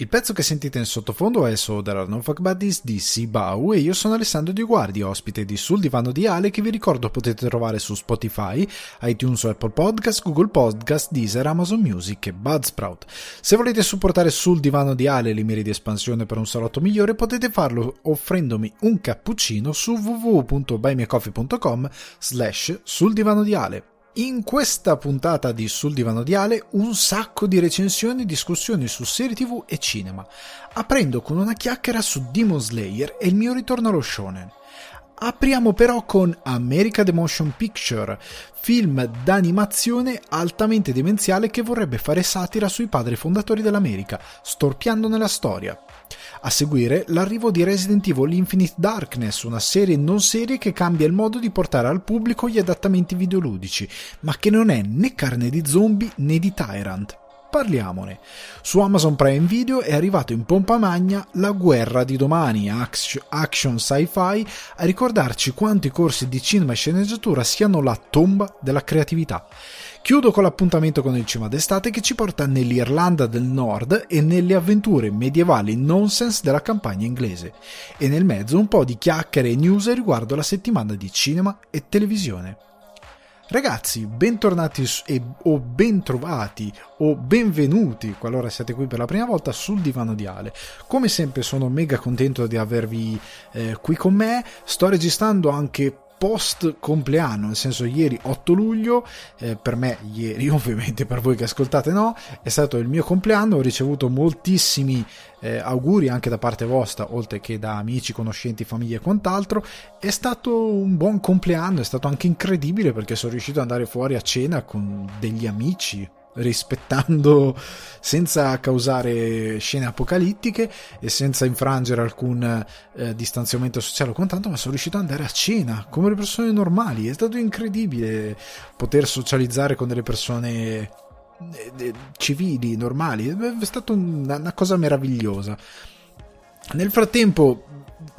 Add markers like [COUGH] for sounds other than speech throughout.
Il pezzo che sentite in sottofondo è So There Are No Fuck Buddies di Sibau e io sono Alessandro Di Guardi, ospite di Sul Divano di Ale che vi ricordo potete trovare su Spotify, iTunes o Apple Podcast, Google Podcast, Deezer, Amazon Music e Budsprout. Se volete supportare Sul Divano di Ale le mire di espansione per un salotto migliore potete farlo offrendomi un cappuccino su www.buymeacoffee.com slash sul divano di Ale. In questa puntata di Sul Divano di Ale un sacco di recensioni e discussioni su serie tv e cinema, aprendo con una chiacchiera su Demon Slayer e il mio ritorno allo shonen. Apriamo però con America the Motion Picture, film d'animazione altamente demenziale che vorrebbe fare satira sui padri fondatori dell'America, storpiando nella storia. A seguire l'arrivo di Resident Evil Infinite Darkness, una serie non serie che cambia il modo di portare al pubblico gli adattamenti videoludici, ma che non è né carne di zombie né di Tyrant. Parliamone. Su Amazon Prime Video è arrivato in pompa magna La guerra di domani, action sci-fi, a ricordarci quanto i corsi di cinema e sceneggiatura siano la tomba della creatività. Chiudo con l'appuntamento con il cima d'estate che ci porta nell'Irlanda del Nord e nelle avventure medievali nonsense della campagna inglese. E nel mezzo un po' di chiacchiere e news riguardo la settimana di cinema e televisione. Ragazzi, bentornati e, o bentrovati o benvenuti qualora siete qui per la prima volta sul divano di Ale. Come sempre sono mega contento di avervi eh, qui con me. Sto registrando anche post compleanno, nel senso ieri 8 luglio, eh, per me ieri [LAUGHS] ovviamente, per voi che ascoltate no, è stato il mio compleanno, ho ricevuto moltissimi eh, auguri anche da parte vostra, oltre che da amici, conoscenti, famiglie e quant'altro, è stato un buon compleanno, è stato anche incredibile perché sono riuscito ad andare fuori a cena con degli amici, rispettando senza causare scene apocalittiche e senza infrangere alcun eh, distanziamento sociale o quant'altro, ma sono riuscito ad andare a cena come le persone normali. È stato incredibile poter socializzare con delle persone eh, civili, normali. È stata una, una cosa meravigliosa. Nel frattempo,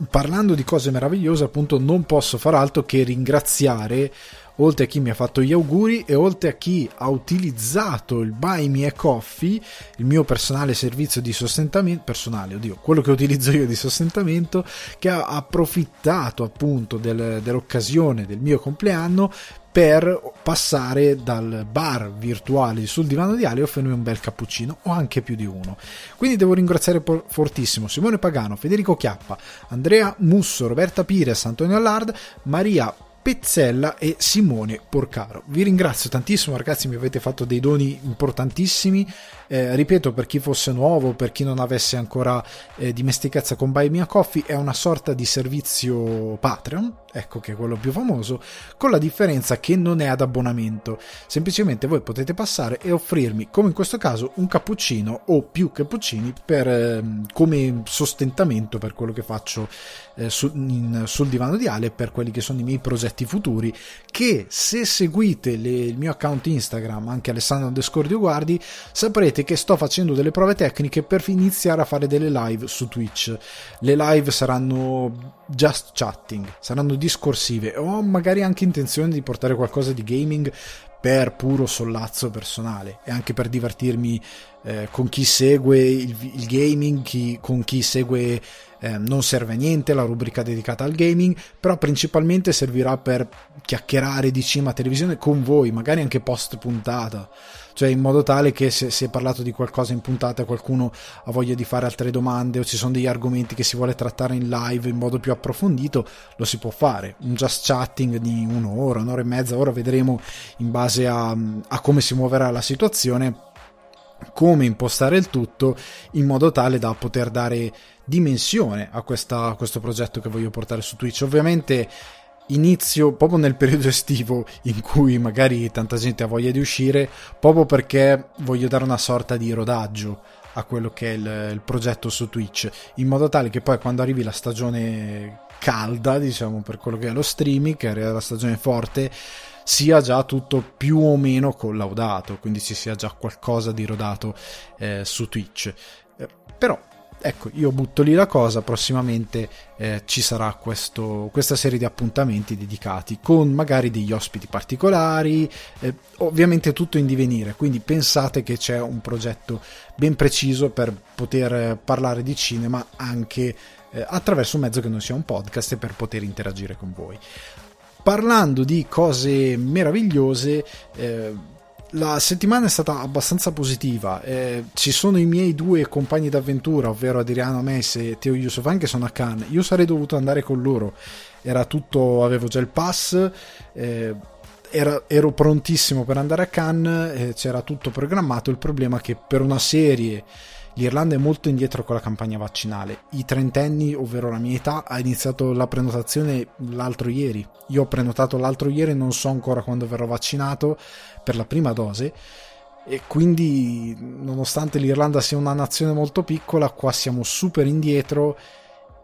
parlando di cose meravigliose, appunto, non posso far altro che ringraziare oltre a chi mi ha fatto gli auguri e oltre a chi ha utilizzato il Buy Me Coffee, il mio personale servizio di sostentamento, personale, oddio, quello che utilizzo io di sostentamento, che ha approfittato appunto del, dell'occasione del mio compleanno per passare dal bar virtuale sul divano di Ale e offrirmi un bel cappuccino o anche più di uno. Quindi devo ringraziare fortissimo Simone Pagano, Federico Chiappa, Andrea Musso, Roberta Pires, Antonio Allard, Maria Pezzella e Simone Porcaro. Vi ringrazio tantissimo ragazzi, mi avete fatto dei doni importantissimi. Eh, ripeto, per chi fosse nuovo, per chi non avesse ancora eh, dimestichezza con Buy Me a Coffee, è una sorta di servizio Patreon, ecco che è quello più famoso, con la differenza che non è ad abbonamento. Semplicemente voi potete passare e offrirmi, come in questo caso, un cappuccino o più cappuccini per, eh, come sostentamento per quello che faccio eh, su, in, sul divano di Ale per quelli che sono i miei progetti futuri che se seguite le, il mio account Instagram anche Alessandro Underscore Guardi saprete che sto facendo delle prove tecniche per iniziare a fare delle live su Twitch. Le live saranno just chatting saranno discorsive ho magari anche intenzione di portare qualcosa di gaming per puro sollazzo personale e anche per divertirmi eh, con chi segue il, il gaming, chi, con chi segue eh, non serve a niente la rubrica dedicata al gaming, però principalmente servirà per chiacchierare di cinema televisione con voi, magari anche post puntata, cioè in modo tale che se si è parlato di qualcosa in puntata qualcuno ha voglia di fare altre domande o ci sono degli argomenti che si vuole trattare in live in modo più approfondito, lo si può fare. Un just chatting di un'ora, un'ora e mezza, ora vedremo in base a, a come si muoverà la situazione come impostare il tutto in modo tale da poter dare dimensione a, questa, a questo progetto che voglio portare su Twitch. Ovviamente inizio proprio nel periodo estivo in cui magari tanta gente ha voglia di uscire, proprio perché voglio dare una sorta di rodaggio a quello che è il, il progetto su Twitch, in modo tale che poi quando arrivi la stagione calda, diciamo per quello che è lo streaming, che è la stagione forte, sia già tutto più o meno collaudato, quindi ci sia già qualcosa di rodato eh, su Twitch. Eh, però ecco, io butto lì la cosa, prossimamente eh, ci sarà questo, questa serie di appuntamenti dedicati con magari degli ospiti particolari, eh, ovviamente tutto in divenire, quindi pensate che c'è un progetto ben preciso per poter parlare di cinema anche eh, attraverso un mezzo che non sia un podcast e per poter interagire con voi. Parlando di cose meravigliose, eh, la settimana è stata abbastanza positiva. Eh, ci sono i miei due compagni d'avventura, ovvero Adriano Messe e Teo Yusufan, che sono a Cannes. Io sarei dovuto andare con loro. Era tutto, avevo già il pass. Eh, era, ero prontissimo per andare a Cannes, eh, c'era tutto programmato. Il problema è che per una serie l'Irlanda è molto indietro con la campagna vaccinale. I trentenni, ovvero la mia età, ha iniziato la prenotazione l'altro ieri. Io ho prenotato l'altro ieri, non so ancora quando verrò vaccinato per la prima dose e quindi nonostante l'Irlanda sia una nazione molto piccola, qua siamo super indietro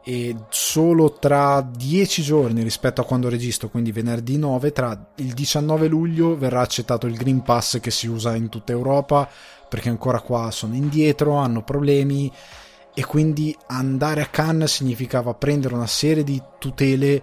e solo tra 10 giorni rispetto a quando registro, quindi venerdì 9, tra il 19 luglio verrà accettato il Green Pass che si usa in tutta Europa, perché ancora qua sono indietro, hanno problemi e quindi andare a Cannes significava prendere una serie di tutele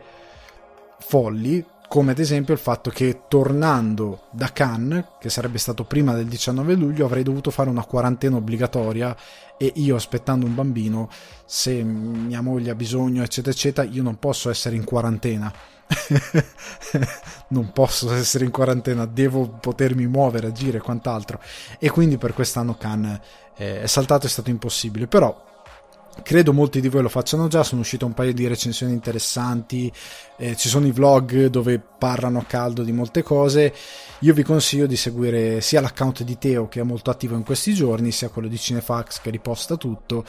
folli come ad esempio il fatto che tornando da Cannes, che sarebbe stato prima del 19 luglio, avrei dovuto fare una quarantena obbligatoria e io aspettando un bambino, se mia moglie ha bisogno, eccetera, eccetera, io non posso essere in quarantena. [LAUGHS] non posso essere in quarantena, devo potermi muovere, agire e quant'altro. E quindi per quest'anno Cannes eh, è saltato, è stato impossibile. Però Credo molti di voi lo facciano già, sono uscite un paio di recensioni interessanti, eh, ci sono i vlog dove parlano a caldo di molte cose. Io vi consiglio di seguire sia l'account di Teo che è molto attivo in questi giorni, sia quello di Cinefax che riposta tutto,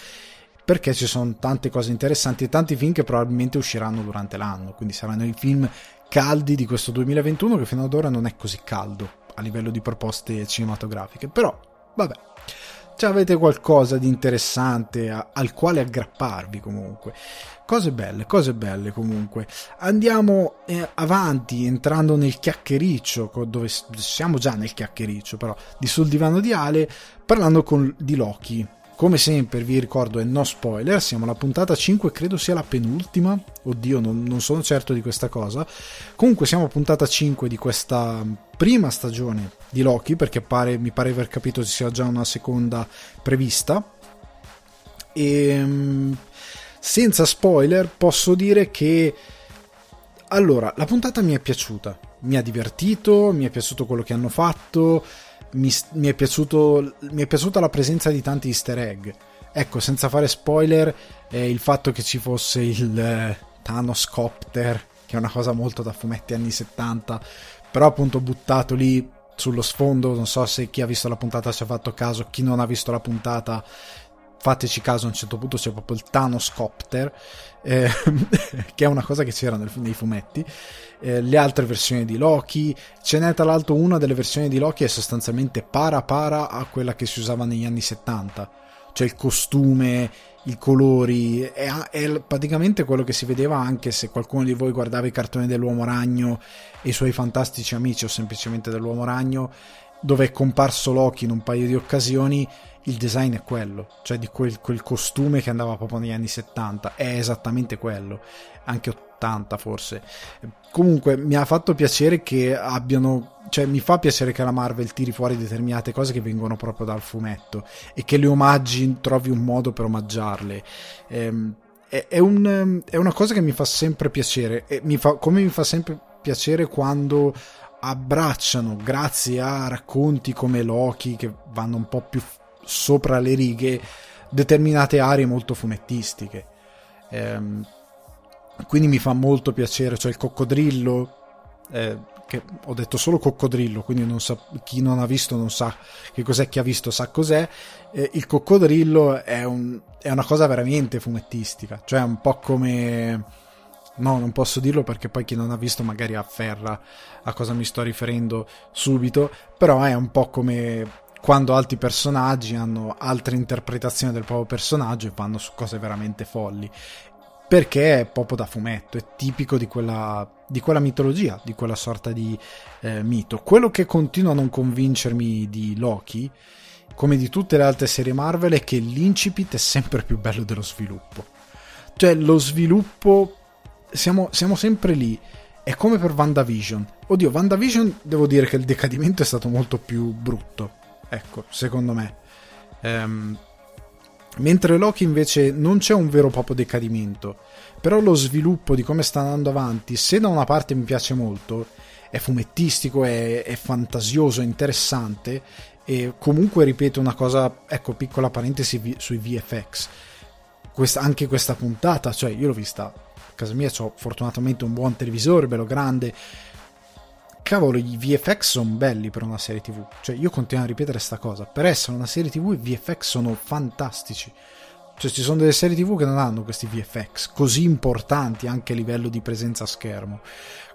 perché ci sono tante cose interessanti e tanti film che probabilmente usciranno durante l'anno, quindi saranno i film caldi di questo 2021 che fino ad ora non è così caldo a livello di proposte cinematografiche, però vabbè cioè avete qualcosa di interessante a, al quale aggrapparvi comunque. Cose belle, cose belle comunque. Andiamo eh, avanti entrando nel chiacchiericcio, dove siamo già nel chiacchiericcio però, di sul divano di Ale, parlando con, di Loki. Come sempre vi ricordo è no spoiler, siamo alla puntata 5, credo sia la penultima, oddio non, non sono certo di questa cosa. Comunque siamo a puntata 5 di questa prima stagione di Loki, perché pare, mi pare aver capito ci sia già una seconda prevista. E ehm, senza spoiler posso dire che allora la puntata mi è piaciuta, mi ha divertito, mi è piaciuto quello che hanno fatto mi, mi, è piaciuto, mi è piaciuta la presenza di tanti easter egg. Ecco, senza fare spoiler, eh, il fatto che ci fosse il eh, Thanos Copter, che è una cosa molto da fumetti anni 70, però appunto buttato lì sullo sfondo, non so se chi ha visto la puntata ci ha fatto caso, chi non ha visto la puntata fateci caso a un certo punto c'è proprio il Thanos Copter eh, [LAUGHS] che è una cosa che c'era nel, nei fumetti eh, le altre versioni di Loki. Ce n'è tra l'altro una delle versioni di Loki è sostanzialmente para para a quella che si usava negli anni 70 cioè il costume i colori è, è praticamente quello che si vedeva anche se qualcuno di voi guardava i cartoni dell'uomo ragno e i suoi fantastici amici o semplicemente dell'uomo ragno dove è comparso Loki in un paio di occasioni il design è quello, cioè di quel, quel, costume che andava proprio negli anni 70, è esattamente quello, anche 80 forse. Comunque mi ha fatto piacere che abbiano, cioè mi fa piacere che la Marvel tiri fuori determinate cose che vengono proprio dal fumetto e che le omaggi trovi un modo per omaggiarle. Ehm, è, è, un, è, una cosa che mi fa sempre piacere, mi fa, come mi fa sempre piacere quando abbracciano, grazie a racconti come Loki che vanno un po' più sopra le righe determinate aree molto fumettistiche. Ehm, quindi mi fa molto piacere, cioè il coccodrillo, eh, che ho detto solo coccodrillo, quindi non sa, chi non ha visto non sa che cos'è, chi ha visto sa cos'è. Eh, il coccodrillo è, un, è una cosa veramente fumettistica, cioè un po' come... No, non posso dirlo perché poi chi non ha visto magari afferra a cosa mi sto riferendo subito, però è un po' come quando altri personaggi hanno altre interpretazioni del proprio personaggio e vanno su cose veramente folli. Perché è proprio da fumetto, è tipico di quella, di quella mitologia, di quella sorta di eh, mito. Quello che continua a non convincermi di Loki come di tutte le altre serie Marvel, è che l'incipit è sempre più bello dello sviluppo. Cioè, lo sviluppo, siamo, siamo sempre lì. È come per WandaVision. Oddio, WandaVision devo dire che il decadimento è stato molto più brutto. Ecco, secondo me. Ehm, mentre Loki invece non c'è un vero e proprio decadimento. Però lo sviluppo di come sta andando avanti, se da una parte mi piace molto, è fumettistico, è, è fantasioso, è interessante e comunque ripeto una cosa, ecco piccola parentesi sui VFX. Questa, anche questa puntata, cioè io l'ho vista a casa mia, ho fortunatamente un buon televisore, bello grande. Cavolo, i VFX sono belli per una serie TV. Cioè, io continuo a ripetere questa cosa. Per essere una serie TV, i VFX sono fantastici. Cioè, ci sono delle serie TV che non hanno questi VFX così importanti anche a livello di presenza a schermo.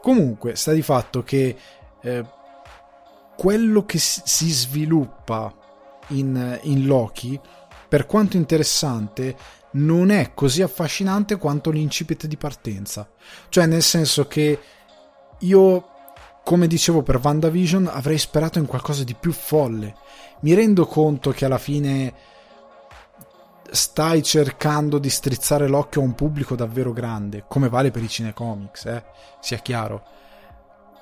Comunque, sta di fatto che eh, quello che si sviluppa in, in Loki, per quanto interessante, non è così affascinante quanto l'incipit di partenza. Cioè, nel senso che io, come dicevo per WandaVision, avrei sperato in qualcosa di più folle. Mi rendo conto che alla fine stai cercando di strizzare l'occhio a un pubblico davvero grande, come vale per i cinecomics, eh? sia chiaro.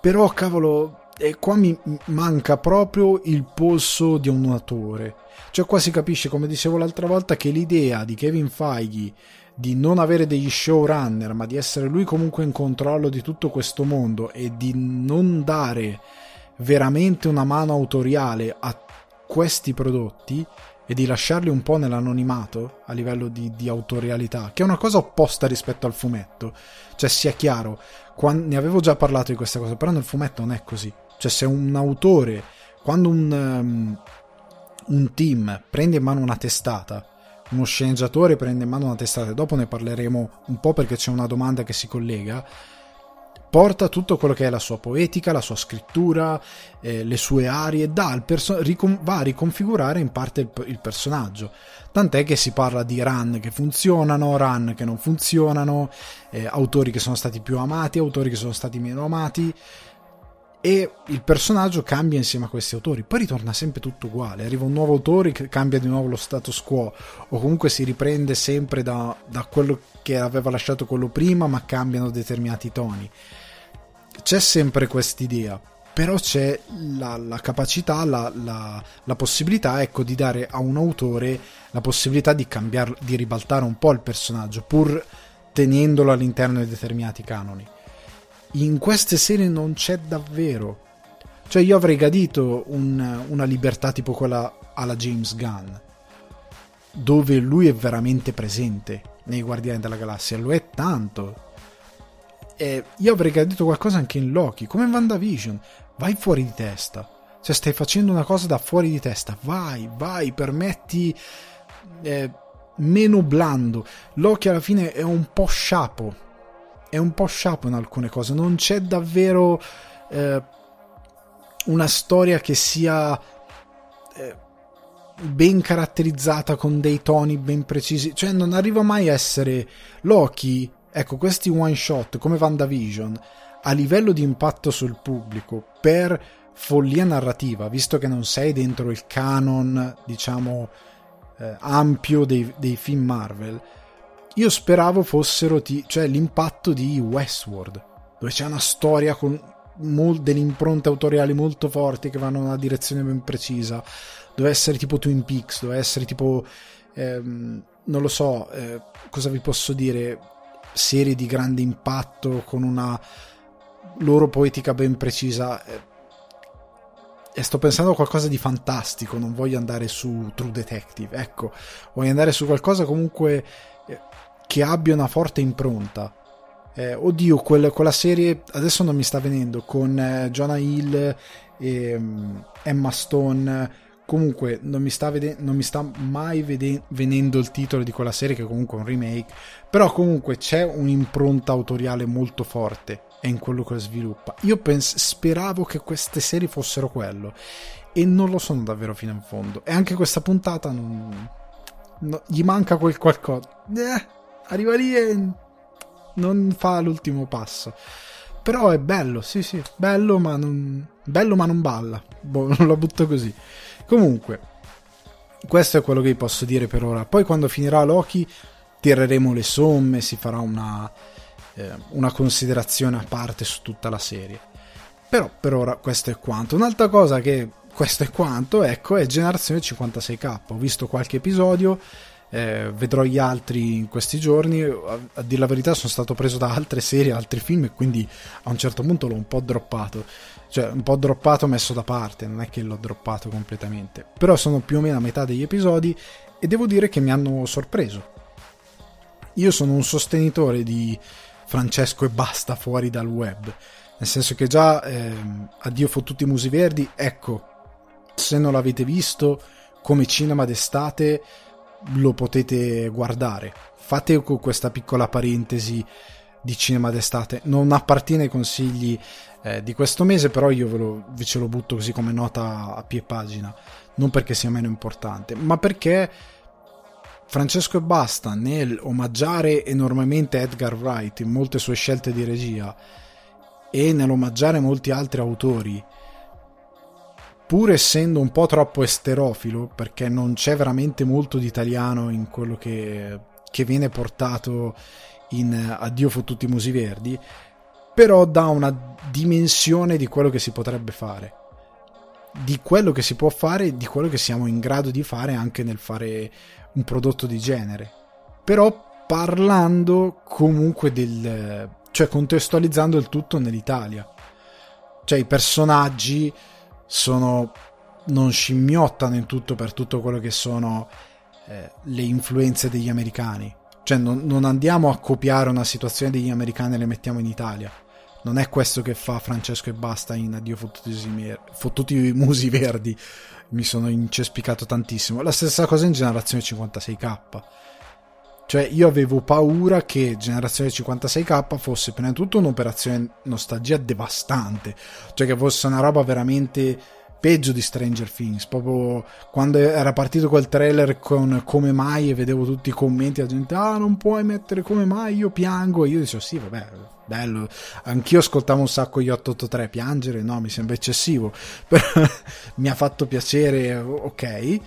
Però, cavolo, e qua mi manca proprio il polso di un attore. Cioè qua si capisce, come dicevo l'altra volta, che l'idea di Kevin Feige di non avere degli showrunner, ma di essere lui comunque in controllo di tutto questo mondo e di non dare veramente una mano autoriale a questi prodotti e di lasciarli un po' nell'anonimato a livello di, di autorialità, che è una cosa opposta rispetto al fumetto. Cioè, sia chiaro, quando, ne avevo già parlato di questa cosa, però nel fumetto non è così. Cioè, se un autore, quando un, um, un team prende in mano una testata, uno sceneggiatore prende in mano una testata, e dopo ne parleremo un po' perché c'è una domanda che si collega, porta tutto quello che è la sua poetica, la sua scrittura, eh, le sue arie, perso- ricon- va a riconfigurare in parte il, il, personaggio. Tant'è che si parla di run che funzionano, run che non funzionano, eh, autori che sono stati più amati, autori che sono stati meno amati e il personaggio cambia insieme a questi autori, poi ritorna sempre tutto uguale, arriva un nuovo autore che cambia di nuovo lo status quo. O comunque si riprende sempre da, da quello che aveva lasciato quello prima ma cambiano determinati toni. C'è sempre quest'idea, però c'è la, la capacità, la, la, la, possibilità ecco, di dare a un autore la possibilità di cambiare, di ribaltare un po' il personaggio pur tenendolo all'interno di determinati canoni in queste serie non c'è davvero. Cioè io avrei gradito un, una libertà tipo quella alla James Gunn, dove lui è veramente presente nei Guardiani della Galassia, lo è tanto. E io avrei gradito qualcosa anche in Loki, come in WandaVision. Vai fuori di testa. Cioè stai facendo una cosa da fuori di testa. Vai, vai, permetti... Eh, meno blando. Loki alla fine è un po' sciapo è un po' sciapo in alcune cose, non c'è davvero eh, una storia che sia eh, ben caratterizzata con dei toni ben precisi, cioè non arriva mai a essere Loki, ecco questi one shot come WandaVision a livello di impatto sul pubblico per follia narrativa, visto che non sei dentro il canon, diciamo, eh, ampio dei, dei film Marvel, io speravo fossero t- cioè l'impatto di Westworld, dove c'è una storia con mol- delle impronte autoriali molto forti che vanno in una direzione ben precisa. Doveva essere tipo Twin Peaks, doveva essere tipo, ehm, non lo so, eh, cosa vi posso dire, serie di grande impatto con una loro poetica ben precisa. Eh, e sto pensando a qualcosa di fantastico, non voglio andare su True Detective, ecco, voglio andare su qualcosa comunque che abbia una forte impronta. Eh, oddio, quel, quella serie adesso non mi sta venendo con eh, Jonah Hill e um, Emma Stone. Comunque non mi sta, vede- non mi sta mai vede- venendo il titolo di quella serie, che comunque è un remake. Però comunque c'è un'impronta autoriale molto forte e in quello che sviluppa. Io pens- speravo che queste serie fossero quello e non lo sono davvero fino in fondo. E anche questa puntata non, no, gli manca quel qualcosa. Eh, arriva lì e non fa l'ultimo passo. Però è bello, sì, sì, bello ma non, bello ma non balla. Boh, [LAUGHS] non la butto così. Comunque, questo è quello che vi posso dire per ora. Poi quando finirà Loki tireremo le somme, si farà una, eh, una considerazione a parte su tutta la serie. Però per ora questo è quanto. Un'altra cosa che questo è quanto, ecco, è Generazione 56K. Ho visto qualche episodio, eh, vedrò gli altri in questi giorni. A, a dire la verità, sono stato preso da altre serie, altri film, e quindi a un certo punto l'ho un po' droppato. Cioè, un po' droppato, messo da parte, non è che l'ho droppato completamente. Però sono più o meno a metà degli episodi e devo dire che mi hanno sorpreso. Io sono un sostenitore di Francesco e basta fuori dal web. Nel senso che già eh, Addio fottuti musi verdi, ecco, se non l'avete visto come cinema d'estate lo potete guardare. Fate questa piccola parentesi di cinema d'estate. Non appartiene ai consigli eh, di questo mese, però io ve, lo, ve ce lo butto così come nota a pie pagina. Non perché sia meno importante, ma perché Francesco e Basta nel omaggiare enormemente Edgar Wright in molte sue scelte di regia e nell'omaggiare molti altri autori, pur essendo un po' troppo esterofilo, perché non c'è veramente molto di italiano in quello che, che viene portato in Addio fottuti musi verdi, però dà una dimensione di quello che si potrebbe fare di quello che si può fare di quello che siamo in grado di fare anche nel fare un prodotto di genere. Però parlando comunque del... cioè contestualizzando il tutto nell'Italia. Cioè i personaggi sono... non scimmiottano in tutto per tutto quello che sono eh, le influenze degli americani. Cioè non, non andiamo a copiare una situazione degli americani e le mettiamo in Italia non è questo che fa Francesco e basta in Addio fottuti, fottuti musi verdi. Mi sono incespicato tantissimo. La stessa cosa in Generazione 56K. Cioè, io avevo paura che Generazione 56K fosse prima di tutto un'operazione nostalgia devastante. Cioè, che fosse una roba veramente peggio di Stranger Things. Proprio quando era partito quel trailer con come mai e vedevo tutti i commenti, la gente, ah, non puoi mettere come mai, io piango. E io dicevo, sì, vabbè, bello. Anch'io ascoltavo un sacco gli 883, piangere, no, mi sembra eccessivo. [LAUGHS] Però mi ha fatto piacere, ok.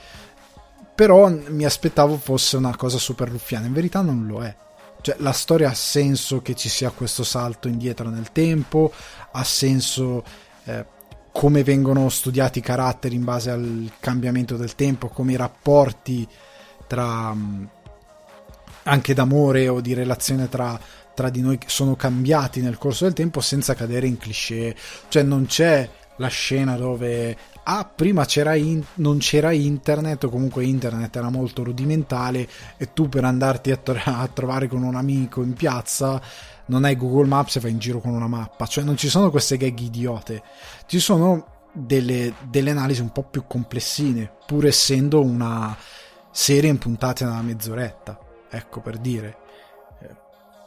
Però mi aspettavo fosse una cosa super ruffiana, in verità non lo è. Cioè, la storia ha senso che ci sia questo salto indietro nel tempo, ha senso eh, come vengono studiati i caratteri in base al cambiamento del tempo, come i rapporti tra mm, anche d'amore o di relazione tra, tra di noi sono cambiati nel corso del tempo senza cadere in cliché. Cioè non c'è la scena dove ah, prima c'era in, non c'era internet o comunque internet era molto rudimentale e tu per andarti a, to- a trovare con un amico in piazza non hai Google Maps e vai in giro con una mappa, cioè non ci sono queste gag idiote, ci sono delle, delle analisi un po' più complessine, pur essendo una serie impuntata nella mezz'oretta, ecco per dire. Eh,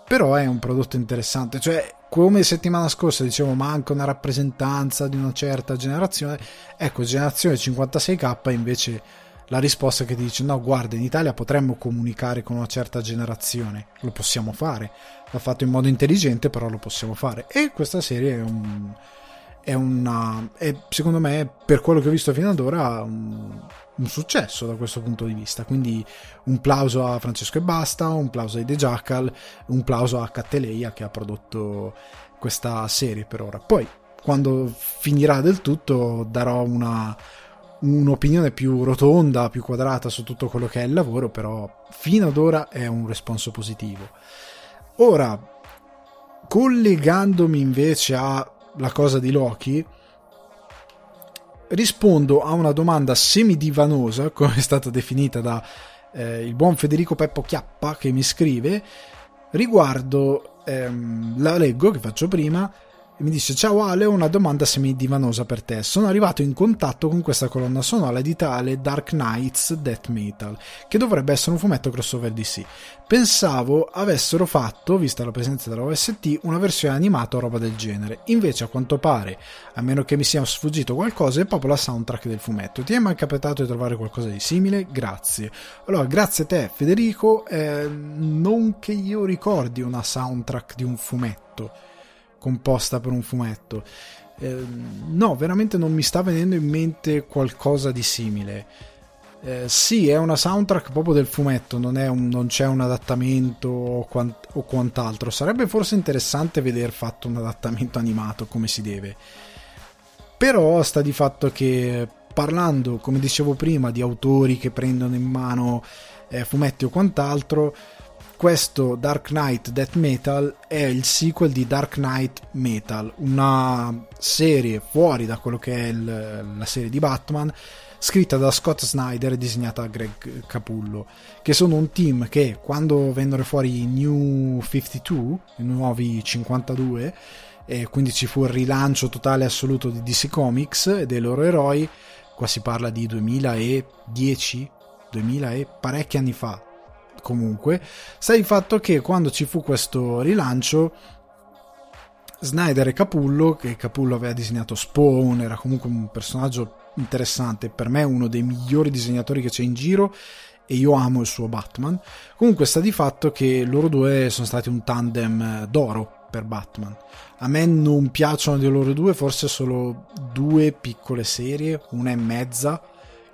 però è un prodotto interessante, cioè come settimana scorsa dicevo manca una rappresentanza di una certa generazione, ecco generazione 56k invece la risposta che ti dice no guarda in Italia potremmo comunicare con una certa generazione. Lo possiamo fare. Va fatto in modo intelligente però lo possiamo fare. E questa serie è un è una è, secondo me per quello che ho visto fino ad ora un, successo da questo punto di vista quindi un plauso a Francesco e Basta un plauso ai The Jackal un plauso a Catteleia che ha prodotto questa serie per ora poi quando finirà del tutto darò una un'opinione più rotonda, più quadrata su tutto quello che è il lavoro, però fino ad ora è un responso positivo. Ora, collegandomi invece alla cosa di Loki, rispondo a una domanda semidivanosa, [LAUGHS] come è stata definita da eh, il buon Federico Peppo Chiappa che mi scrive, riguardo, ehm, la leggo che faccio prima, mi dice ciao Ale ho una domanda semidivanosa per te. Sono arrivato in contatto con questa colonna sonora di tale Dark Knights Death Metal che dovrebbe essere un fumetto crossover DC pensavo avessero fatto vista la presenza della OST una versione animata o roba del genere. Invece a quanto pare a meno che mi sia sfuggito qualcosa è proprio la soundtrack del fumetto. Ti è mai capitato di trovare qualcosa di simile? grazie. Allora grazie a te Federico. Eh, non che io ricordi una soundtrack di un fumetto composta per un fumetto. Eh, no, veramente non mi sta venendo in mente qualcosa di simile. Eh, sì, è una soundtrack proprio del fumetto, non, un, non c'è un adattamento o, quant, o, quant'altro. Sarebbe forse interessante vedere fatto un adattamento animato come si deve. Però sta di fatto che parlando, come dicevo prima, di autori che prendono in mano eh, fumetti o quant'altro, questo Dark Knight Death Metal è il sequel di Dark Knight Metal, una serie fuori da quello che è il, la serie di Batman scritta da Scott Snyder e disegnata da Greg Capullo, che sono un team che quando vennero fuori i New 52, i nuovi 52, e quindi ci fu il rilancio totale assoluto di DC Comics e dei loro eroi, qua si parla di 2010, 2000 e parecchi anni fa, comunque, sta il fatto che quando ci fu questo rilancio Snyder e Capullo, che Capullo aveva disegnato Spawn, era comunque un personaggio interessante, per me uno dei migliori disegnatori che c'è in giro e io amo il suo Batman. Comunque sta di fatto che loro due sono stati un tandem d'oro per Batman. A me non piacciono di loro due, forse solo due piccole serie, una e mezza,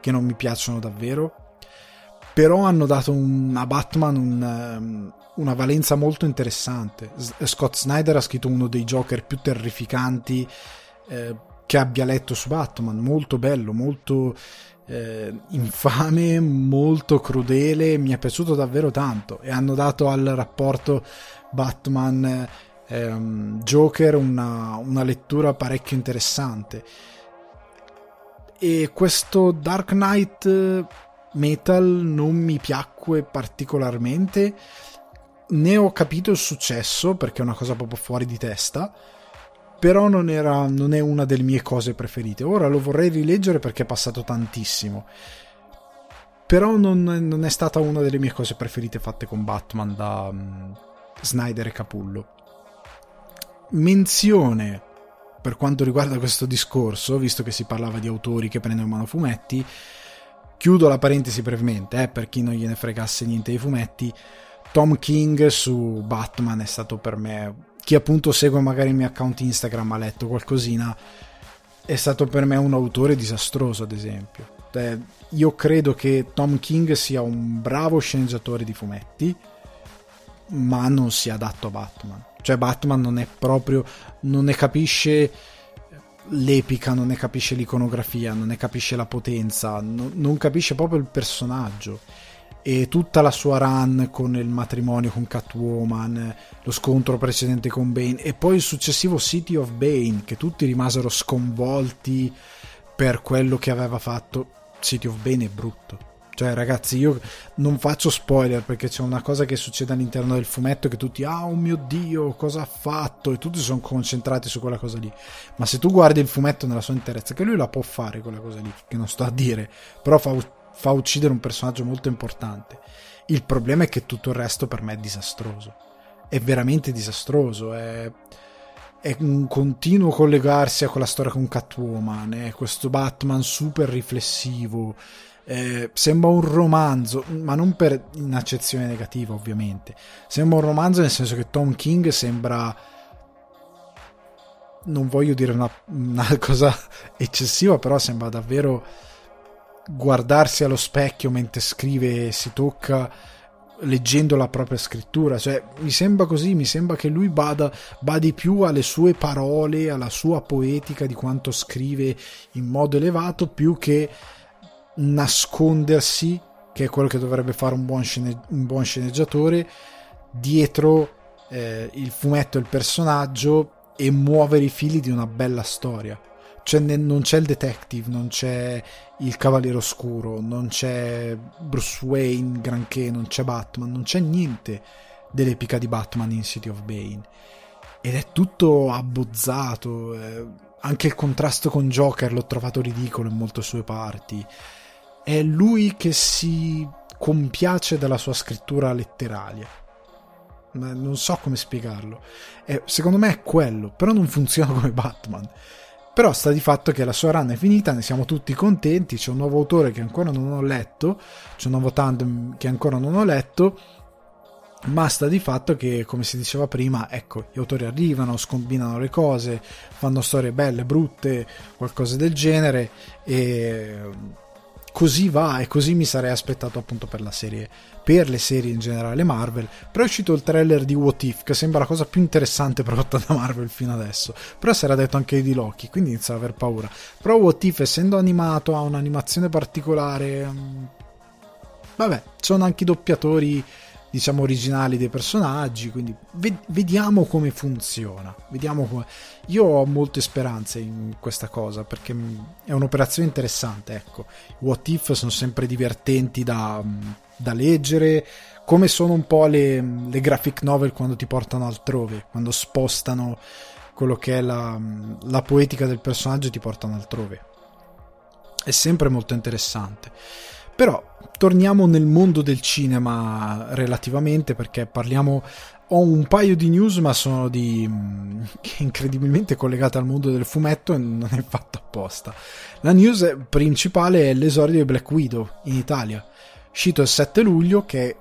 che non mi piacciono davvero. Però hanno dato un, a Batman un, um, una valenza molto interessante. Scott Snyder ha scritto uno dei Joker più terrificanti eh, che abbia letto su Batman, molto bello, molto eh, infame, molto crudele, mi è piaciuto davvero tanto e hanno dato al rapporto Batman ehm, Joker una, una lettura parecchio interessante. E questo Dark Knight Metal non mi piacque particolarmente, ne ho capito il successo perché è una cosa proprio fuori di testa però non, era, non è una delle mie cose preferite. Ora lo vorrei rileggere perché è passato tantissimo. Però non, non è stata una delle mie cose preferite fatte con Batman da um, Snyder e Capullo. Menzione per quanto riguarda questo discorso, visto che si parlava di autori che prendono in mano fumetti, chiudo la parentesi brevemente, eh, per chi non gliene fregasse niente dei fumetti. Tom King su Batman è stato per me chi appunto segue magari il mio account Instagram ha letto qualcosina, è stato per me un autore disastroso, ad esempio. Eh, io credo che Tom King sia un bravo sceneggiatore di fumetti, ma non sia adatto a Batman. Cioè, Batman non è proprio. non ne capisce l'epica, non ne capisce l'iconografia, non ne capisce la potenza, no, non capisce proprio il personaggio e tutta la sua run con il matrimonio con Catwoman, lo scontro precedente con Bane e poi il successivo City of Bane che tutti rimasero sconvolti per quello che aveva fatto. City of Bane è brutto. Cioè, ragazzi, io non faccio spoiler perché c'è una cosa che succede all'interno del fumetto che tutti, ah, oh mio dio, cosa ha fatto? E tutti sono concentrati su quella cosa lì. Ma se tu guardi il fumetto nella sua interezza, che lui la può fare quella cosa lì, che non sto a dire, però fa fa uccidere un personaggio molto importante. Il problema è che tutto il resto per me è disastroso. È veramente disastroso. È, è un continuo collegarsi a quella storia con Catwoman. È questo Batman super riflessivo. Eh, sembra un romanzo, ma non per in accezione negativa, ovviamente. Sembra un romanzo nel senso che Tom King sembra. Non voglio dire una, una [LAUGHS] cosa eccessiva, però sembra davvero guardarsi allo specchio mentre scrive e si tocca leggendo la propria scrittura, cioè mi sembra così, mi sembra che lui bada, badi più alle sue parole, alla sua poetica di quanto scrive in modo elevato, più che nascondersi, che è quello che dovrebbe fare un buon, scene, un buon sceneggiatore, dietro eh, il fumetto e il personaggio e muovere i fili di una bella storia cioè, non c'è il detective, non c'è il Cavaliere Oscuro, non c'è Bruce Wayne, granché, non c'è Batman, non c'è niente dell'epica di Batman in City of Bane. Ed è tutto abbozzato. Eh, anche il contrasto con Joker l'ho trovato ridicolo in molte sue parti. È lui che si compiace della sua scrittura letteraria. Non so come spiegarlo. Eh, secondo me è quello, però non funziona [LAUGHS] come Batman. Però sta di fatto che la sua run è finita, ne siamo tutti contenti, c'è un nuovo autore che ancora non ho letto, c'è un nuovo tandem che ancora non ho letto, ma sta di fatto che, come si diceva prima, ecco, gli autori arrivano, scombinano le cose, fanno storie belle, brutte, qualcosa del genere e così va e così mi sarei aspettato appunto per la serie per le serie in generale Marvel. Però è uscito il trailer di What If che sembra la cosa più interessante [LAUGHS] prodotta da Marvel fino adesso. Però si era detto anche di Loki quindi inizio ad aver paura. Però What If essendo animato ha un'animazione particolare mm, vabbè sono anche i doppiatori diciamo originali dei personaggi quindi ved- vediamo come funziona vediamo come... io ho molte speranze in questa cosa perché è un'operazione interessante ecco. What if sono sempre divertenti da, da leggere come sono un po' le, le, graphic novel quando ti portano altrove quando spostano quello che è la, la poetica del personaggio e ti portano altrove. È sempre molto interessante però torniamo nel mondo del cinema relativamente perché parliamo ho un paio di news ma sono di mm, incredibilmente collegate al mondo del fumetto e non è fatto apposta. La news principale è l'esordio di Black Widow in Italia, uscito il 7 luglio che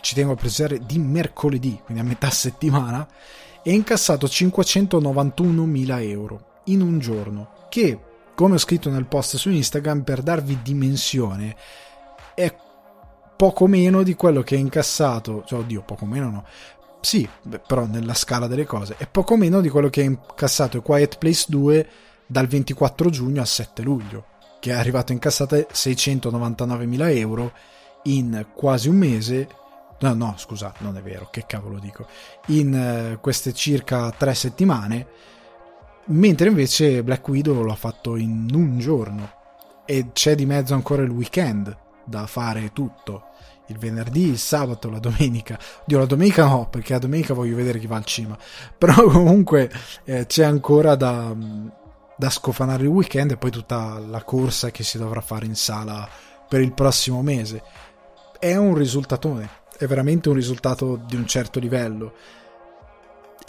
ci tengo a precisare di mercoledì, quindi a metà settimana, e incassato 591.000 euro in un giorno, che come ho scritto nel post su Instagram per darvi dimensione è poco meno di quello che ha incassato, cioè oddio, poco meno no. Sì, però nella scala delle cose, è poco meno di quello che ha incassato Quiet Place 2 dal 24 giugno al 7 luglio, che è arrivato a incassate 699.000 euro in quasi un mese. No, no, scusa, non è vero, che cavolo dico. In uh, queste circa tre settimane, mentre invece Black Widow l'ha fatto in un giorno e c'è di mezzo ancora il weekend da fare tutto. Il venerdì, il sabato, la domenica. Dio, la domenica no, perché la domenica voglio vedere chi va al cinema. [LAUGHS] Però comunque eh, c'è ancora da, da scofanare il weekend e poi tutta la corsa che si dovrà fare in sala per il prossimo mese. È un risultatone, è veramente un risultato di un certo livello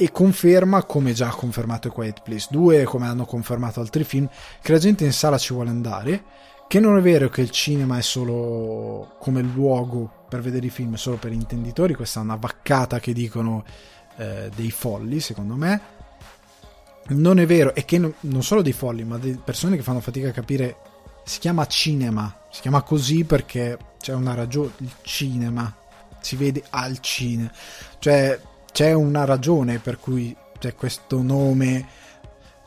e conferma, come già ha confermato Quiet Place 2 e come hanno confermato altri film, che la gente in sala ci vuole andare che non è vero che il cinema è solo come luogo per vedere i film, solo per intenditori, questa è una vaccata che dicono eh, dei folli, secondo me. Non è vero, e che non, non solo dei folli, ma di persone che fanno fatica a capire. Si chiama cinema, si chiama così perché c'è una ragione. Il cinema si vede al cinema, cioè c'è una ragione per cui c'è questo nome.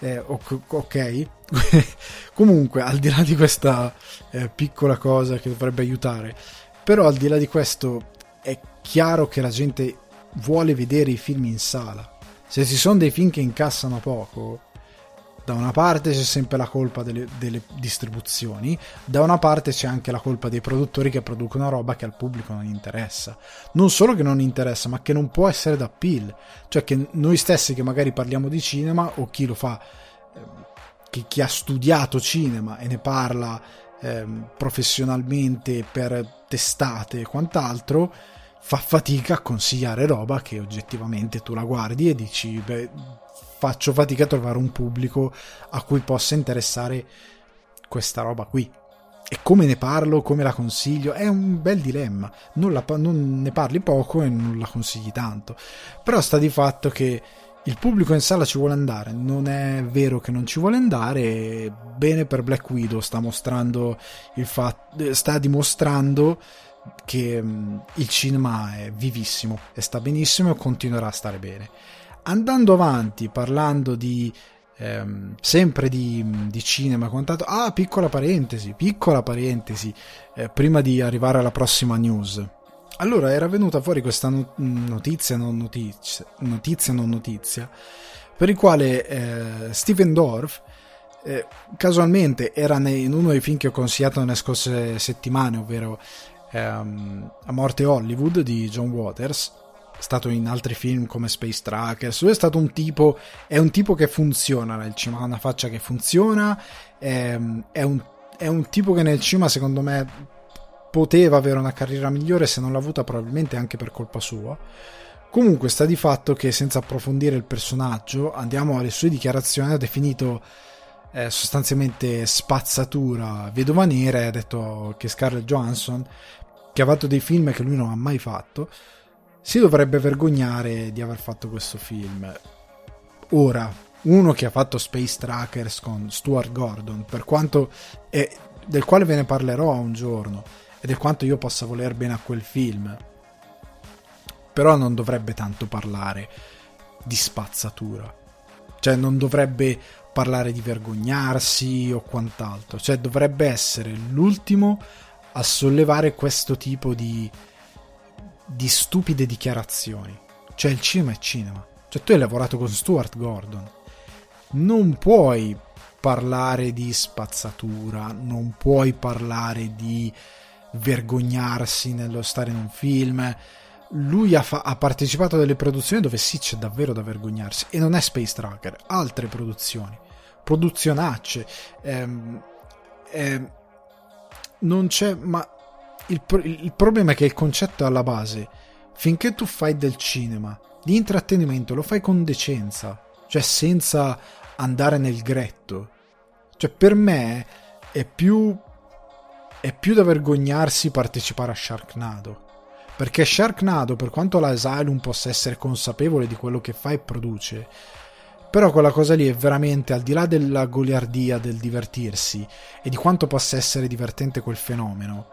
Eh, ok, [LAUGHS] Comunque, al di là di questa eh, piccola cosa che dovrebbe aiutare, però al di là di questo è chiaro che la gente vuole vedere i film in sala. Se ci sono dei film che incassano poco, da una parte c'è sempre la colpa delle, delle, distribuzioni, da una parte c'è anche la colpa dei produttori che producono roba che al pubblico non interessa. Non solo che non interessa, ma che non può essere da appeal. Cioè che noi stessi che magari parliamo di cinema o chi lo fa che chi ha studiato cinema e ne parla eh, professionalmente per testate e quant'altro fa fatica a consigliare roba che oggettivamente tu la guardi e dici beh, faccio fatica a trovare un pubblico a cui possa interessare questa roba qui e come ne parlo, come la consiglio, è un bel dilemma. Non, la, non, ne parli poco e non la consigli tanto. Però sta di fatto che il pubblico in sala ci vuole andare, non è vero che non ci vuole andare, bene per Black Widow sta mostrando il fatto, sta dimostrando che mm, il cinema è vivissimo e sta benissimo e continuerà a stare bene. Andando avanti, parlando di ehm, sempre di, di cinema quant'altro, ah, piccola parentesi, piccola parentesi, eh, prima di arrivare alla prossima news. Allora era venuta fuori questa notizia non notizia, notizia non notizia, per il quale eh, Steven Dorff eh, casualmente era in uno dei film che ho consigliato nelle scorse settimane, ovvero ehm, A morte Hollywood di John Waters, stato in altri film come Space Trackers, lui è stato un tipo, è un tipo che funziona nel cinema, ha una faccia che funziona, è, è, un, è un tipo che nel cinema secondo me poteva avere una carriera migliore se non l'ha avuta probabilmente anche per colpa sua. Comunque sta di fatto che senza approfondire il personaggio andiamo alle sue dichiarazioni, ha definito eh, sostanzialmente spazzatura vedova nera e ha detto che Scarlett Johansson, che ha fatto dei film che lui non ha mai fatto, si dovrebbe vergognare di aver fatto questo film. Ora, uno che ha fatto Space Trackers con Stuart Gordon, per quanto è del quale ve ne parlerò un giorno, ed è quanto io possa voler bene a quel film. Però non dovrebbe tanto parlare di spazzatura. Cioè non dovrebbe parlare di vergognarsi o quant'altro. Cioè dovrebbe essere l'ultimo a sollevare questo tipo di, di stupide dichiarazioni. Cioè il cinema è cinema. Cioè tu hai lavorato con Stuart Gordon. Non puoi parlare di spazzatura, non puoi parlare di vergognarsi nello stare in un film. Lui ha, fa- ha, partecipato a delle produzioni dove sì c'è davvero da vergognarsi e non è Space Tracker, altre produzioni, produzionacce. Ehm, ehm, non c'è, ma il, il problema è che il concetto è alla base. Finché tu fai del cinema, di intrattenimento, lo fai con decenza, cioè senza andare nel gretto. Cioè, per me è più, è più da vergognarsi partecipare a Sharknado. Perché Sharknado, per quanto l'Asylum possa essere consapevole di quello che fa e produce, però quella cosa lì è veramente al di là della goliardia, del divertirsi e di quanto possa essere divertente quel fenomeno.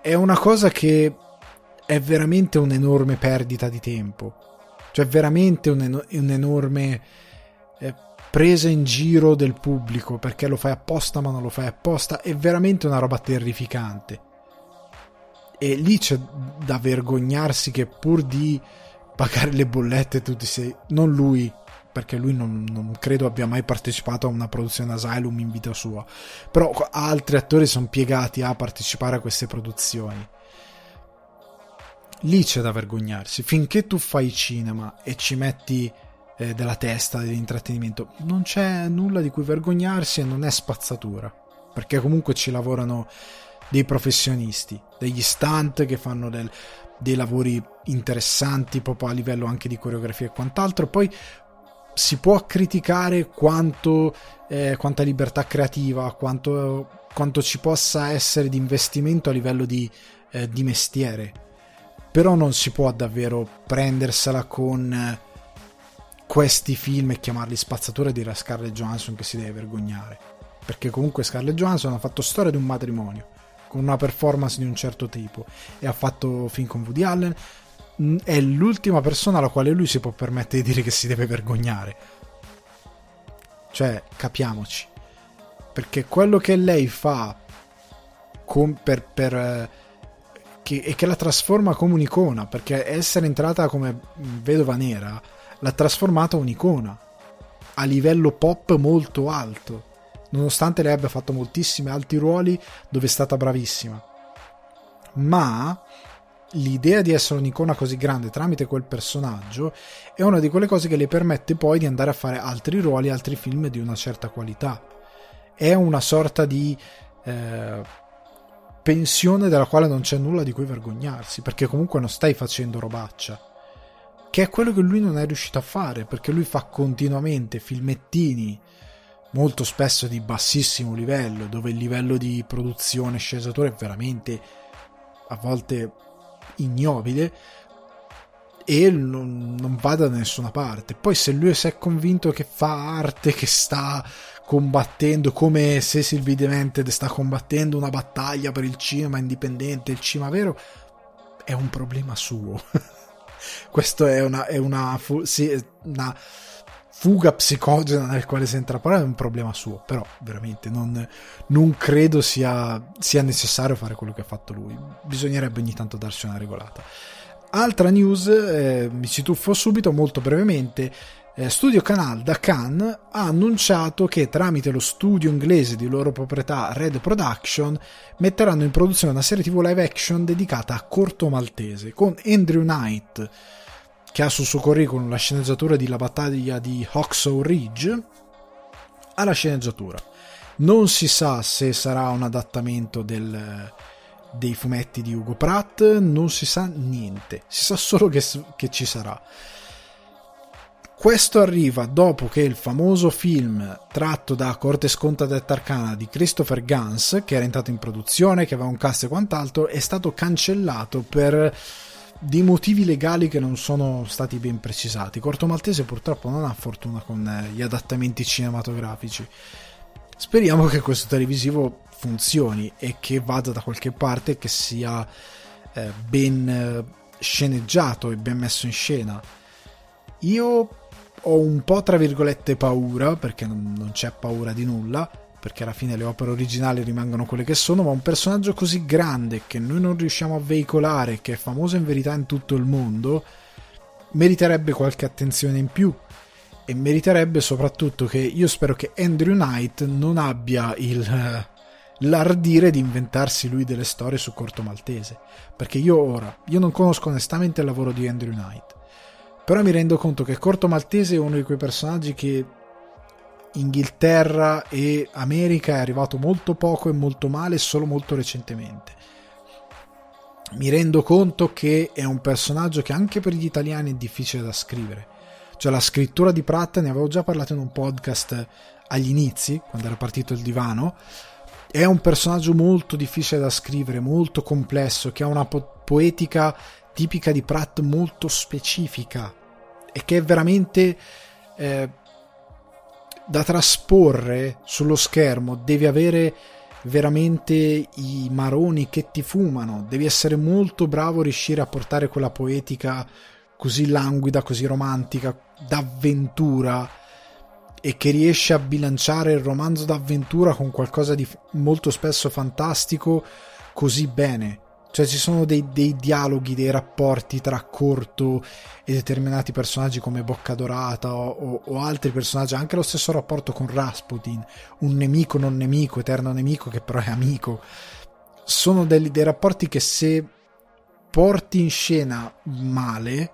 È una cosa che è veramente un'enorme perdita di tempo. Cioè, veramente un, un'enorme eh, presa in giro del pubblico perché lo fai apposta ma non lo fai apposta. È veramente una roba terrificante. E lì c'è da vergognarsi che pur di pagare le bollette tutti sei non lui perché lui non, non, credo abbia mai partecipato a una produzione Asylum in vita sua però altri attori sono piegati a partecipare a queste produzioni lì c'è da vergognarsi finché tu fai cinema e ci metti eh, della testa, dell'intrattenimento. Non c'è nulla di cui vergognarsi e non è spazzatura, perché comunque ci lavorano dei professionisti, degli stunt che fanno del, dei lavori interessanti proprio a livello anche di coreografia e quant'altro. Poi si può criticare quanto, eh, quanta libertà creativa, quanto, quanto, ci possa essere di investimento a livello di, eh, di mestiere, però non si può davvero prendersela con questi film e chiamarli spazzatura e dire a Scarlett Johansson che si deve vergognare. Perché comunque Scarlett Johansson ha fatto storia di un matrimonio con una performance di un certo tipo e ha fatto film con Woody Allen. È l'ultima persona alla quale lui si può permettere di dire che si deve vergognare. Cioè, capiamoci. Perché quello che lei fa con, per, per eh, che, e che la trasforma come un'icona, perché essere entrata come vedova nera l'ha trasformata un'icona a livello pop molto alto, nonostante lei abbia fatto moltissimi altri ruoli dove è stata bravissima. Ma l'idea di essere un'icona così grande tramite quel personaggio è una di quelle cose che le permette poi di andare a fare altri ruoli, altri film di una certa qualità. È una sorta di eh, pensione della quale non c'è nulla di cui vergognarsi, perché comunque non stai facendo robaccia che è quello che lui non è riuscito a fare, perché lui fa continuamente filmettini molto spesso di bassissimo livello, dove il livello di produzione e sceneggiatura è veramente a volte ignobile e non, non va da nessuna parte. Poi se lui si è convinto che fa arte, che sta combattendo come se Sylvie Demented sta combattendo una battaglia per il cinema indipendente, il cinema vero, è un problema suo. [LAUGHS] Questo è una, è una, sì, una fuga psicogena nel quale si entra a parlare è un problema suo, però veramente non, non credo sia, sia, necessario fare quello che ha fatto lui. Bisognerebbe ogni tanto darsi una regolata. Altra news, eh, mi ci tuffo subito molto brevemente eh, Studio Canal da Cannes ha annunciato che tramite lo studio inglese di loro proprietà Red Production metteranno in produzione una serie TV live action dedicata a Corto Maltese con Andrew Knight che ha sul suo curriculum la sceneggiatura di La battaglia di Hawksaw Ridge alla sceneggiatura. Non si sa se sarà un adattamento del, dei fumetti di Ugo Pratt, non si sa niente, si sa solo che, che ci sarà. Questo arriva dopo che il famoso film tratto da Corte Sconta del Tarcana di Christopher Gans, che era entrato in produzione, che aveva un cast e quant'altro, è stato cancellato per dei motivi legali che non sono stati ben precisati. Corto Maltese purtroppo non ha fortuna con eh, gli adattamenti cinematografici. Speriamo che questo televisivo funzioni e che vada da qualche parte che sia eh, ben eh, sceneggiato e ben messo in scena. Io ho un po' tra virgolette paura, perché non, non c'è paura di nulla, perché alla fine le opere originali rimangono quelle che sono, ma un personaggio così grande che noi non riusciamo a veicolare, che è famoso in verità in tutto il mondo, meriterebbe qualche attenzione in più e meriterebbe soprattutto che io spero che Andrew Knight non abbia il l'ardire di inventarsi lui delle storie su Corto Maltese, perché io ora io non conosco onestamente il lavoro di Andrew Knight. Però mi rendo conto che Corto Maltese è uno di quei personaggi che Inghilterra e America è arrivato molto poco e molto male solo molto recentemente. Mi rendo conto che è un personaggio che anche per gli italiani è difficile da scrivere cioè la scrittura di Pratt, ne avevo già parlato in un podcast agli inizi, quando era partito il divano. È un personaggio molto difficile da scrivere, molto complesso, che ha una po- poetica tipica di Pratt molto specifica e che è veramente eh, da trasporre sullo schermo. Devi avere veramente i maroni che ti fumano, devi essere molto bravo a riuscire a portare quella poetica così languida, così romantica, d'avventura e che riesce a bilanciare il romanzo d'avventura con qualcosa di molto spesso fantastico così bene. Cioè ci sono dei, dei dialoghi, dei rapporti tra Corto e determinati personaggi come Bocca Dorata o, o, o, altri personaggi, anche lo stesso rapporto con Rasputin, un nemico non nemico, eterno nemico che però è amico. Sono dei, dei rapporti che se porti in scena male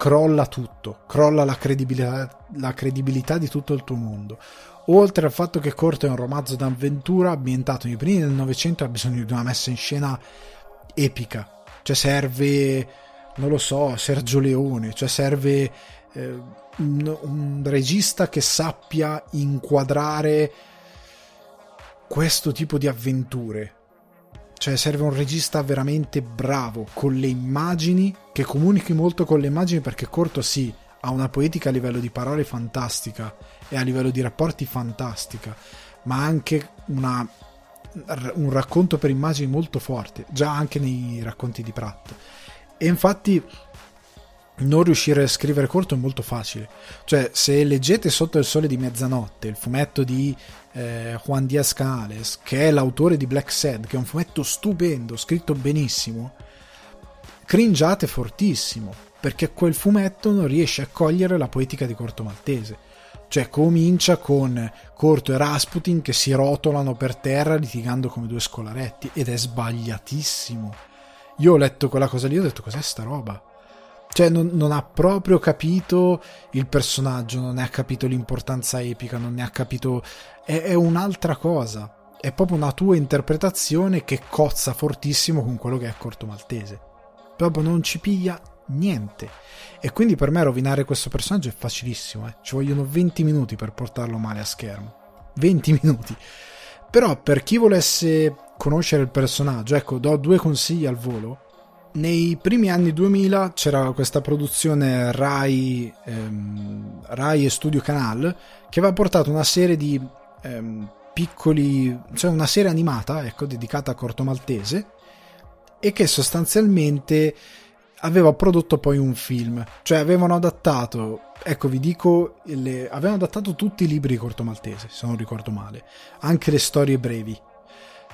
crolla tutto, crolla la credibilità, la credibilità di tutto il tuo mondo. Oltre al fatto che Corto è un romanzo d'avventura ambientato nei primi del Novecento, ha bisogno di una messa in scena epica. Cioè serve, non lo so, Sergio Leone, cioè serve eh, un, un regista che sappia inquadrare questo tipo di avventure cioè serve un regista veramente bravo con le immagini, che comunichi molto con le immagini perché Corto sì, ha una poetica a livello di parole fantastica e a livello di rapporti fantastica, ma anche una, un racconto per immagini molto forte, già anche nei racconti di Pratt. E infatti non riuscire a scrivere corto è molto facile. Cioè, se leggete Sotto il sole di mezzanotte, il fumetto di eh, Juan Diaz Canales, che è l'autore di Black Sad, che è un fumetto stupendo, scritto benissimo, cringiate fortissimo, perché quel fumetto non riesce a cogliere la poetica di Corto Maltese. Cioè, comincia con Corto e Rasputin che si rotolano per terra litigando come due scolaretti, ed è sbagliatissimo. Io ho letto quella cosa lì e ho detto, cos'è sta roba? Cioè, non, non, ha proprio capito il personaggio, non ne ha capito l'importanza epica, non ne ha capito. È, è, un'altra cosa. È proprio una tua interpretazione che cozza fortissimo con quello che è Corto Maltese. Proprio non ci piglia niente. E quindi per me rovinare questo personaggio è facilissimo. Eh. Ci vogliono 20 minuti per portarlo male a schermo. 20 [LAUGHS] minuti. Però per chi volesse conoscere il personaggio, ecco, do due consigli al volo nei primi anni 2000 c'era questa produzione Rai, ehm, Rai e Studio Canal che aveva portato una serie di ehm, piccoli, cioè una serie animata, ecco, dedicata a Corto Maltese e che sostanzialmente aveva prodotto poi un film, cioè avevano adattato, ecco vi dico, le, avevano adattato tutti i libri di Corto Maltese, se non ricordo male, anche le storie brevi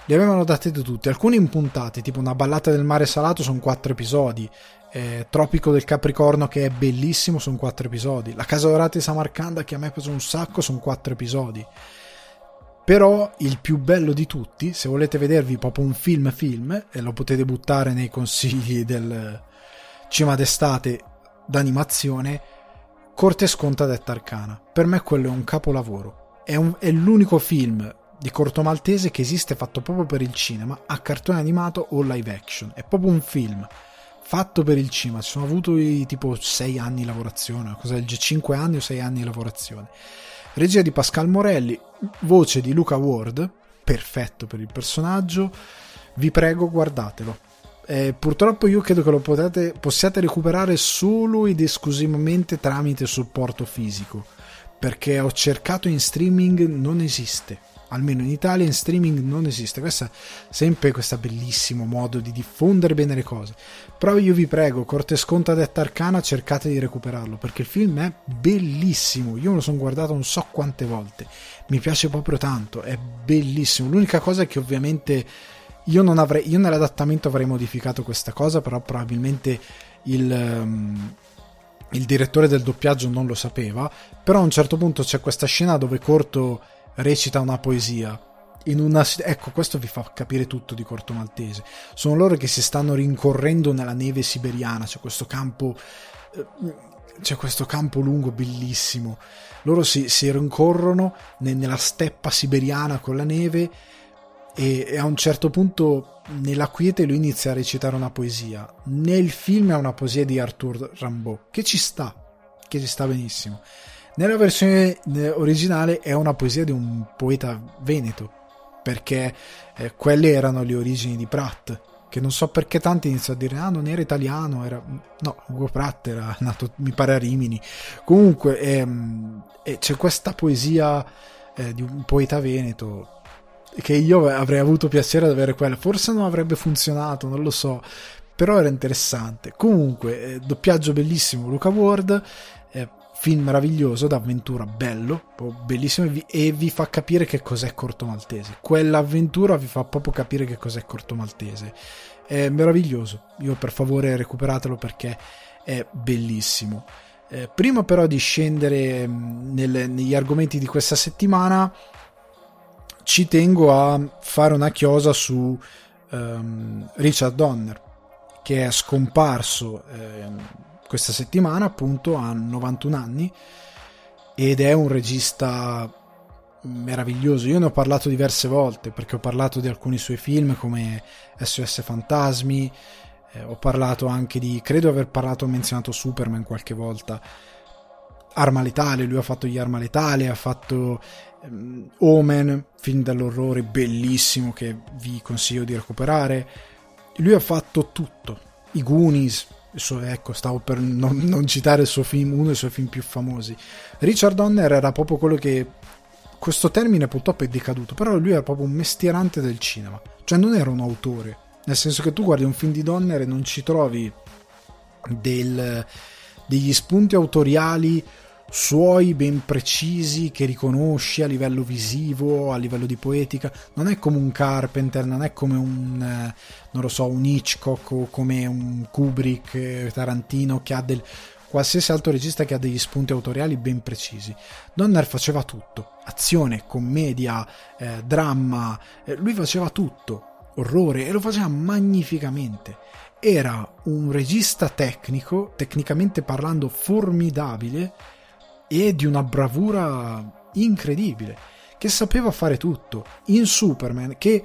li avevano dati tutti, alcuni impuntati, tipo una ballata del mare salato sono quattro episodi, eh, Tropico del Capricorno che è bellissimo sono quattro episodi, La Casa Dorata di Samarcanda che a me piace un sacco sono quattro episodi. Però il più bello di tutti, se volete vedervi proprio un film film, e lo potete buttare nei consigli del cinema d'estate d'animazione, Corte Sconta detta Arcana. Per me quello è un capolavoro. È, un, è l'unico film di corto maltese che esiste fatto proprio per il cinema, a cartone animato o live action. È proprio un film fatto per il cinema. Ci sono avuto tipo 6 anni di lavorazione, cosa del 5 anni o 6 anni di lavorazione. Regia di Pascal Morelli, voce di Luca Ward, perfetto per il personaggio. Vi prego, guardatelo. Eh, purtroppo io credo che lo potete, possiate recuperare solo ed esclusivamente tramite supporto fisico perché ho cercato in streaming non esiste almeno in Italia in streaming non esiste. Questo è sempre questo bellissimo modo di diffondere bene le cose. Però io vi prego, corte sconto detta arcana, cercate di recuperarlo perché il film è bellissimo. Io me lo sono guardato non so quante volte. Mi piace proprio tanto, è bellissimo. L'unica cosa è che ovviamente io non avrei io nell'adattamento avrei modificato questa cosa, però probabilmente il um, il direttore del doppiaggio non lo sapeva, però a un certo punto c'è questa scena dove Corto recita una poesia. Una, ecco, questo vi fa capire tutto di Corto Maltese. Sono loro che si stanno rincorrendo nella neve siberiana, c'è questo campo. Eh, c'è questo campo lungo bellissimo. Loro si, si rincorrono nella steppa siberiana con la neve e, e, a un certo punto nella quiete lui inizia a recitare una poesia. Nel film è una poesia di Arthur Rimbaud che ci sta, che ci sta benissimo. Nella versione eh, originale è una poesia di un poeta veneto, perché eh, quelle erano le origini di Pratt, che non so perché tanti iniziano a dire ah non era italiano, era... no, Ugo Pratt era nato mi pare a Rimini. Comunque ehm, eh, c'è questa poesia eh, di un poeta veneto che io avrei avuto piacere ad avere quella, forse non avrebbe funzionato, non lo so, però era interessante. Comunque, eh, doppiaggio bellissimo Luca Ward, eh, film meraviglioso d'avventura, bello, bellissimo e vi, e vi, fa capire che cos'è Corto Maltese. Quell'avventura vi fa proprio capire che cos'è Corto Maltese. È meraviglioso. Io per favore recuperatelo perché è bellissimo. Eh, prima però di scendere mm, nel, negli argomenti di questa settimana, ci tengo a fare una chiosa su um, Richard Donner, che è scomparso. Eh, questa settimana appunto ha 91 anni ed è un regista meraviglioso. Io ne ho parlato diverse volte perché ho parlato di alcuni suoi film come SOS Fantasmi, eh, ho parlato anche di, credo aver parlato, ho menzionato Superman qualche volta. Arma Letale, lui ha fatto gli Arma Letale, ha fatto um, Omen, film dell'orrore bellissimo che vi consiglio di recuperare. Lui ha fatto tutto, i Goonies, suo, ecco, stavo per non, non, citare il suo film, uno dei suoi film più famosi. Richard Donner era proprio quello che. Questo termine purtroppo è decaduto, però lui era proprio un mestierante del cinema, cioè non era un autore, nel senso che tu guardi un film di Donner e non ci trovi del, degli spunti autoriali suoi ben precisi che riconosci a livello visivo, a livello di poetica. Non è come un Carpenter, non è come un, eh, non lo so, un Hitchcock o come un Kubrick, eh, Tarantino che ha del qualsiasi altro regista che ha degli spunti autoriali ben precisi. Donner faceva tutto, azione, commedia, eh, dramma, eh, lui faceva tutto, orrore e lo faceva magnificamente. Era un regista tecnico, tecnicamente parlando formidabile, e di una bravura incredibile, che sapeva fare tutto in Superman, che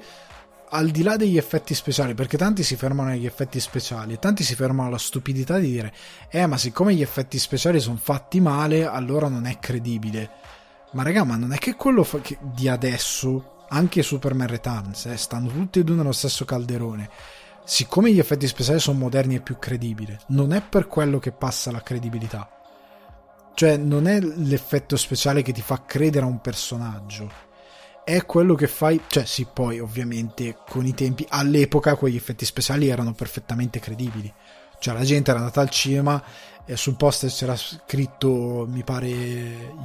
al di là degli effetti speciali, perché tanti si fermano agli effetti speciali e tanti si fermano alla stupidità di dire, eh ma siccome gli effetti speciali sono fatti male, allora non è credibile. Ma raga, ma non è che quello fa- che di adesso, anche Superman Returns, eh, stanno tutti e due nello stesso calderone. Siccome gli effetti speciali sono moderni e più credibili, non è per quello che passa la credibilità cioè, non è l'effetto speciale che ti fa credere a un personaggio, è quello che fai. Cioè, sì, poi ovviamente con i tempi, all'epoca quegli effetti speciali erano perfettamente credibili. Cioè, la gente era andata al cinema e sul poster c'era scritto, mi pare,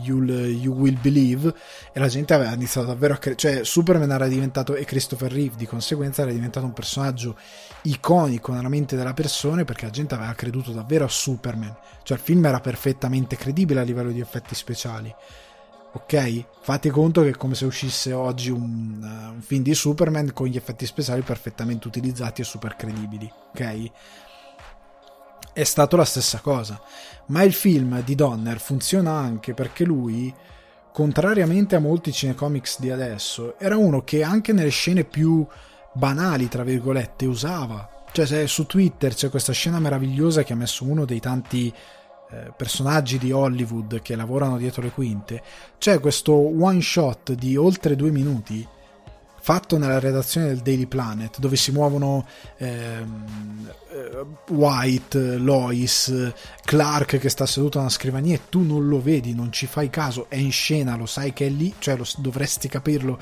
You'll, You Will Believe, e la gente aveva iniziato davvero a credere. Cioè, Superman era diventato, e Christopher Reeve di conseguenza era diventato un personaggio iconico nella mente della persona perché la gente aveva creduto davvero a Superman. Cioè il film era perfettamente credibile a livello di effetti speciali. Ok? Fate conto che è come se uscisse oggi un, uh, un film di Superman con gli effetti speciali perfettamente utilizzati e super credibili. Ok? È stato la stessa cosa. Ma il film di Donner funziona anche perché lui contrariamente a molti cinecomics di adesso, era uno che anche nelle scene più banali, tra virgolette, usava. Cioè, se su Twitter c'è questa scena meravigliosa che ha messo uno dei tanti eh, personaggi di Hollywood che lavorano dietro le quinte, c'è questo one shot di oltre due minuti fatto nella redazione del Daily Planet, dove si muovono ehm, eh, White, Lois, Clark che sta seduto a una scrivania e tu non lo vedi, non ci fai caso, è in scena, lo sai che è lì, cioè lo, dovresti capirlo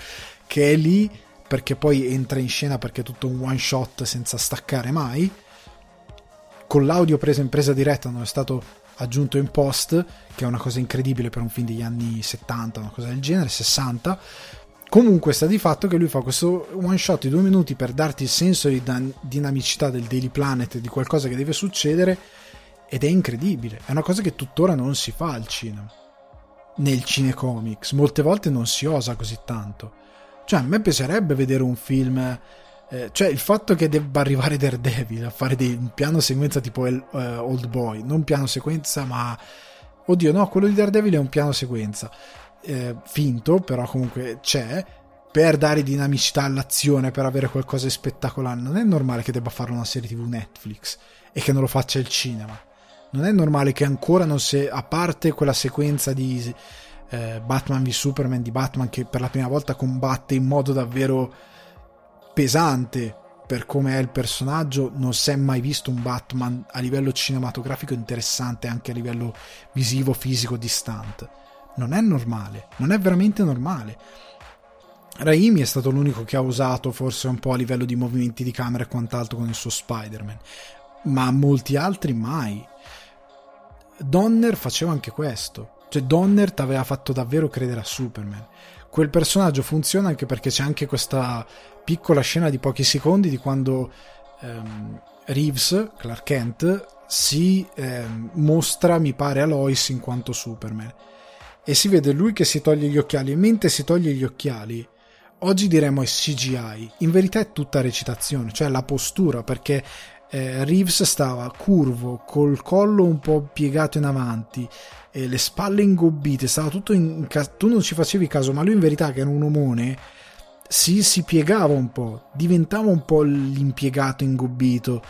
che è lì perché poi entra in scena perché è tutto un one shot senza staccare mai. Con l'audio preso in presa diretta non è stato aggiunto in post, che è una cosa incredibile per un film degli anni 70, una cosa del genere, 60 Comunque sta di fatto che lui fa questo one shot di due minuti per darti il senso di dinamicità del Daily Planet, di qualcosa che deve succedere, ed è incredibile. È una cosa che tuttora non si fa al cinema. Nel cinecomics. Molte volte non si osa così tanto. Cioè, a me piacerebbe vedere un film. Eh, cioè, il fatto che debba arrivare Daredevil a fare dei, un piano sequenza tipo el, uh, Old Boy, non piano sequenza, ma. Oddio, no, quello di Daredevil è un piano sequenza eh, finto, però comunque c'è, per dare dinamicità all'azione, per avere qualcosa di spettacolare. Non è normale che debba fare una serie TV Netflix e che non lo faccia il cinema. Non è normale che ancora non si, a parte quella sequenza di eh, Batman v Superman di Batman che per la prima volta combatte in modo davvero pesante per come è il personaggio, non si è mai visto un Batman a livello cinematografico interessante anche a livello visivo, fisico, distante non è normale, non è veramente normale. Raimi è stato l'unico che ha usato forse un po' a livello di movimenti di camera e quant'altro con il suo Spider-Man, ma molti altri mai. Donner faceva anche questo, cioè Donner ti aveva fatto davvero credere a Superman. Quel personaggio funziona anche perché c'è anche questa piccola scena di pochi secondi di quando ehm, Reeves, Clark Kent, si ehm, mostra, mi pare, a Lois in quanto Superman. E si vede lui che si toglie gli occhiali. E mentre si toglie gli occhiali oggi diremmo è CGI in verità è tutta recitazione cioè la postura perché eh, Reeves stava curvo col collo un po' piegato in avanti e le spalle ingobbite stava tutto in tu non ci facevi caso ma lui in verità che era un omone si, si piegava un po' diventava un po' l'impiegato ingobbito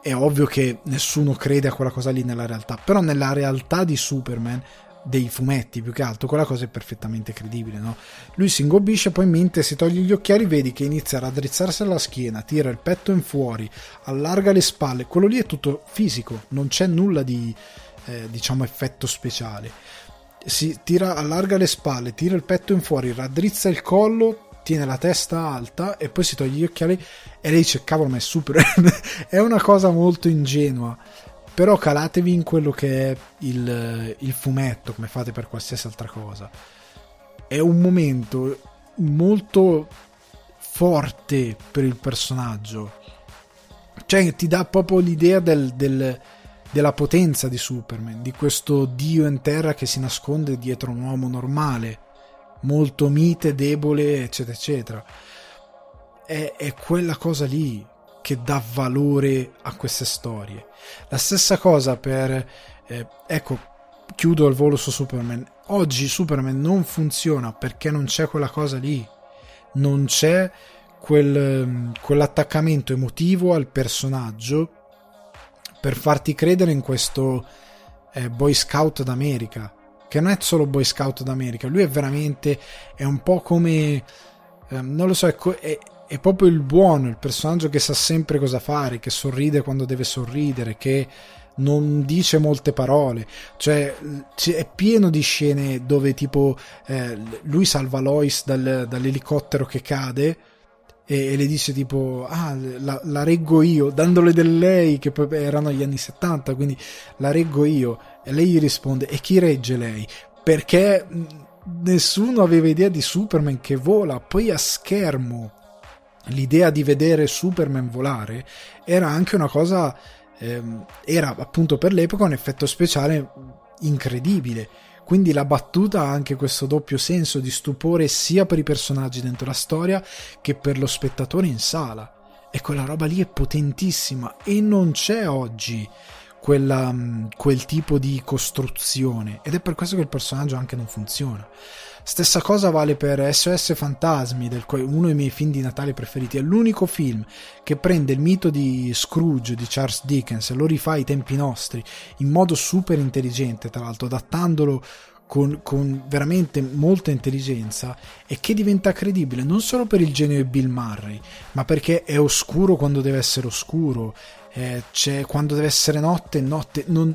è ovvio che nessuno crede a quella cosa lì nella realtà però nella realtà di Superman dei fumetti più che altro, quella cosa è perfettamente credibile, no? Lui si ingobbisce, poi mentre si toglie gli occhiali vedi che inizia a raddrizzarsi alla schiena, tira il petto in fuori, allarga le spalle, quello lì è tutto fisico, non c'è nulla di eh, diciamo effetto speciale. Si tira, allarga le spalle, tira il petto in fuori, raddrizza il collo, tiene la testa alta e poi si toglie gli occhiali e lei dice cavolo ma è super [LAUGHS] è una cosa molto ingenua. Però calatevi in quello che è il, il fumetto come fate per qualsiasi altra cosa. È un momento molto forte per il personaggio. Cioè ti dà proprio l'idea del, del, della potenza di Superman di questo dio in terra che si nasconde dietro un uomo normale molto mite, debole eccetera eccetera è, è quella cosa lì che dà valore a queste storie. La stessa cosa per... Eh, ecco, chiudo il volo su Superman. Oggi Superman non funziona perché non c'è quella cosa lì. Non c'è quel, quell'attaccamento emotivo al personaggio per farti credere in questo eh, Boy Scout d'America. Che non è solo Boy Scout d'America, lui è veramente. È un po' come. Eh, non lo so, è, è, proprio il buono, il personaggio che sa sempre cosa fare, che sorride quando deve sorridere, che non dice molte parole, cioè è pieno di scene dove tipo eh, lui salva Lois dal, dall'elicottero che cade e, e, le dice tipo ah la, la, reggo io, dandole del lei che poi erano gli anni 70, quindi la reggo io e lei gli risponde e chi regge lei? Perché nessuno aveva idea di Superman che vola, poi a schermo l'idea di vedere Superman volare era anche una cosa, ehm, era appunto per l'epoca un effetto speciale incredibile. Quindi la battuta ha anche questo doppio senso di stupore sia per i personaggi dentro la storia che per lo spettatore in sala. E quella roba lì è potentissima e non c'è oggi quella, quel tipo di costruzione ed è per questo che il personaggio anche non funziona. Stessa cosa vale per SOS Fantasmi, uno dei miei film di Natale preferiti. È l'unico film che prende il mito di Scrooge di Charles Dickens e lo rifà ai tempi nostri in modo super intelligente, tra l'altro, adattandolo con, con, veramente molta intelligenza e che diventa credibile non solo per il genio di Bill Murray, ma perché è oscuro quando deve essere oscuro, eh, quando deve essere notte, notte. Non,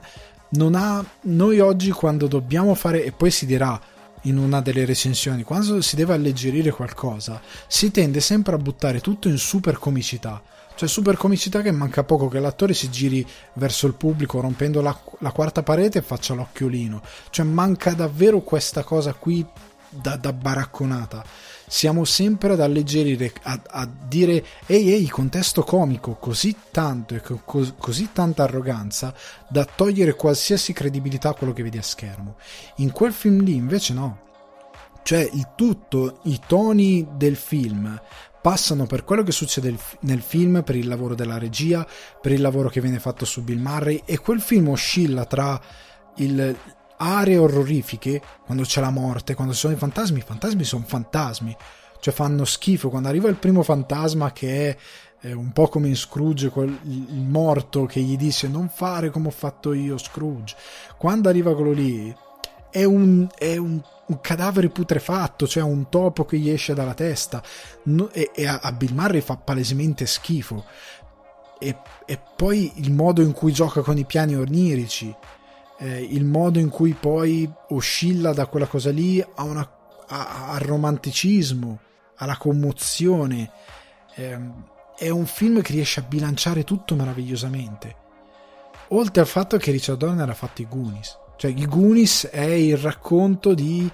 non ha. Noi oggi, quando dobbiamo fare, e poi si dirà in una delle recensioni, quando si deve alleggerire qualcosa, si tende sempre a buttare tutto in super comicità cioè, super comicità che manca poco che l'attore si giri verso il pubblico rompendo la, la quarta parete e faccia l'occhiolino. Cioè, manca davvero questa cosa qui da, da baracconata. Siamo sempre ad alleggerire, a, a, dire ehi ehi, contesto comico così tanto e co- così tanta arroganza da togliere qualsiasi credibilità a quello che vedi a schermo. In quel film lì invece no. Cioè il tutto, i toni del film passano per quello che succede nel film, per il lavoro della regia, per il lavoro che viene fatto su Bill Murray e quel film oscilla tra il, aree orrorifiche, quando c'è la morte, quando ci sono i fantasmi, i fantasmi sono fantasmi, cioè fanno schifo. Quando arriva il primo fantasma che è un po' come in Scrooge, il morto che gli dice non fare come ho fatto io Scrooge, quando arriva quello lì è un, è un, un, cadavere putrefatto, cioè un topo che gli esce dalla testa no, e, e, a, Bill Murray fa palesemente schifo. E, e, poi il modo in cui gioca con i piani onirici, eh, il modo in cui poi oscilla da quella cosa lì a una, a, al romanticismo, alla commozione. Eh, è un film che riesce a bilanciare tutto meravigliosamente. Oltre al fatto che Richard Donner ha fatto i Goonies cioè, i Goonies è il racconto di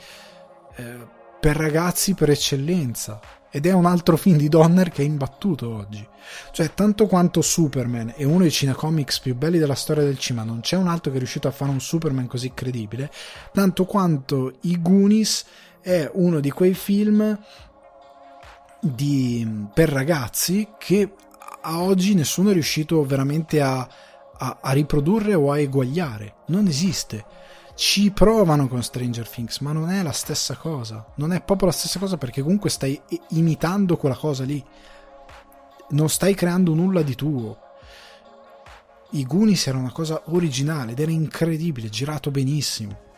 eh, per ragazzi per eccellenza. Ed è un altro film di Donner che è imbattuto oggi. Cioè, tanto quanto Superman è uno dei cinecomics più belli della storia del cinema, non c'è un altro che è riuscito a fare un Superman così credibile, tanto quanto I Goonies è uno di quei film di, per ragazzi che a oggi nessuno è riuscito veramente a a, a riprodurre o a eguagliare. Non esiste. Ci provano con Stranger Things, ma non è la stessa cosa. Non è proprio la stessa cosa perché comunque stai imitando quella cosa lì. Non stai creando nulla di tuo. I Goonies era una cosa originale ed era incredibile, girato benissimo.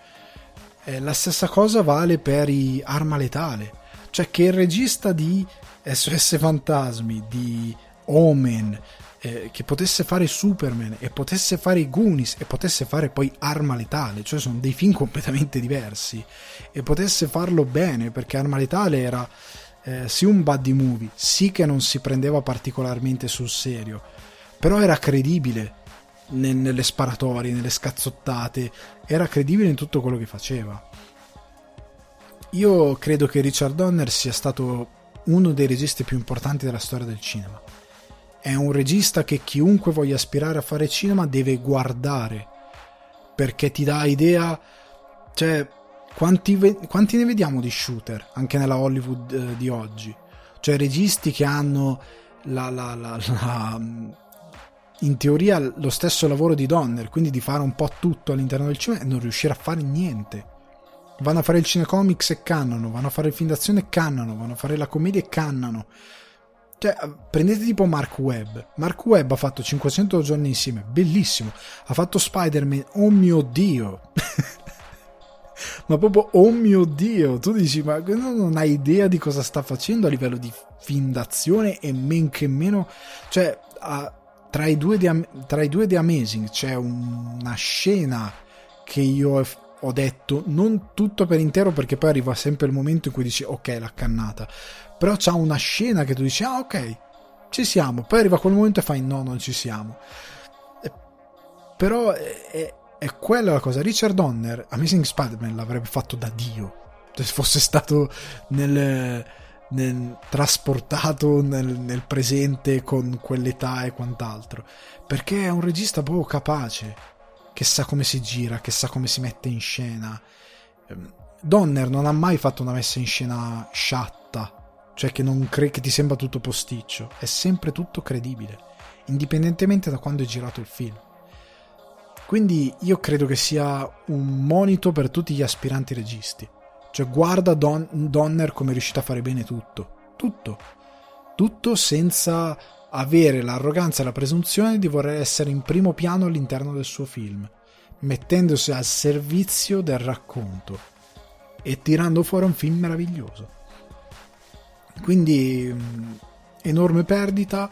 Eh, la stessa cosa vale per i Arma Letale. Cioè che il regista di SOS Fantasmi, di Omen, eh, che potesse fare Superman e potesse fare i Goonies e potesse fare poi Arma Letale, cioè sono dei film [LAUGHS] completamente diversi e potesse farlo bene perché Arma Letale era eh, sì un buddy movie, sì che non si prendeva particolarmente sul serio, però era credibile nelle sparatorie, nelle scazzottate, era credibile in tutto quello che faceva. Io credo che Richard Donner sia stato uno dei registi più importanti della storia del cinema è un regista che chiunque voglia aspirare a fare cinema deve guardare perché ti dà idea cioè quanti, quanti ne vediamo di shooter anche nella Hollywood eh, di oggi? Cioè registi che hanno la, la, la, la, in teoria lo stesso lavoro di Donner quindi di fare un po' tutto all'interno del cinema e non riuscire a fare niente. Vanno a fare il cinecomics e cannano vanno a fare il film d'azione e cannano vanno a fare la commedia e cannano cioè, prendete tipo Mark Webb. Mark Webb ha fatto 500 giorni insieme, bellissimo. Ha fatto Spider-Man, oh mio dio. [LAUGHS] ma proprio, oh mio dio. Tu dici, ma non hai idea di cosa sta facendo a livello di film d'azione e men che meno. Cioè, tra, i due di, tra i due di Amazing c'è una scena che io ho detto non tutto per intero perché poi arriva sempre il momento in cui dici ok l'ha cannata però c'ha una scena che tu dici ah ok ci siamo. Poi arriva quel momento e fai no non ci siamo. E, però è, è, è, quella la cosa. Richard Donner Amazing Spider-Man l'avrebbe fatto da Dio se fosse stato nel, nel, trasportato nel, nel, presente con quell'età e quant'altro. Perché è un regista proprio capace che sa come si gira che sa come si mette in scena. Ehm, Donner non ha mai fatto una messa in scena sciatta cioè che non cre- che ti sembra tutto posticcio, è sempre tutto credibile, indipendentemente da quando è girato il film. Quindi io credo che sia un monito per tutti gli aspiranti registi. Cioè guarda Don- Donner come è riuscito a fare bene tutto, tutto, tutto senza avere l'arroganza e la presunzione di voler essere in primo piano all'interno del suo film, mettendosi al servizio del racconto e tirando fuori un film meraviglioso. Quindi mh, enorme perdita.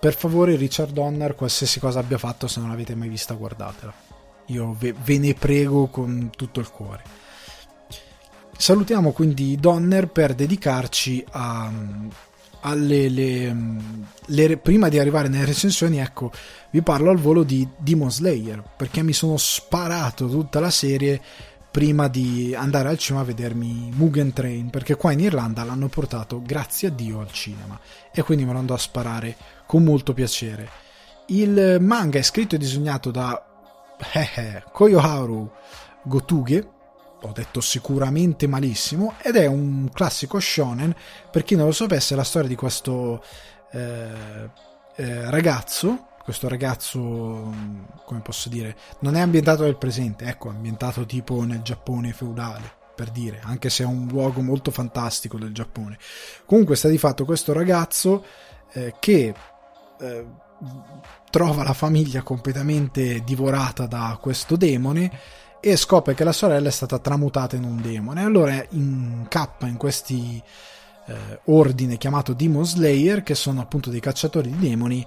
Per favore, Richard Donner, qualsiasi cosa abbia fatto, se non l'avete mai vista, guardatela. Io ve, ve ne prego con tutto il cuore. Salutiamo quindi Donner per dedicarci a, alle, le, le, prima di arrivare nelle recensioni, ecco, vi parlo al volo di Demon Slayer perché mi sono sparato tutta la serie prima di andare al cinema a vedermi Mugen Train perché qua in Irlanda l'hanno portato grazie a Dio al cinema e quindi me lo andò a sparare con molto piacere. Il manga è scritto e disegnato da eh, eh, Koyoharu Gotuge ho detto sicuramente malissimo, ed è un classico shonen, per chi non lo sapesse, è la storia di questo eh, eh, ragazzo, questo ragazzo, come posso dire, non è ambientato nel presente, ecco, ambientato tipo nel Giappone feudale, per dire, anche se è un luogo molto fantastico del Giappone. Comunque sta di fatto questo ragazzo eh, che eh, trova la famiglia completamente divorata da questo demone e scopre che la sorella è stata tramutata in un demone. Allora incappa in questi eh, ordine chiamato Demon Slayer, che sono appunto dei cacciatori di demoni,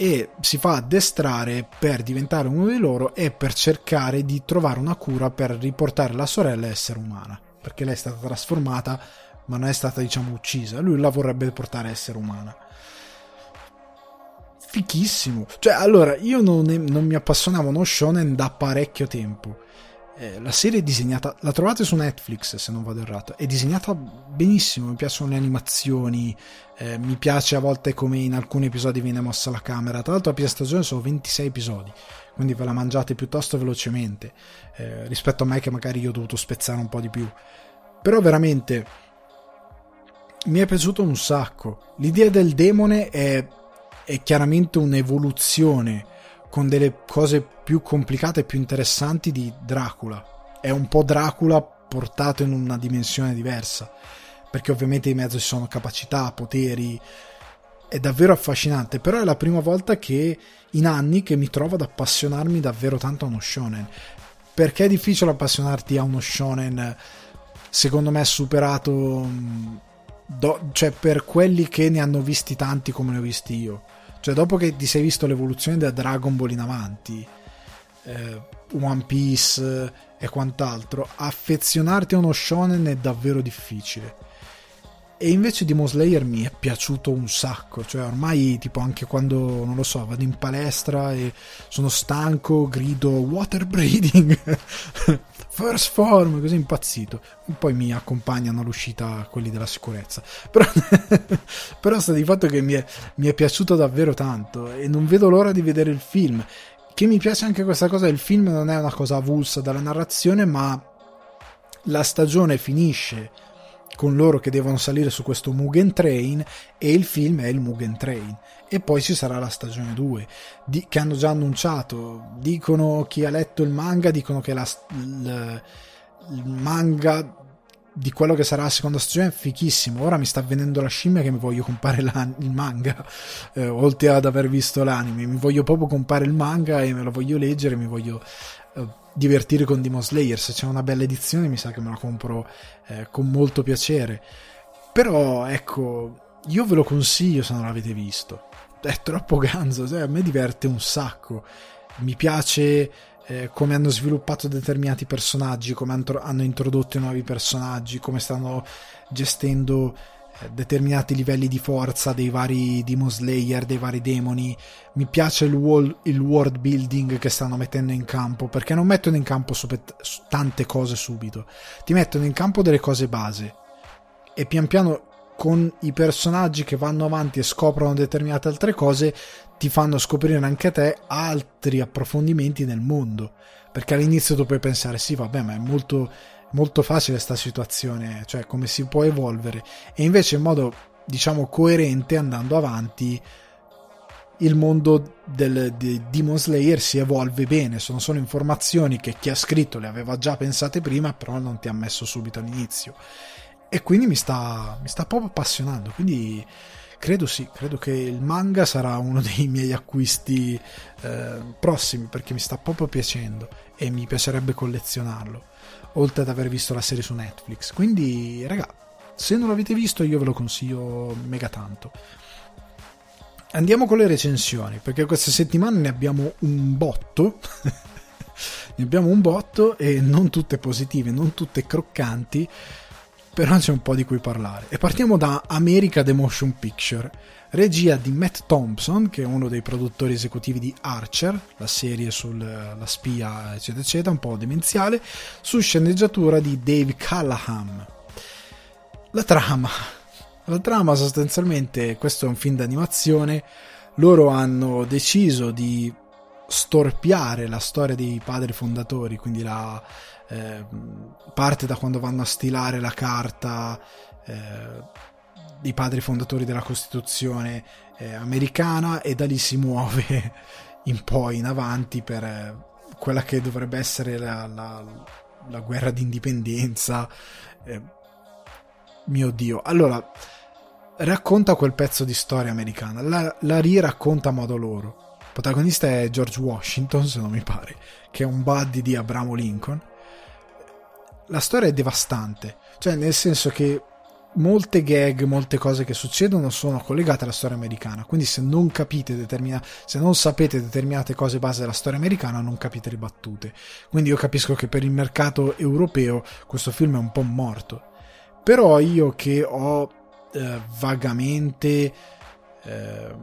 e si fa addestrare per diventare uno di loro e per cercare di trovare una cura per riportare la sorella a essere umana. Perché lei è stata trasformata, ma non è stata, diciamo, uccisa. Lui la vorrebbe portare a essere umana fichissimo. Cioè, allora, io non, non mi appassionavo a uno shonen da parecchio tempo. Eh, la serie è disegnata, la trovate su Netflix se non vado errato, è disegnata benissimo, mi piacciono le animazioni, eh, mi piace a volte come in alcuni episodi viene mossa la camera, tra l'altro la prima stagione sono 26 episodi, quindi ve la mangiate piuttosto velocemente eh, rispetto a me che magari io ho dovuto spezzare un po' di più. Però veramente mi è piaciuto un sacco. L'idea del demone è è chiaramente un'evoluzione con delle cose più complicate e più interessanti di Dracula. È un po' Dracula portato in una dimensione diversa, perché ovviamente in mezzo ci sono capacità, poteri. È davvero affascinante, però è la prima volta che in anni che mi trovo ad appassionarmi davvero tanto a uno shonen. Perché è difficile appassionarti a uno shonen, secondo me superato mm, do, cioè per quelli che ne hanno visti tanti come ne ho visti io. Cioè, dopo che ti sei visto l'evoluzione da Dragon Ball in avanti, eh, One Piece e quant'altro, affezionarti a uno shonen è davvero difficile. E invece Demon Slayer mi è piaciuto un sacco, cioè ormai tipo anche quando, non lo so, vado in palestra e sono stanco, grido water breathing, [LAUGHS] first form, così impazzito. Poi mi accompagnano all'uscita quelli della sicurezza. [LAUGHS] Però, però sta di fatto che mi è, mi è piaciuto davvero tanto e non vedo l'ora di vedere il film. Che mi piace anche questa cosa, il film non è una cosa avulsa dalla narrazione, ma la stagione finisce con loro che devono salire su questo Mugen Train e il film è il Mugen Train e poi ci sarà la stagione 2 di, che hanno già annunciato dicono chi ha letto il manga dicono che la, il, il manga di quello che sarà la seconda stagione è fichissimo. Ora mi sta venendo la scimmia che mi voglio comprare il manga, [LAUGHS] eh, oltre ad aver visto l'anime. Mi voglio proprio comprare il manga e me lo voglio leggere, mi voglio eh, divertire con Demon Slayer. Se c'è una bella edizione, mi sa che me la compro eh, con molto piacere. Però, ecco, io ve lo consiglio se non l'avete visto. È troppo ganzo, cioè, a me diverte un sacco. Mi piace eh, come hanno sviluppato determinati personaggi, come hanno introdotto nuovi personaggi, come stanno gestendo determinati livelli di forza dei vari Demon Slayer, dei vari demoni. Mi piace il, wall, il world building che stanno mettendo in campo perché non mettono in campo super, tante cose subito, ti mettono in campo delle cose base. E pian piano con i personaggi che vanno avanti e scoprono determinate altre cose ti fanno scoprire anche te altri approfondimenti nel mondo. Perché all'inizio tu puoi pensare sì vabbè ma è molto molto facile questa situazione, cioè come si può evolvere. E invece in modo diciamo coerente andando avanti il mondo del, di Demon Slayer si evolve bene, sono solo informazioni che chi ha scritto le aveva già pensate prima, però non ti ha messo subito all'inizio. E quindi mi sta, mi sta proprio appassionando, quindi credo sì, credo che il manga sarà uno [LAUGHS] dei miei acquisti eh, prossimi perché mi sta proprio piacendo e mi piacerebbe collezionarlo, oltre ad aver visto la serie su Netflix. Quindi, raga, se non l'avete visto io ve lo consiglio mega tanto. Andiamo con le recensioni, perché questa settimana ne abbiamo un botto. [LAUGHS] ne abbiamo un botto e non tutte positive, non tutte croccanti, però c'è un po' di cui parlare. E partiamo da America The Motion Picture, regia di Matt Thompson, che è uno dei produttori esecutivi di Archer, la serie sulla spia, eccetera, eccetera, un po' demenziale, su sceneggiatura di Dave Callahan. La trama la trama sostanzialmente, questo è un film d'animazione, loro hanno deciso di storpiare la storia dei padri fondatori, quindi la eh, parte da quando vanno a stilare la carta eh, dei padri fondatori della Costituzione eh, americana e da lì si muove in poi in avanti per eh, quella che dovrebbe essere la, la, la guerra d'indipendenza. Eh, mio Dio. Allora, racconta quel pezzo di storia americana, la, la riracconta a modo loro. Il protagonista è George Washington, se non mi pare, che è un buddy di Abramo Lincoln. La storia è devastante, cioè nel senso che molte gag, molte cose che succedono sono collegate alla storia americana. Quindi, se non capite determinate, se non sapete determinate cose base della storia americana, non capite le battute. Quindi, io capisco che per il mercato europeo questo film è un po' morto. Però io che ho eh, vagamente eh,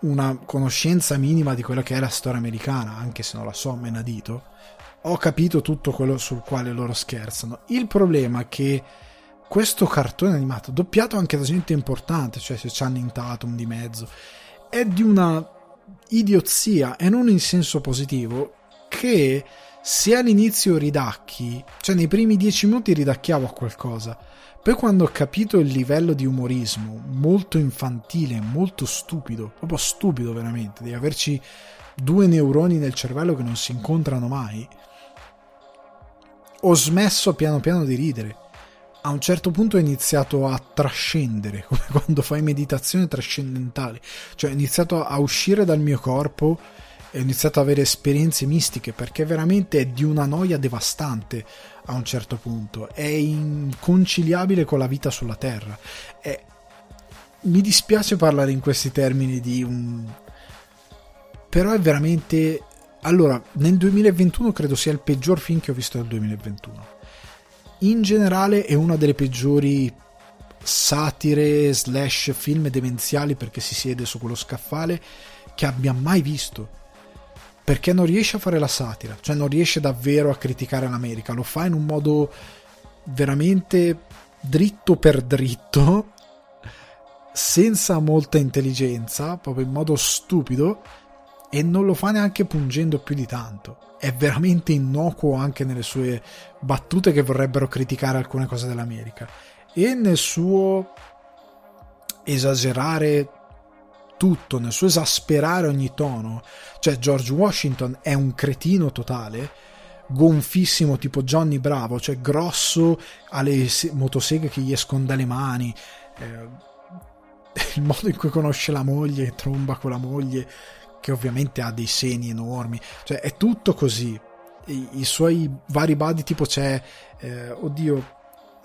una conoscenza minima di quella che è la storia americana, anche se non la so menadito, ho capito tutto quello sul quale loro scherzano. Il problema è che questo cartone animato, doppiato anche da gente importante, cioè se Channing Tatum di mezzo, è di una idiozia e non in senso positivo che se all'inizio ridacchi, cioè nei primi dieci minuti ridacchiavo a qualcosa, poi quando ho capito il livello di umorismo, molto infantile, molto stupido, proprio stupido veramente, di averci due neuroni nel cervello che non si incontrano mai, ho smesso piano piano di ridere. A un certo punto ho iniziato a trascendere, [LAUGHS] come quando fai meditazione trascendentale, cioè ho iniziato a uscire dal mio corpo e ho iniziato ad avere esperienze mistiche perché veramente è di una noia devastante a un certo punto, è inconciliabile con la vita sulla Terra. È... Mi dispiace parlare in questi termini di un... però è veramente... Allora, nel 2021 credo sia il peggior film che ho visto nel 2021. In generale è una delle peggiori satire slash film demenziali perché si siede su quello scaffale che abbia mai visto perché non riesce a fare la satira, cioè non riesce davvero a criticare l'America, lo fa in un modo veramente dritto per dritto, senza molta intelligenza, proprio in modo stupido, e non lo fa neanche pungendo più di tanto. È veramente innocuo anche nelle sue battute che vorrebbero criticare alcune cose dell'America. E nel suo esagerare tutto, nel suo esasperare ogni tono. Cioè, George Washington è un cretino totale, gonfissimo tipo Johnny Bravo, cioè grosso, ha le motoseghe che gli escono dalle mani. Eh, [LAUGHS] il modo in cui conosce la moglie, tromba con la moglie, che ovviamente ha dei seni enormi, cioè è tutto così. I, i suoi vari buddy, tipo c'è, eh, oddio,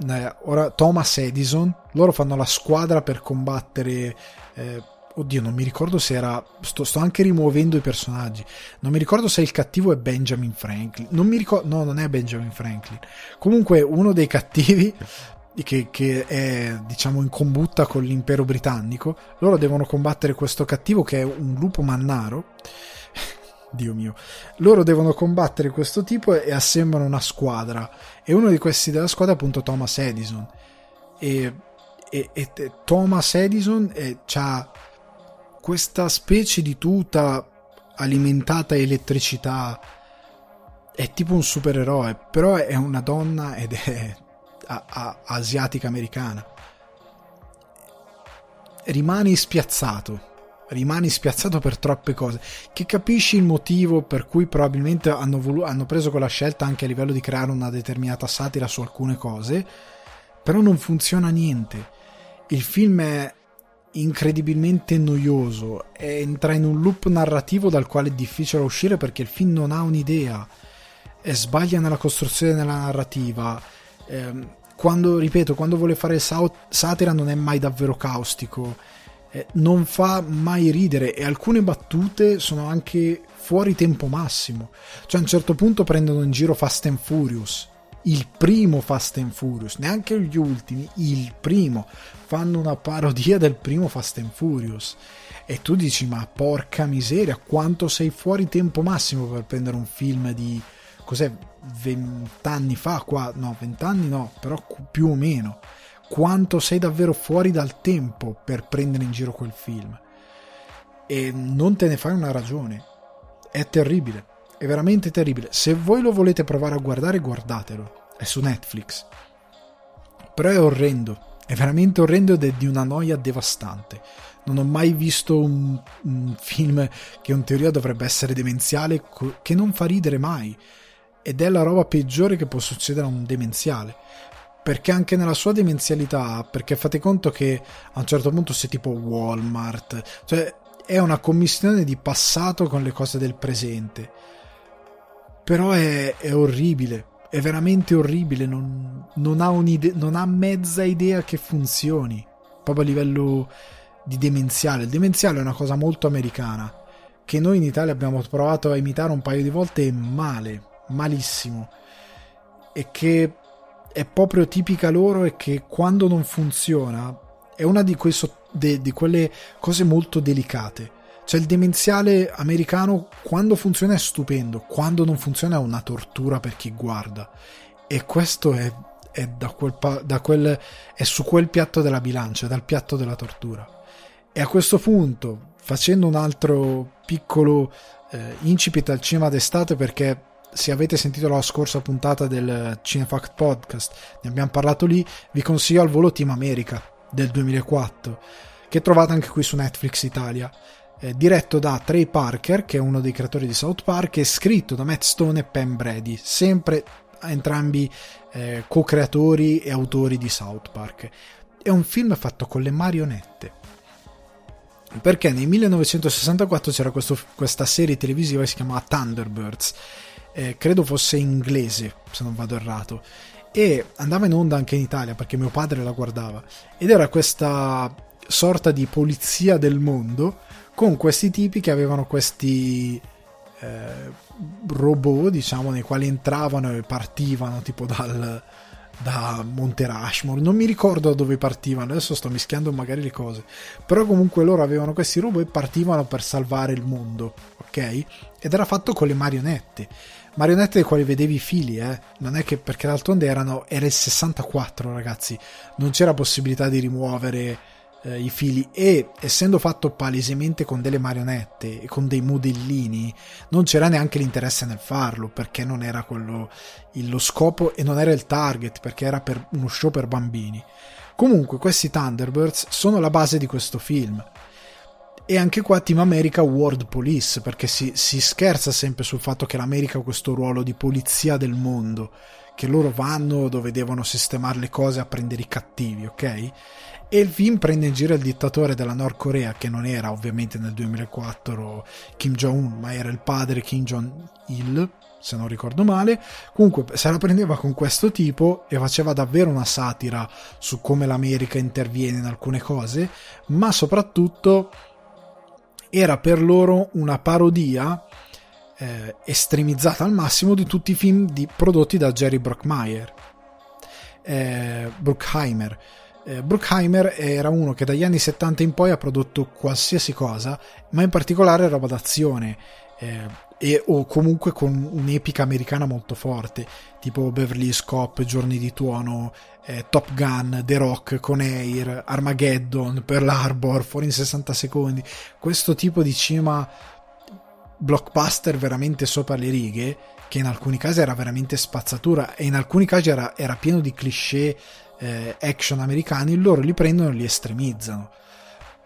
eh, ora Thomas Edison, loro fanno la squadra per combattere. Eh, oddio, non mi ricordo se era. Sto, sto, anche rimuovendo i personaggi. Non mi ricordo se il cattivo è Benjamin Franklin. Non mi ricordo. No, non è Benjamin Franklin. Comunque, uno dei cattivi. [LAUGHS] Che, che è diciamo in combutta con l'impero britannico. Loro devono combattere questo cattivo che è un lupo mannaro. Dio mio, loro devono combattere questo tipo e assemblano una squadra. E uno di questi della squadra è appunto Thomas Edison. E, e, e Thomas Edison ha questa specie di tuta alimentata elettricità è tipo un supereroe, però è una donna ed è a, a, asiatica americana. Rimani spiazzato, rimani spiazzato per troppe cose, che capisci il motivo per cui probabilmente hanno, volu- hanno preso quella scelta anche a livello di creare una determinata satira su alcune cose, però non funziona niente. Il film è incredibilmente noioso, entra in un loop narrativo dal quale è difficile uscire perché il film non ha un'idea. eh, sbaglia nella costruzione della narrativa. Eh, quando, ripeto, quando vuole fare satira non è mai davvero caustico, eh, non fa mai ridere e alcune battute sono anche fuori tempo massimo. Cioè a un certo punto prendono in giro Fast and Furious, il primo Fast and Furious, neanche gli ultimi, il primo. Fanno una parodia del primo Fast and Furious. E tu dici, ma porca miseria, quanto sei fuori tempo massimo per prendere un film di cos'è, vent'anni fa, qua, no, vent'anni no, però più o meno, quanto sei davvero fuori dal tempo per prendere in giro quel film. E non te ne fai una ragione. È terribile, è veramente terribile. Se voi lo volete provare a guardare, guardatelo. È su Netflix. Però è orrendo, è veramente orrendo ed è di una noia devastante. Non ho mai visto un, un film che in teoria dovrebbe essere demenziale che non fa ridere mai ed è la roba peggiore che può succedere a un demenziale perché anche nella sua demenzialità perché fate conto che a un certo punto sei tipo Walmart cioè è una commissione di passato con le cose del presente. Però è, è orribile è veramente orribile non, non, ha non ha mezza idea che funzioni proprio a livello di demenziale. Il demenziale è una cosa molto americana che noi in Italia abbiamo provato a imitare un paio di volte male malissimo. E che è proprio tipica loro e che quando non funziona è una di, so- de- di quelle cose molto delicate. Cioè il demenziale americano quando funziona è stupendo, quando non funziona è una tortura per chi guarda. E questo è, è, da quel da quel, è su quel piatto della bilancia, dal piatto della tortura. E a questo punto, facendo un altro piccolo eh, incipit al cinema d'estate, perché se avete sentito la scorsa puntata del Cinefact Podcast, ne abbiamo parlato lì, vi consiglio al volo Team America del 2004, che trovate anche qui su Netflix Italia. Eh, diretto da Trey Parker, che è uno dei creatori di South Park, e scritto da Matt Stone e Pam Brady, sempre entrambi eh, co-creatori e autori di South Park. È un film fatto con le marionette. Perché nel 1964 c'era questo, questa serie televisiva che si chiamava Thunderbirds eh, credo fosse inglese, se non vado errato, e andava in onda anche in Italia perché mio padre la guardava, ed era questa sorta di polizia del mondo con questi tipi che avevano questi eh, robot, diciamo, nei quali entravano e partivano tipo dal, da Monte Rushmore, non mi ricordo da dove partivano, adesso sto mischiando magari le cose, però comunque loro avevano questi robot e partivano per salvare il mondo, ok? Ed era fatto con le marionette marionette dei quali vedevi i fili, eh? non è che perché d'altronde erano, era il 64 ragazzi, non c'era possibilità di rimuovere eh, i fili e essendo fatto palesemente con delle marionette e con dei modellini non c'era neanche l'interesse nel farlo perché non era quello il, lo scopo e non era il target perché era per uno show per bambini. Comunque questi Thunderbirds sono la base di questo film e anche qua Team America World Police, perché si, si, scherza sempre sul fatto che l'America ha questo ruolo di polizia del mondo, che loro vanno dove devono sistemare le cose a prendere i cattivi, ok? E il film prende in giro il dittatore della Nord Corea, che non era ovviamente nel 2004 Kim Jong-un, ma era il padre Kim Jong-il, se non ricordo male. Comunque se la prendeva con questo tipo e faceva davvero una satira su come l'America interviene in alcune cose, ma soprattutto era per loro una parodia eh, estremizzata al massimo di tutti i film di, prodotti da Jerry Bruckheimer. Eh, Bruckheimer. Eh, Bruckheimer era uno che dagli anni 70 in poi ha prodotto qualsiasi cosa, ma in particolare roba d'azione. Eh, e, o comunque con un'epica americana molto forte, tipo Beverly Hills Cop, Giorni di Tuono, eh, Top Gun, The Rock, Con Air, Armageddon, Pearl Harbor, Fuori in 60 secondi, questo tipo di cinema blockbuster veramente sopra le righe, che in alcuni casi era veramente spazzatura e in alcuni casi era, era pieno di cliché eh, action americani, loro li prendono e li estremizzano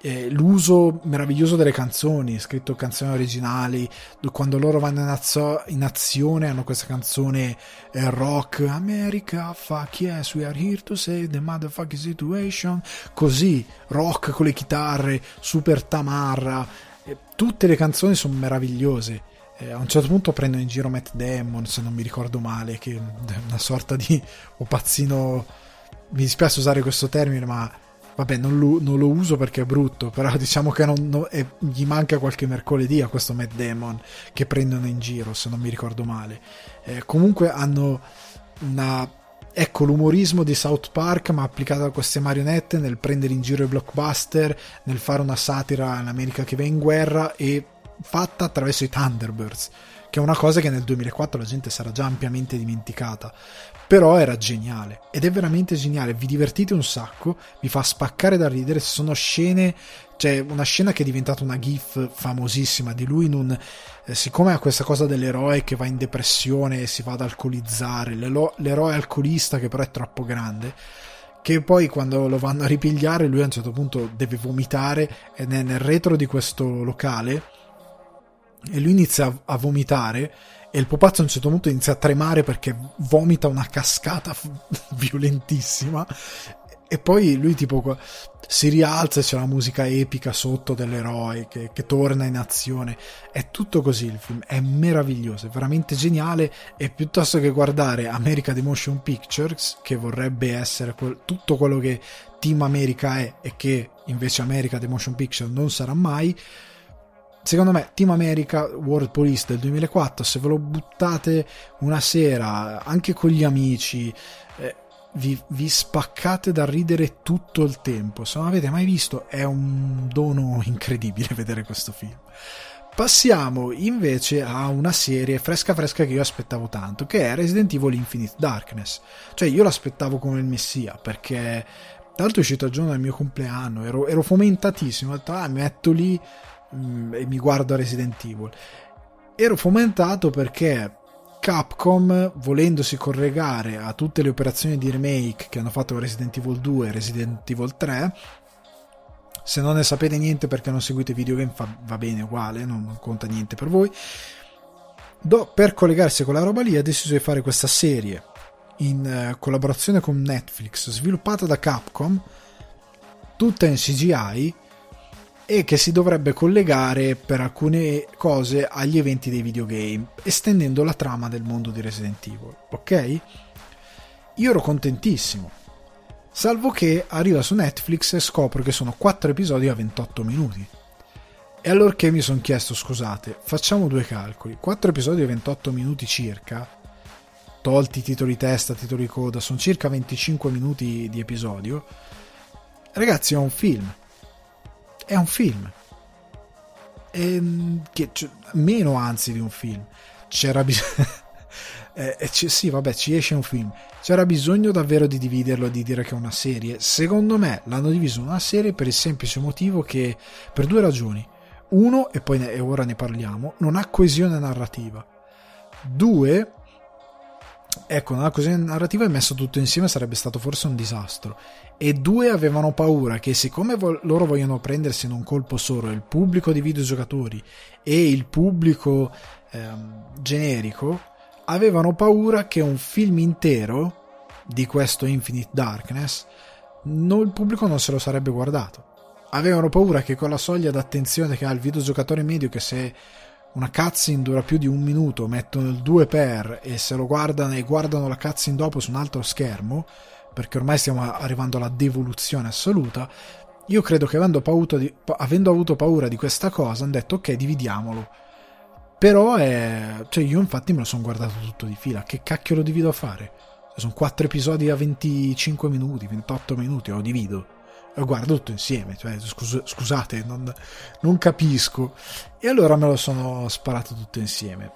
eh, l'uso meraviglioso delle canzoni, scritto canzoni originali, quando loro vanno in, azzo- in azione hanno questa canzone eh, rock, America, fuck yes, we are here to save the motherfucking situation, così, rock con le chitarre, super tamarra, eh, tutte le canzoni sono meravigliose. eh, a un certo punto prendono in giro Matt Damon, se non mi ricordo male, che è una sorta di opazzino. Mi dispiace usare questo termine, ma vabbè, non lo, non lo uso perché è brutto. Però [LAUGHS] diciamo che non, non, è, gli manca qualche mercoledì a questo Matt Damon che prendono in giro, se non mi ricordo male. Eh, comunque hanno una ecco l'umorismo di South Park ma applicato a queste marionette nel prendere in giro i blockbuster nel fare una satira all'America che va in guerra e fatta attraverso i Thunderbirds, che è una cosa che nel 2004 la gente sarà già ampiamente dimenticata. Però era geniale ed è veramente geniale. Vi divertite un sacco, vi fa spaccare da ridere. Sono scene, cioè una scena che è diventata una gif famosissima di lui in un. Eh, siccome ha questa cosa dell'eroe che va in depressione e si va ad alcolizzare, l'eroe alcolista che però è troppo grande che poi quando lo vanno a ripigliare lui a un certo punto deve vomitare ed è nel retro di questo locale e lui inizia a vomitare e il pupazzo a un certo punto inizia a tremare perché vomita una cascata [LAUGHS] violentissima. E poi lui tipo si rialza e c'è la musica epica sotto dell'eroe che, che, torna in azione. È tutto così il film è meraviglioso è veramente geniale. E piuttosto che guardare America The Motion Pictures che vorrebbe essere quel, tutto quello che Team America è e che invece America The Motion Picture non sarà mai secondo me Team America World Police del 2004 se ve lo buttate una sera anche con gli amici eh, vi, vi, spaccate da ridere tutto il tempo. Se non avete mai visto è un dono [LAUGHS] incredibile vedere questo film. Passiamo invece a una serie fresca fresca che io aspettavo tanto che è Resident Evil Infinite Darkness. Cioè io l'aspettavo come il messia perché tra l'altro è uscito il giorno del mio compleanno ero, ero fomentatissimo ho detto ah metto lì Mm, e mi guardo Resident Evil. Ero fomentato perché Capcom, volendosi collegare a tutte le operazioni di remake che hanno fatto Resident Evil 2 e Resident Evil 3, se non ne sapete niente perché non seguite videogame fa, va bene uguale, non conta niente per voi. Do, per collegarsi con la roba lì ha deciso di fare questa serie in uh, collaborazione con Netflix, sviluppata da Capcom, tutta in CGI, e che si dovrebbe collegare per alcune cose agli eventi dei videogame, estendendo la trama del mondo di Resident Evil. Ok? Io ero contentissimo. Salvo che arriva su Netflix e scopro che sono 4 episodi a 28 minuti. E allora che mi sono chiesto, scusate, facciamo due calcoli. 4 episodi a 28 minuti circa, tolti titoli testa, titoli coda, sono circa 25 minuti di episodio. Ragazzi, è un film è un film. E, ehm, che, cioè, meno anzi di un film. C'era bisogno... [LAUGHS] eh, eh sì, vabbè, ci esce un film. C'era bisogno davvero di dividerlo di dire che è una serie. Secondo me l'hanno diviso in una serie per il semplice motivo che, per due ragioni. Uno, e poi ne, e ora ne parliamo, non ha coesione narrativa. Due, ecco, non ha coesione narrativa e messo tutto insieme sarebbe stato forse un disastro e due avevano paura che siccome vo- loro vogliono prendersi in un colpo solo il pubblico di videogiocatori e il pubblico ehm, generico, avevano paura che un film intero di questo Infinite Darkness no, il pubblico non se lo sarebbe guardato. Avevano paura che con la soglia d'attenzione che ha il videogiocatore medio che se una cutscene dura più di un minuto mettono il 2 per e se lo guardano e guardano la cutscene dopo su un altro schermo perché ormai stiamo arrivando alla devoluzione assoluta, io credo che avendo, di, avendo avuto paura di questa cosa hanno detto ok dividiamolo. Però è... Cioè io infatti me lo sono guardato tutto di fila, che cacchio lo divido a fare? Sono 4 episodi a 25 minuti, 28 minuti, lo divido. Lo guardo tutto insieme, cioè, scus- scusate, non, non capisco. E allora me lo sono sparato tutto insieme.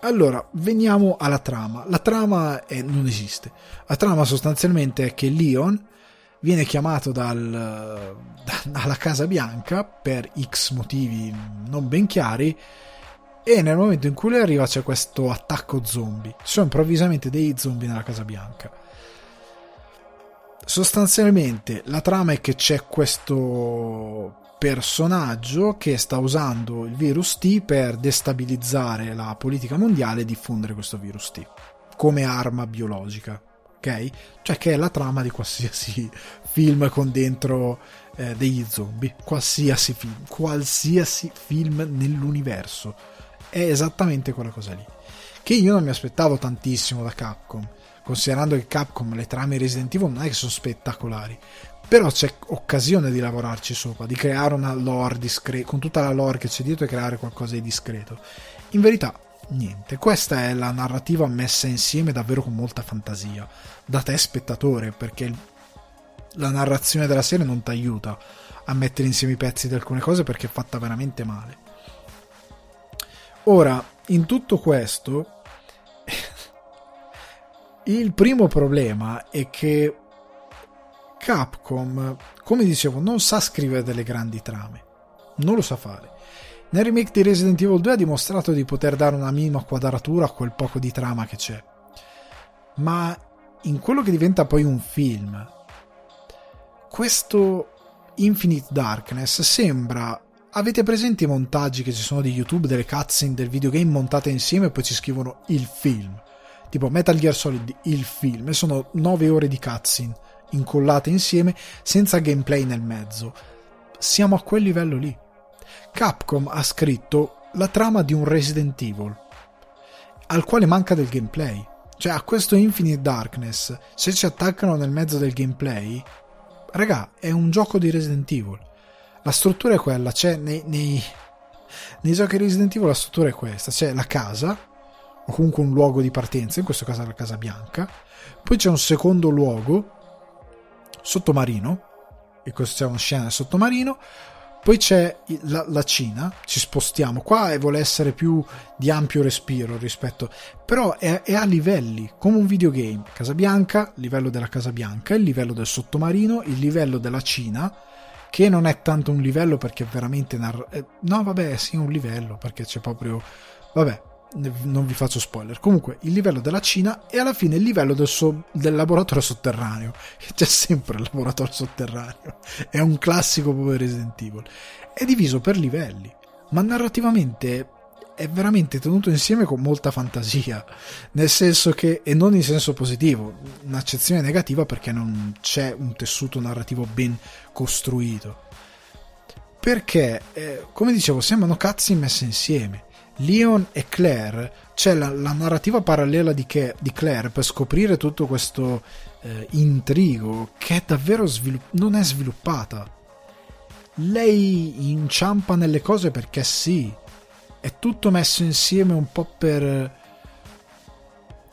Allora, veniamo alla trama. La trama è, non esiste. La trama sostanzialmente è che Leon viene chiamato dal, [LAUGHS] da, dalla Casa Bianca per X motivi non ben chiari e nel momento in cui lui arriva c'è questo attacco zombie. Ci sono improvvisamente dei zombie nella Casa Bianca. Sostanzialmente la trama è che c'è questo personaggio che sta usando il virus T per destabilizzare la politica mondiale e diffondere questo virus T come arma biologica. Ok? Cioè che è la trama di qualsiasi [LAUGHS] film con dentro eh, degli zombie, qualsiasi film, qualsiasi film nell'universo. È esattamente quella cosa lì. Che io non mi aspettavo tantissimo da Capcom, considerando che Capcom le trame Resident Evil non è che sono spettacolari. Però c'è occasione di lavorarci sopra, di creare una lore discreta, con tutta la lore che c'è dietro e creare qualcosa di discreto. In verità, niente. Questa è la narrativa messa insieme davvero con molta fantasia, da te spettatore, perché la narrazione della serie non ti aiuta a mettere insieme i pezzi di alcune cose perché è fatta veramente male. Ora, in tutto questo, [LAUGHS] il primo problema è che Capcom, come dicevo, non sa scrivere delle grandi trame. Non lo sa fare. Nel remake di Resident Evil 2 ha dimostrato di poter dare una minima quadratura a quel poco di trama che c'è. Ma in quello che diventa poi un film, questo Infinite Darkness sembra avete presenti i montaggi che ci sono di YouTube delle cutscene del videogame montate insieme e poi ci scrivono il film tipo Metal Gear Solid il film e sono 9 ore di cutscene incollate insieme senza gameplay nel mezzo. Siamo a quel livello lì. Capcom ha scritto la trama di un Resident Evil al quale manca del gameplay. Cioè a questo Infinite Darkness se ci attaccano nel mezzo del gameplay raga, è un gioco di Resident Evil. La struttura è quella, c'è nei, nei, nei giochi Resident Evil la struttura è questa, c'è la casa, o comunque un luogo di partenza, in questo caso la Casa Bianca, poi c'è un secondo luogo sottomarino, e questo c'è una scena sottomarino, poi c'è la, la, Cina, ci spostiamo qua e vuole essere più di ampio respiro rispetto, però è, è, a livelli, come un videogame. Casa Bianca, livello della Casa Bianca, il livello del sottomarino, il livello della Cina, che non è tanto un livello perché è veramente... Narra- eh, no, vabbè, sì, un livello perché c'è proprio... Vabbè, non vi faccio spoiler. Comunque, il livello della Cina e alla fine il livello del, so- del laboratorio sotterraneo. [LAUGHS] C'è sempre il laboratorio sotterraneo. [LAUGHS] È un classico proprio Resident Evil. È diviso per livelli, ma narrativamente è veramente tenuto insieme con molta fantasia. Nel senso che, e non in senso positivo, un'accezione negativa perché non c'è un tessuto narrativo ben costruito. Perché, eh, come dicevo, sembrano cazzi messe insieme Leon e Claire, c'è la, la narrativa parallela di, che, di, Claire per scoprire tutto questo eh, intrigo che è davvero svilupp- non è sviluppata. Lei inciampa nelle cose perché sì, è tutto messo insieme un po' per...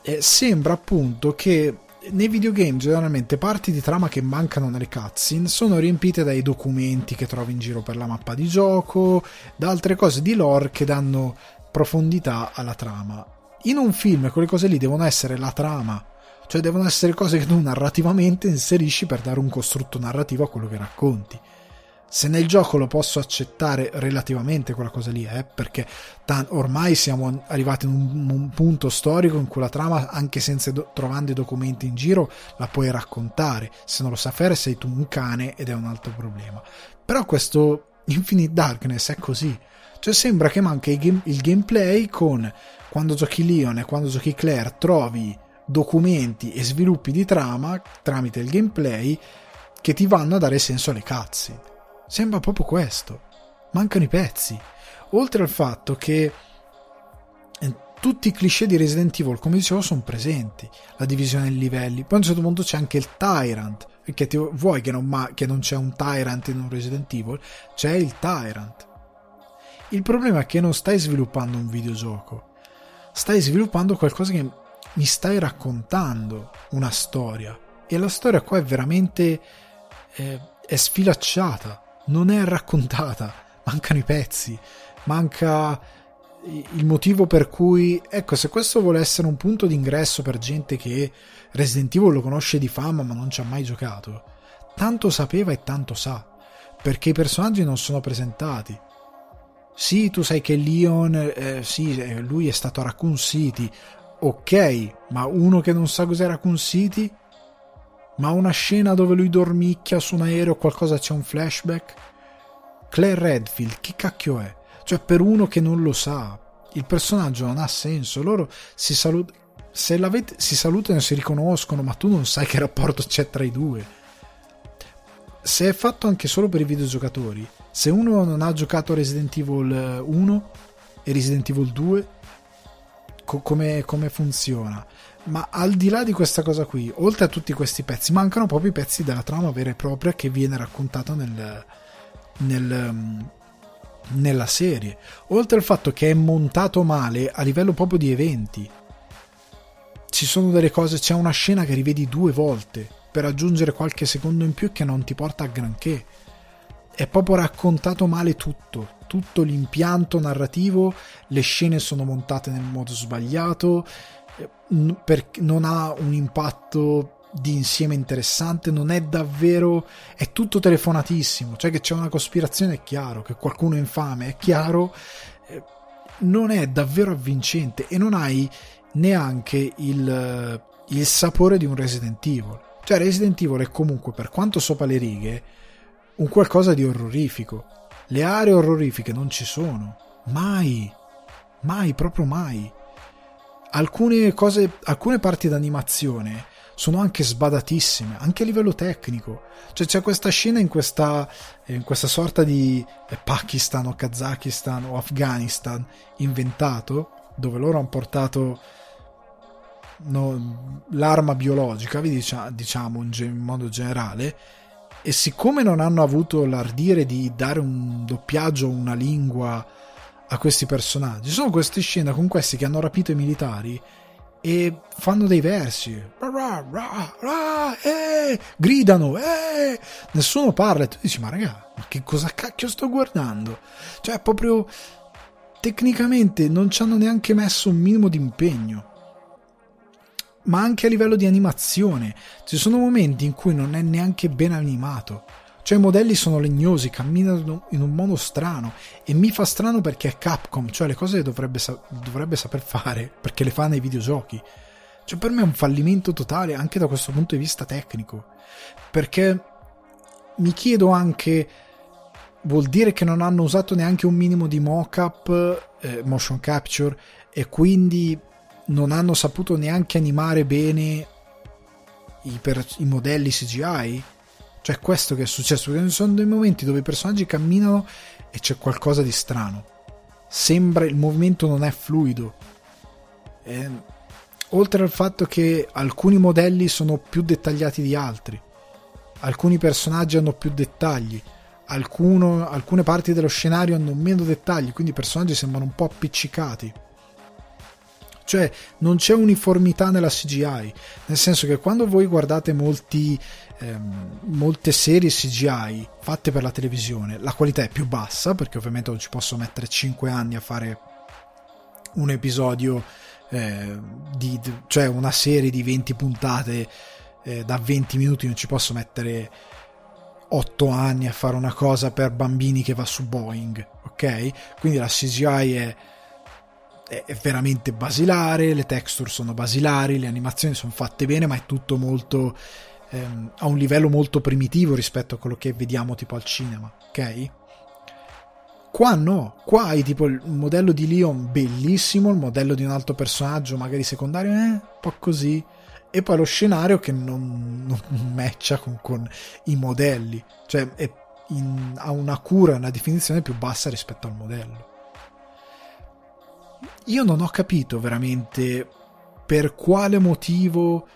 Eh, sembra appunto che nei videogame generalmente parti di trama che mancano nelle cutscene sono riempite dai documenti che trovi in giro per la mappa di gioco, da altre cose di lore che danno profondità alla trama. In un film quelle cose lì devono essere la trama, cioè devono essere cose che tu narrativamente inserisci per dare un costrutto narrativo a quello che racconti. Se nel gioco lo posso accettare relativamente quella cosa lì, eh, perché ormai siamo arrivati in un, un, punto storico in cui la trama, anche senza do- trovando i documenti in giro, la puoi raccontare. Se non lo sa fare, sei tu un cane ed è un altro problema. Però questo Infinite Darkness è così cioè sembra che manchi il, game, il gameplay con quando giochi Leon e quando giochi Claire trovi documenti e sviluppi di trama tramite il gameplay che ti vanno a dare senso alle cazzi. Sembra proprio questo. Mancano i pezzi. Oltre al fatto che eh, tutti i cliché di Resident Evil, come dicevo, sono presenti. La divisione dei livelli. Poi a un certo punto c'è anche il Tyrant. Perché vuoi che non, ma, che non c'è un Tyrant in un Resident Evil? C'è il Tyrant. Il problema è che non stai sviluppando un videogioco, stai sviluppando qualcosa che mi stai raccontando, una storia. E la storia qua è veramente eh, è sfilacciata, non è raccontata, [LAUGHS] mancano i pezzi, manca il motivo per cui, ecco, se questo vuole essere un punto d'ingresso per gente che Resident Evil lo conosce di fama ma non ci ha mai giocato, tanto sapeva e tanto sa, perché i personaggi non sono presentati, sì, tu sai che Leon, eh, sì, eh, lui è stato a Raccoon City. Ok, ma uno che non sa cos'è Raccoon City? Ma una scena dove lui dormicchia su un aereo qualcosa c'è un flashback? Claire Redfield, chi cacchio è? Cioè, per uno che non lo sa, il personaggio non ha senso. Loro si, salut- se si salutano e si riconoscono, ma tu non sai che rapporto c'è tra i due. Se è fatto anche solo per i videogiocatori, se uno non ha giocato Resident Evil 1, e Resident Evil 2 co- come, come funziona. Ma al di là di questa cosa qui, oltre a tutti questi pezzi, mancano proprio i pezzi della trama vera e propria che viene raccontata nel, nel, mm, nella serie. Oltre al fatto che è montato male a livello proprio di eventi. Ci sono delle cose, c'è una scena che rivedi due volte per aggiungere qualche secondo in più che non ti porta a granché. È proprio raccontato male tutto, tutto l'impianto narrativo, le scene sono montate nel modo sbagliato, eh, non ha un impatto di insieme interessante, non è davvero, è tutto telefonatissimo, cioè che c'è una cospirazione è chiaro, che qualcuno è infame è chiaro, eh, non è davvero avvincente e non hai neanche il, il sapore di un Resident Evil. Cioè Resident Evil è comunque, per quanto sopra le righe, un qualcosa di orrorifico. Le aree orrorifiche non ci sono, mai, mai, proprio mai. Alcune cose, alcune parti d'animazione sono anche sbadatissime, anche a livello tecnico. Cioè c'è questa scena in questa, in questa sorta di eh, Pakistan o Kazakistan o Afghanistan inventato, dove loro hanno portato no, l'arma biologica, diciamo in, in modo generale, e siccome non hanno avuto l'ardire di dare un doppiaggio, una lingua a questi personaggi, sono queste scene con questi che hanno rapito i militari e fanno dei versi, ra, ra, ra, eh, gridano, eh, nessuno parla e tu dici ma raga, ma che cosa cacchio sto guardando? Cioè proprio tecnicamente non ci hanno neanche messo un minimo di impegno. Ma anche a livello di animazione, ci sono momenti in cui non è neanche ben animato. Cioè i modelli sono legnosi, camminano in un modo strano e mi fa strano perché è Capcom, cioè le cose dovrebbe, dovrebbe saper fare perché le fa nei videogiochi. Cioè per me è un fallimento totale anche da questo punto di vista tecnico. Perché mi chiedo anche vuol dire che non hanno usato neanche un minimo di mock-up, eh, motion capture e quindi non hanno saputo neanche animare bene i, per, i modelli CGI cioè, questo che è successo, perché ci sono dei momenti dove i personaggi camminano e c'è qualcosa di strano. Sembra il movimento non è fluido. E, oltre al fatto che alcuni modelli sono più dettagliati di altri, alcuni personaggi hanno più dettagli, alcuno, alcune parti dello scenario hanno meno dettagli, quindi i personaggi sembrano un po' appiccicati. Cioè, non c'è uniformità nella CGI, nel senso che quando voi guardate molti ehm, molte serie CGI fatte per la televisione, la qualità è più bassa perché ovviamente non ci posso mettere 5 anni a fare un episodio, eh, di, cioè una serie di 20 puntate eh, da 20 minuti, non ci posso mettere 8 anni a fare una cosa per bambini che va su Boeing, ok? Quindi la CGI è è veramente basilare, le texture sono basilari, le animazioni sono fatte bene, ma è tutto molto ehm, a un livello molto primitivo rispetto a quello che vediamo tipo al cinema, ok? Qua no, qua hai tipo il modello di Leon bellissimo, il modello di un altro personaggio magari secondario, eh, un po' così, e poi lo scenario che non, non [LAUGHS] matcha con, con, i modelli, cioè in, ha una cura, una definizione più bassa rispetto al modello. Io non ho capito veramente per quale motivo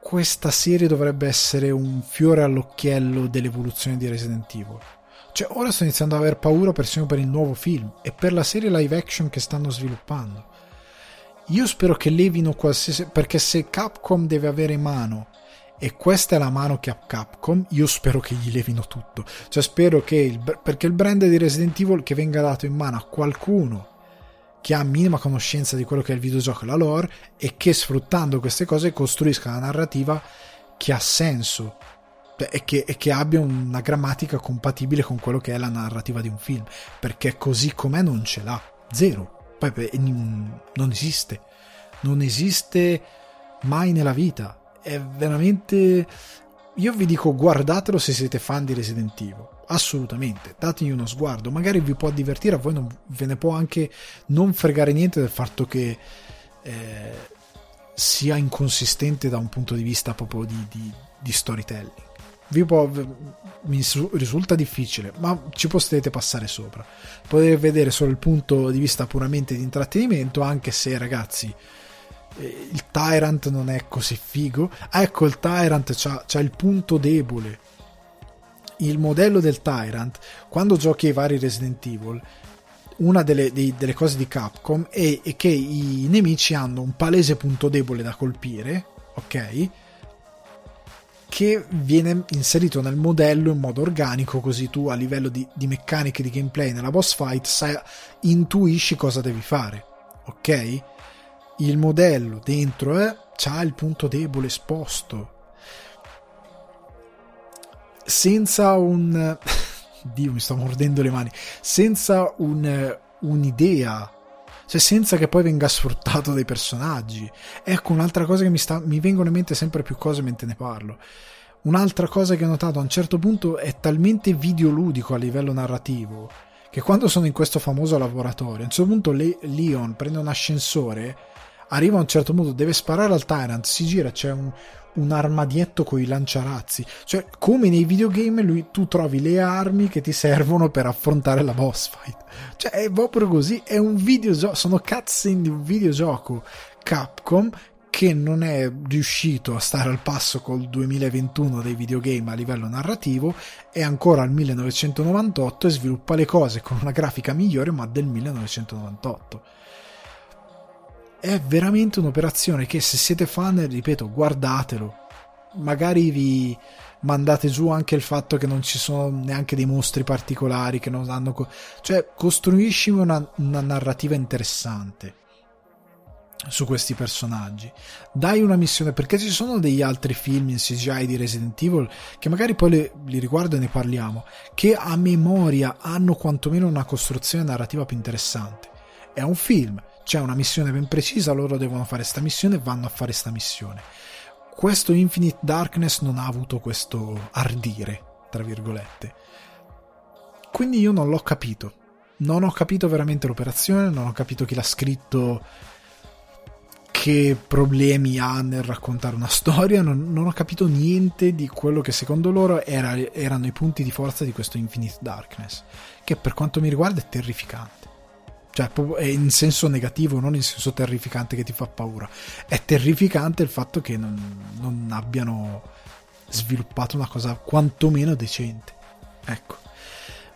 questa serie dovrebbe essere un fiore all'occhiello dell'evoluzione di Resident Evil. Cioè, ora sto iniziando ad aver paura persino per il nuovo film e per la serie live action che stanno sviluppando. Io spero che levino qualsiasi. perché se Capcom deve avere mano e questa è la mano che ha Capcom, io spero che gli levino tutto. Cioè, spero che il, perché il brand di Resident Evil che venga dato in mano a qualcuno che ha minima conoscenza di quello che è il videogioco e la lore e che sfruttando queste cose costruisca una narrativa che ha senso e che, e che, abbia una grammatica compatibile con quello che è la narrativa di un film. Perché così com'è non ce l'ha. Zero. Poi non esiste. Non esiste mai nella vita. È veramente io vi dico guardatelo se siete fan di Resident Evil assolutamente, dategli uno sguardo, magari vi può divertire, a voi non, ve ne può anche non fregare niente del fatto che eh, sia inconsistente da un punto di vista proprio di, di, di storytelling. può, mi risulta difficile, ma ci potete passare sopra. Potete vedere solo il punto di vista puramente di intrattenimento, anche se ragazzi eh, il Tyrant non è così figo. ecco, il Tyrant c'ha, il punto debole. Il modello del Tyrant, quando giochi ai vari Resident Evil, una delle, dei, delle cose di Capcom è, è, che i nemici hanno un palese punto debole da colpire, ok? Che viene inserito nel modello in modo organico, così tu a livello di, di meccaniche di gameplay nella boss fight sai, intuisci cosa devi fare, ok? Il modello dentro eh, ha il punto debole esposto. Senza un [LAUGHS] Dio mi sto mordendo le mani, senza un, un'idea, cioè senza che poi venga sfruttato dai personaggi. Ecco un'altra cosa che mi, sta, mi vengono in mente sempre più cose mentre ne parlo. Un'altra cosa che ho notato a un certo punto è talmente videoludico a livello narrativo che quando sono in questo famoso laboratorio, a un certo punto Le- Leon prende un ascensore, arriva a un certo punto, deve sparare al Tyrant, si gira, c'è un, un armadietto con i lanciarazzi. Cioè, come nei videogame, lui, tu trovi le armi che ti servono per affrontare la boss fight. Cioè, è proprio così. È un videogioco. Sono cutscene di un videogioco Capcom che non è riuscito a stare al passo col 2021 dei videogame a livello narrativo, è ancora al 1998 e sviluppa le cose con una grafica migliore, ma del 1998 è veramente un'operazione che se siete fan, ripeto, guardatelo. Magari vi mandate giù anche il fatto che non ci sono neanche dei mostri particolari, che non hanno... Co- cioè, costruisci una, una narrativa interessante su questi personaggi. Dai una missione, perché ci sono degli altri film in CGI di Resident Evil che magari poi li, li riguardo e ne parliamo, che a memoria hanno quantomeno una costruzione narrativa più interessante. È un film, c'è una missione ben precisa, loro devono fare sta missione e vanno a fare sta missione. Questo Infinite Darkness non ha avuto questo ardire, tra virgolette. Quindi io non l'ho capito. Non ho capito veramente l'operazione, non ho capito chi l'ha scritto, che problemi ha nel raccontare una storia, non, non ho capito niente di quello che secondo loro era, erano i punti di forza di questo Infinite Darkness, che per quanto mi riguarda è terrificante cioè è in senso negativo, non in senso terrificante che ti fa paura. È terrificante il fatto che non, non abbiano sviluppato una cosa quantomeno decente. Ecco.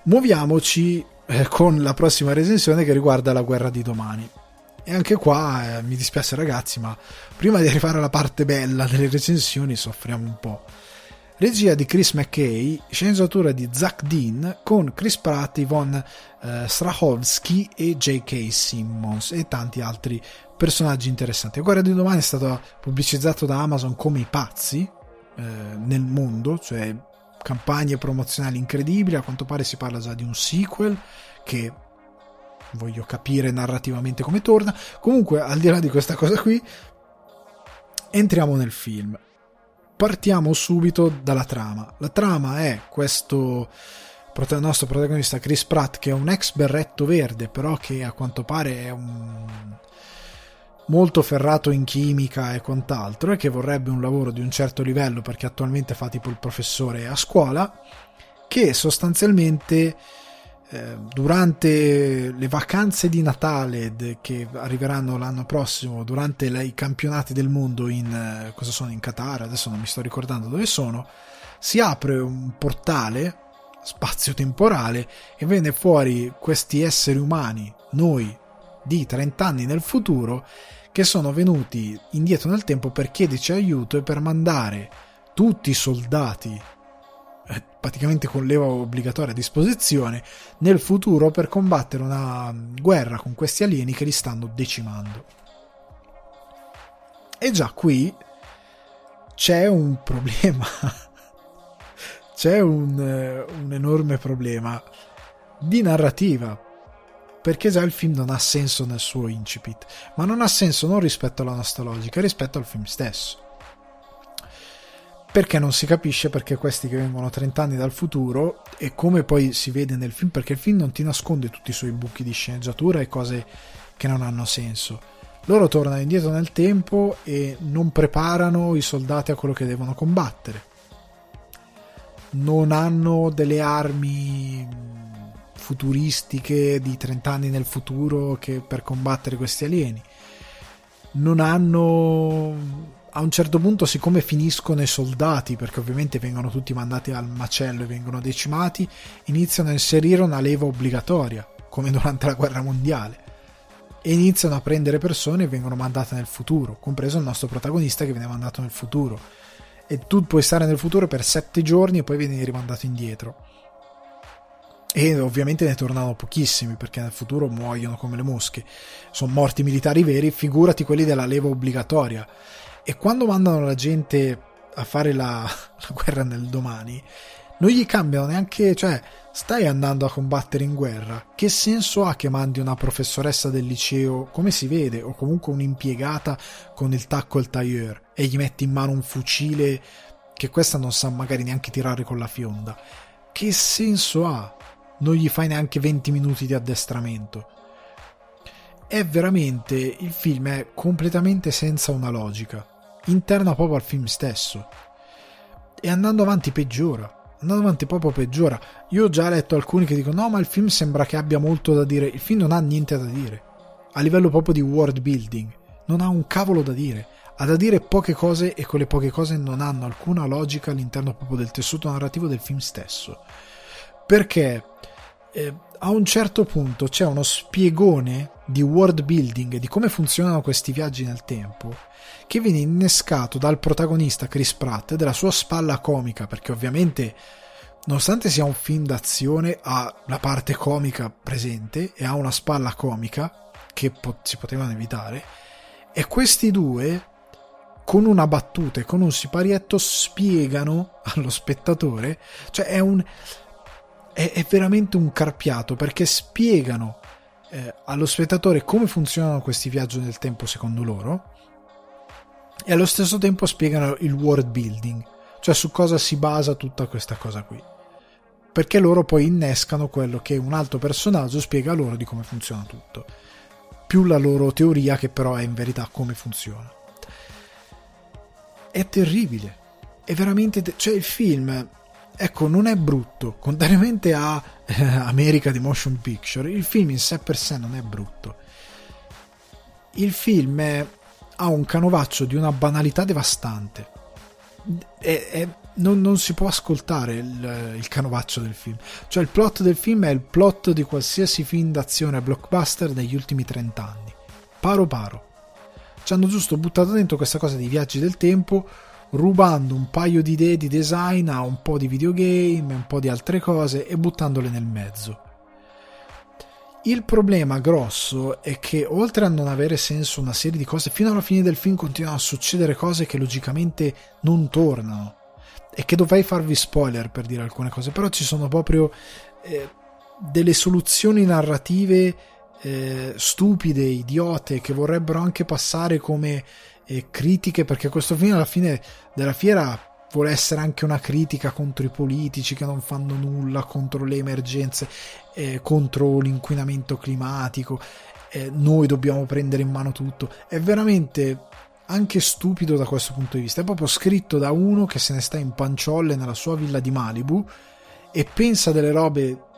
Muoviamoci eh, con la prossima recensione che riguarda la guerra di domani. E anche qua eh, mi dispiace ragazzi, ma prima di arrivare alla parte bella delle recensioni soffriamo un po' regia di Chris McKay, sceneggiatura di Zach Dean con Chris Pratt, Yvonne eh, Strahovski e J.K. Simmons e tanti altri personaggi interessanti. A Guerra di Domani è stato pubblicizzato da Amazon come i pazzi eh, nel mondo, cioè campagne promozionali incredibili, a quanto pare si parla già di un sequel che voglio capire narrativamente come torna. Comunque, al di là di questa cosa qui, entriamo nel film partiamo subito dalla trama. La trama è questo nostro protagonista Chris Pratt che è un ex berretto verde, però che a quanto pare è un molto ferrato in chimica e quant'altro e che vorrebbe un lavoro di un certo livello perché attualmente fa tipo il professore a scuola che sostanzialmente eh, durante le vacanze di Natale che arriveranno l'anno prossimo, durante i campionati del mondo in eh, cosa sono in Qatar, adesso non mi sto ricordando dove sono, si apre un portale spazio-temporale e viene fuori questi esseri umani, noi di 30 anni nel futuro, che sono venuti indietro nel tempo per chiederci aiuto e per mandare tutti i soldati praticamente con leva obbligatoria a disposizione nel futuro per combattere una guerra con questi alieni che li stanno decimando. E già qui c'è un problema. [LAUGHS] c'è un, un enorme problema di narrativa perché già il film non ha senso nel suo incipit, ma non ha senso non rispetto alla nostra logica, rispetto al film stesso perché non si capisce perché questi che vengono 30 anni dal futuro e come poi si vede nel film perché il film non ti nasconde tutti i suoi buchi di sceneggiatura e cose che non hanno senso loro tornano indietro nel tempo e non preparano i soldati a quello che devono combattere non hanno delle armi futuristiche di 30 anni nel futuro per combattere questi alieni. Non hanno a un certo punto, siccome finiscono i soldati, perché ovviamente vengono tutti mandati al macello e vengono decimati, iniziano a inserire una leva obbligatoria, come durante la guerra mondiale. E iniziano a prendere persone e vengono mandate nel futuro, compreso il nostro protagonista che viene mandato nel futuro. E tu puoi stare nel futuro per sette giorni e poi vieni rimandato indietro. E ovviamente ne tornano pochissimi perché nel futuro muoiono come le mosche. Sono morti militari veri, figurati quelli della leva obbligatoria e quando mandano la gente a fare la, [LAUGHS] la guerra nel domani, non gli cambiano neanche, cioè, stai andando a combattere in guerra. Che senso ha che mandi una professoressa del liceo, come si vede, o comunque un'impiegata con il tacco il tailleur e gli metti in mano un fucile che questa non sa magari neanche tirare con la fionda? Che senso ha? Non gli fai neanche 20 minuti di addestramento. È veramente il film è completamente senza una logica interna proprio al film stesso. E andando avanti peggiora. Andando avanti proprio peggiora. Io ho già letto alcuni che dicono: no, ma il film sembra che abbia molto da dire. Il film non ha niente da dire. A livello proprio di world building. Non ha un cavolo da dire. Ha da dire poche cose e quelle poche cose non hanno alcuna logica all'interno proprio del tessuto narrativo del film stesso. Perché eh, a un certo punto c'è uno spiegone di world building, di come funzionano questi viaggi nel tempo, che viene innescato dal protagonista Chris Pratt e della sua spalla comica, perché ovviamente nonostante sia un film d'azione ha la parte comica presente e ha una spalla comica che po- si potevano evitare e questi due con una battuta e con un siparietto spiegano allo spettatore cioè è un è veramente un carpiato perché spiegano eh, allo spettatore come funzionano questi viaggi nel tempo secondo loro e allo stesso tempo spiegano il world building, cioè su cosa si basa tutta questa cosa qui. Perché loro poi innescano quello che un altro personaggio spiega loro di come funziona tutto. Più la loro teoria che però è in verità come funziona. È terribile. È veramente... Te- cioè il film ecco, non è brutto. Contrariamente a eh, America di Motion Picture, il film in sé per sé non è brutto. Il film è, ha un canovaccio di una banalità devastante. È, è, non, non, si può ascoltare il, il, canovaccio del film. Cioè, il plot del film è il plot di qualsiasi film d'azione blockbuster degli ultimi 30 anni. Paro paro. Ci hanno giusto buttato dentro questa cosa di viaggi del tempo rubando un paio di idee di design a un po' di videogame, un po' di altre cose e buttandole nel mezzo. Il problema grosso è che oltre a non avere senso una serie di cose, fino alla fine del film continuano a succedere cose che logicamente non tornano. E che dovrei farvi spoiler per dire alcune cose, però ci sono proprio eh, delle soluzioni narrative eh, stupide, idiote, che vorrebbero anche passare come eh, critiche, perché questo film alla fine della fiera vuole essere anche una critica contro i politici che non fanno nulla, contro le emergenze, eh, contro l'inquinamento climatico. Eh, noi dobbiamo prendere in mano tutto. È veramente anche stupido da questo punto di vista. È proprio scritto da uno che se ne sta in panciolle nella sua villa di Malibu e pensa delle robe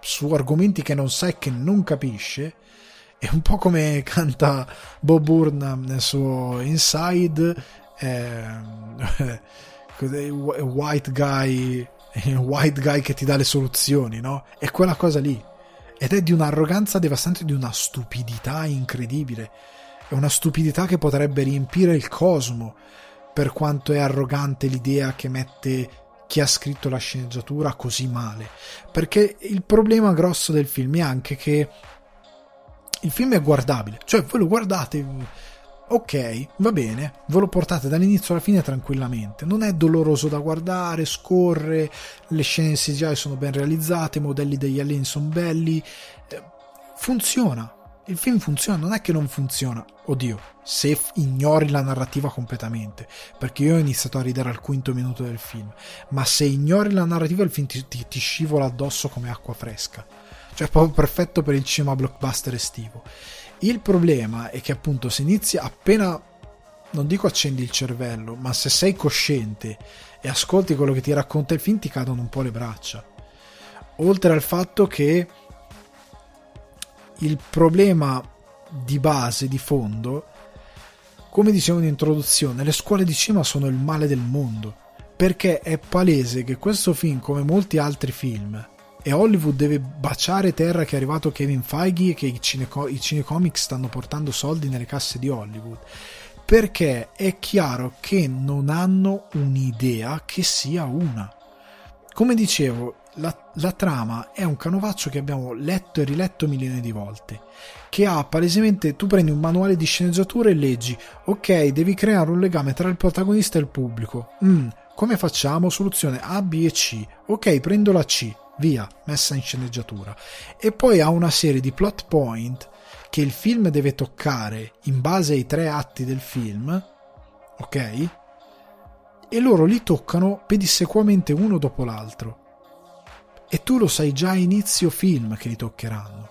su argomenti che non sa e che non capisce è un po' come canta Bob Burnham nel suo Inside eh, [LAUGHS] white guy white guy che ti dà le soluzioni no? è quella cosa lì. Ed è di un'arroganza devastante di una stupidità incredibile. È una stupidità che potrebbe riempire il cosmo per quanto è arrogante l'idea che mette chi ha scritto la sceneggiatura così male. Perché il problema grosso del film è anche che il film è guardabile, cioè voi lo guardate, ok, va bene, ve lo portate dall'inizio alla fine tranquillamente, non è doloroso da guardare, scorre, le scene in CGI sono ben realizzate, i modelli degli alieni sono belli, eh, funziona, il film funziona, non è che non funziona, oddio, se ignori la narrativa completamente, perché io ho iniziato a ridere al quinto minuto del film, ma se ignori la narrativa il film ti, ti, ti scivola addosso come acqua fresca cioè proprio perfetto per il cinema blockbuster estivo. Il problema è che appunto si inizia appena non dico accendi il cervello, ma se sei cosciente e ascolti quello che ti racconta il film ti cadono un po' le braccia. Oltre al fatto che il problema di base, di fondo, come dicevo in introduzione, le scuole di cinema sono il male del mondo, perché è palese che questo film, come molti altri film, e Hollywood deve baciare terra che è arrivato Kevin Feige e che i, cineco- i cinecomics stanno portando soldi nelle casse di Hollywood perché è chiaro che non hanno un'idea che sia una. Come dicevo, la, la, trama è un canovaccio che abbiamo letto e riletto milioni di volte. Che ha palesemente, tu prendi un manuale di sceneggiatura e leggi, ok, devi creare un legame tra il protagonista e il pubblico. Mm, come facciamo? Soluzione A, B e C. Ok, prendo la C, via, messa in sceneggiatura. E poi ha una serie di plot point che il film deve toccare in base ai tre atti del film, ok? E loro li toccano pedissequamente uno dopo l'altro. E tu lo sai già a inizio film che li toccheranno.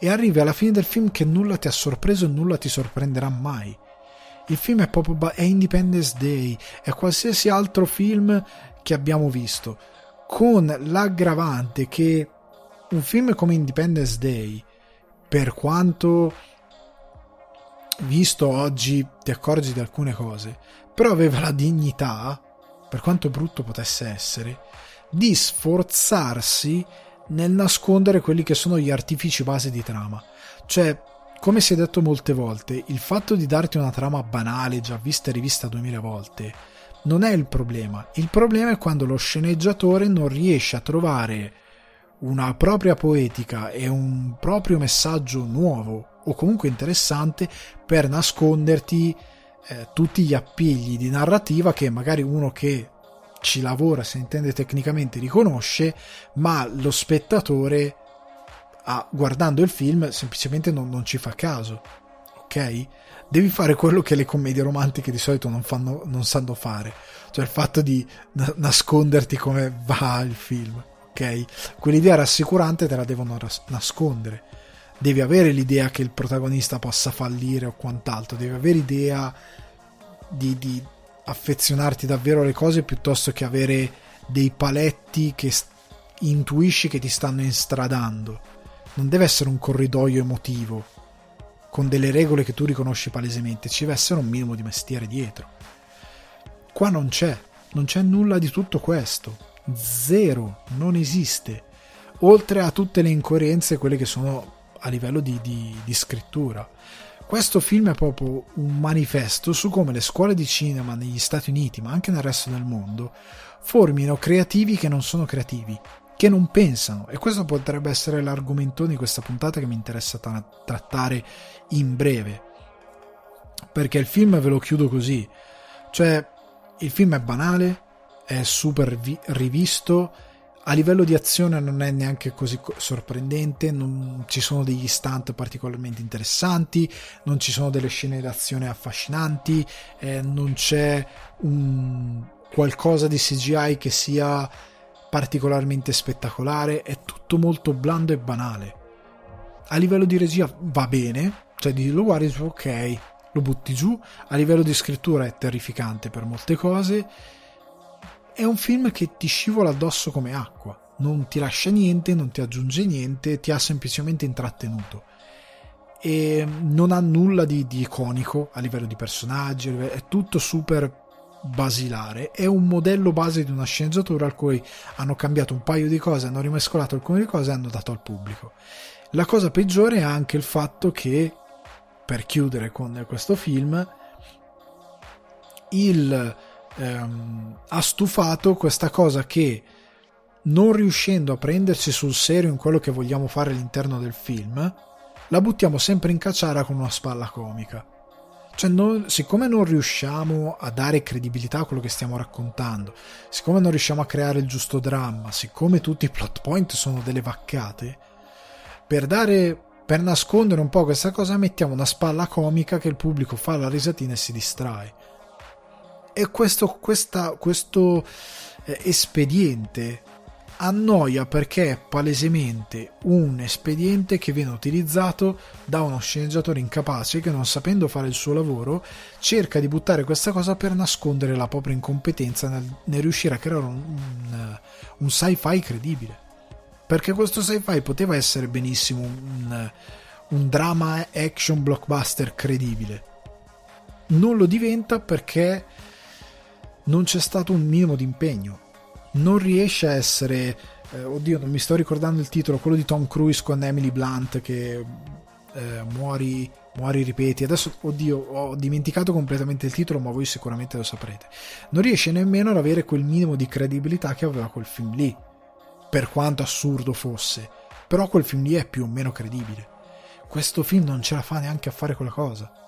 E arrivi alla fine del film che nulla ti ha sorpreso e nulla ti sorprenderà mai. Il film è proprio è Independence Day, è qualsiasi altro film che abbiamo visto, con l'aggravante che un film come Independence Day per quanto visto oggi ti accorgi di alcune cose, però aveva la dignità, per quanto brutto potesse essere, di sforzarsi nel nascondere quelli che sono gli artifici base di trama. Cioè, come si è detto molte volte, il fatto di darti una trama banale, già vista e rivista duemila volte, non è il problema. Il problema è quando lo sceneggiatore non riesce a trovare una propria poetica e un proprio messaggio nuovo o comunque interessante per nasconderti eh, tutti gli appigli di narrativa che magari uno che ci lavora, se intende tecnicamente, riconosce, ma lo spettatore ah, guardando il film semplicemente non, non ci fa caso. Ok? Devi fare quello che le commedie romantiche di solito non, fanno, non sanno fare, cioè il fatto di nasconderti come va il film ok? Quell'idea rassicurante te la devono ras- nascondere. Devi avere l'idea che il protagonista possa fallire o quant'altro, devi avere idea di, di affezionarti davvero alle cose piuttosto che avere dei paletti che st- intuisci che ti stanno instradando. Non deve essere un corridoio emotivo con delle regole che tu riconosci palesemente, ci deve essere un minimo di mestiere dietro. Qua non c'è, non c'è nulla di tutto questo zero, non esiste. Oltre a tutte le incoerenze, quelle che sono a livello di, di, di scrittura. Questo film è proprio un manifesto su come le scuole di cinema negli Stati Uniti, ma anche nel resto del mondo, formino creativi che non sono creativi, che non pensano. E questo potrebbe essere l'argomento di questa puntata che mi interessa tra- trattare in breve. Perché il film ve lo chiudo così. Cioè, il film è banale, è super vi- rivisto. A livello di azione non è neanche così sorprendente, non ci sono degli stunt particolarmente interessanti, non ci sono delle scene d'azione affascinanti, eh, non c'è un qualcosa di CGI che sia particolarmente spettacolare, è tutto molto blando e banale. A livello di regia va bene, cioè lo guardi su ok, lo butti giù, a livello di scrittura è terrificante per molte cose è un film che ti scivola addosso come acqua, non ti lascia niente, non ti aggiunge niente, ti ha semplicemente intrattenuto. E non ha nulla di, di iconico a livello di personaggi, è tutto super basilare. È un modello base di una sceneggiatura al cui hanno cambiato un paio di cose, hanno rimescolato alcune cose e hanno dato al pubblico. La cosa peggiore è anche il fatto che, per chiudere con questo film, il ehm, ha stufato questa cosa che non riuscendo a prendersi sul serio in quello che vogliamo fare all'interno del film, la buttiamo sempre in cacciara con una spalla comica. Cioè, non, siccome non riusciamo a dare credibilità a quello che stiamo raccontando, siccome non riusciamo a creare il giusto dramma, siccome tutti i plot point sono delle vaccate, per dare per nascondere un po' questa cosa mettiamo una spalla comica che il pubblico fa la risatina e si distrae. E questo, questa, questo eh, espediente annoia perché è palesemente un espediente che viene utilizzato da uno sceneggiatore incapace che non sapendo fare il suo lavoro cerca di buttare questa cosa per nascondere la propria incompetenza nel, nel riuscire a creare un, un, un, sci-fi credibile. Perché questo sci-fi poteva essere benissimo un, un drama action blockbuster credibile. Non lo diventa perché non c'è stato un minimo di impegno non riesce a essere eh, oddio non mi sto ricordando il titolo quello di Tom Cruise con Emily Blunt che eh, muori muori ripeti. Adesso oddio ho dimenticato completamente il titolo ma voi sicuramente lo saprete. Non riesce nemmeno ad avere quel minimo di credibilità che aveva quel film lì per quanto assurdo fosse. Però quel film lì è più o meno credibile. Questo film non ce la fa neanche a fare quella cosa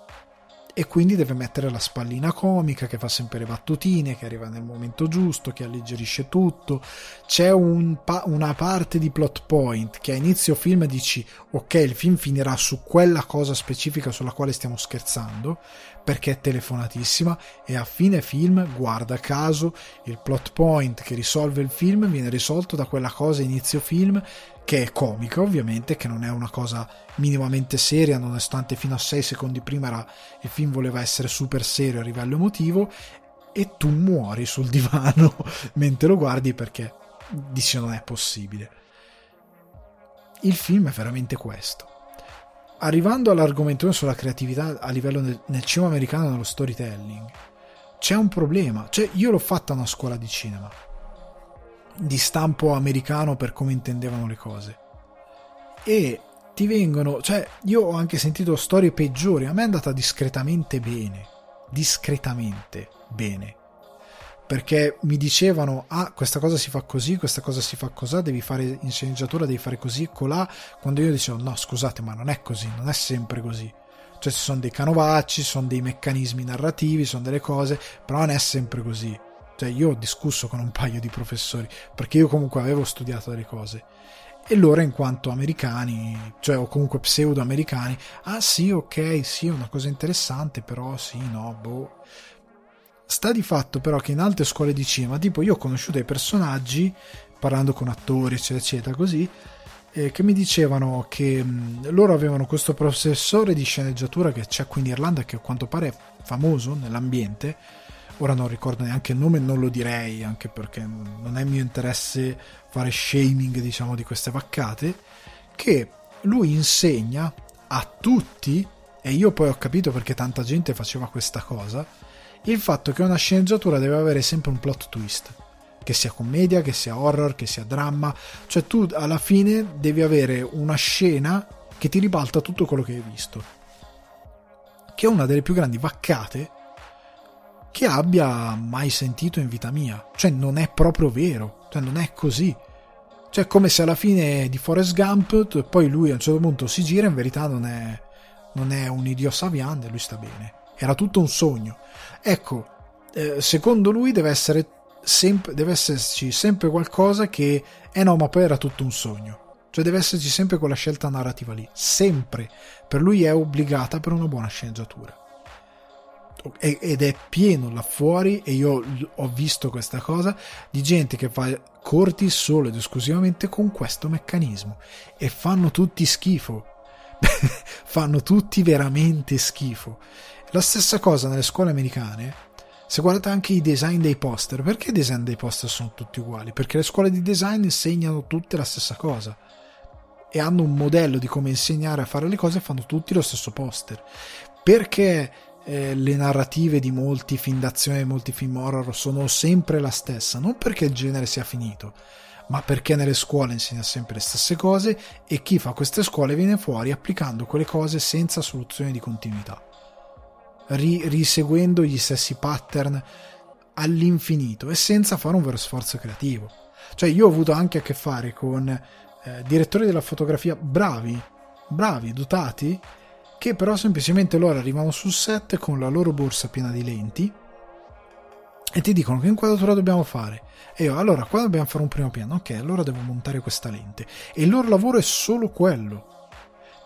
e quindi deve mettere la spallina comica che fa sempre le battutine, che arriva nel momento giusto, che alleggerisce tutto. C'è un pa- una parte di plot point che a inizio film dici ok, il film finirà su quella cosa specifica sulla quale stiamo scherzando, perché è telefonatissima e a fine film, guarda caso, il plot point che risolve il film viene risolto da quella cosa inizio film che è comica ovviamente, che non è una cosa minimamente seria, nonostante fino a 6 secondi prima era, il film voleva essere super serio a livello emotivo, e tu muori sul [LAUGHS] divano mentre lo guardi perché dici non è possibile. Il film è veramente questo. Arrivando all'argomento sulla creatività a livello nel, nel cinema americano nello storytelling, c'è un problema. Cioè, io l'ho fatta a una scuola di cinema di stampo americano per come intendevano le cose. E ti vengono, cioè, io ho anche sentito storie peggiori, a me è andata discretamente bene, discretamente bene. Perché mi dicevano, ah, questa cosa si fa così, questa cosa si fa così, devi fare in sceneggiatura, devi fare così, colà. Quando io dicevo, no, scusate, ma non è così, non è sempre così. Cioè, ci sono dei canovacci, ci sono dei meccanismi narrativi, sono delle cose, però non è sempre così cioè io ho discusso con un paio di professori perché io comunque avevo studiato delle cose e loro in quanto americani, cioè o comunque pseudo americani, ah sì, ok, sì, è una cosa interessante, però sì, no, boh. Sta di fatto però che in altre scuole di cinema, tipo io ho conosciuto dei personaggi, parlando con attori, eccetera, eccetera, così, eh, che mi dicevano che mh, loro avevano questo professore di sceneggiatura che c'è qui in Irlanda, che a quanto pare è famoso nell'ambiente, ora non ricordo neanche il nome, non lo direi anche perché non è mio interesse fare shaming diciamo di queste vaccate, che lui insegna a tutti, e io poi ho capito perché tanta gente faceva questa cosa, il fatto che una sceneggiatura deve avere sempre un plot twist, che sia commedia, che sia horror, che sia dramma, cioè tu alla fine devi avere una scena che ti ribalta tutto quello che hai visto, che è una delle più grandi vaccate che abbia mai sentito in vita mia. Cioè, non è proprio vero, cioè, non è così. Cioè, come se alla fine di Forrest Gump, poi lui a un certo punto si gira, in verità non è, non è un idio saviante, lui sta bene. Era tutto un sogno. Ecco, eh, secondo lui deve, essere sempre, deve esserci sempre qualcosa che, eh no, ma poi era tutto un sogno. Cioè deve esserci sempre quella scelta narrativa lì, sempre. Per lui è obbligata per una buona sceneggiatura ed è pieno là fuori e io ho visto questa cosa di gente che fa corti solo ed esclusivamente con questo meccanismo. E fanno tutti schifo. [LAUGHS] Fanno tutti veramente schifo. La stessa cosa nelle scuole americane. Se guardate anche i design dei poster perché i design dei poster sono tutti uguali? Perché le scuole di design insegnano tutte la stessa cosa. E hanno un modello di come insegnare a fare le cose e fanno tutti lo stesso poster. Perché eh, le narrative di molti film d'azione e molti film horror sono sempre la stessa, non perché il genere sia finito, ma perché nelle scuole insegna sempre le stesse cose e chi fa queste scuole viene fuori applicando quelle cose senza soluzione di continuità, ri- riseguendo gli stessi pattern all'infinito e senza fare un vero sforzo creativo. Cioè io ho avuto anche a che fare con eh, direttori della fotografia bravi, bravi, dotati, che però semplicemente loro arrivano sul set con la loro borsa piena di lenti e ti dicono che inquadratura dobbiamo fare. E io, allora, qua dobbiamo fare un primo piano. Ok, allora devo montare questa lente. E il loro lavoro è solo quello.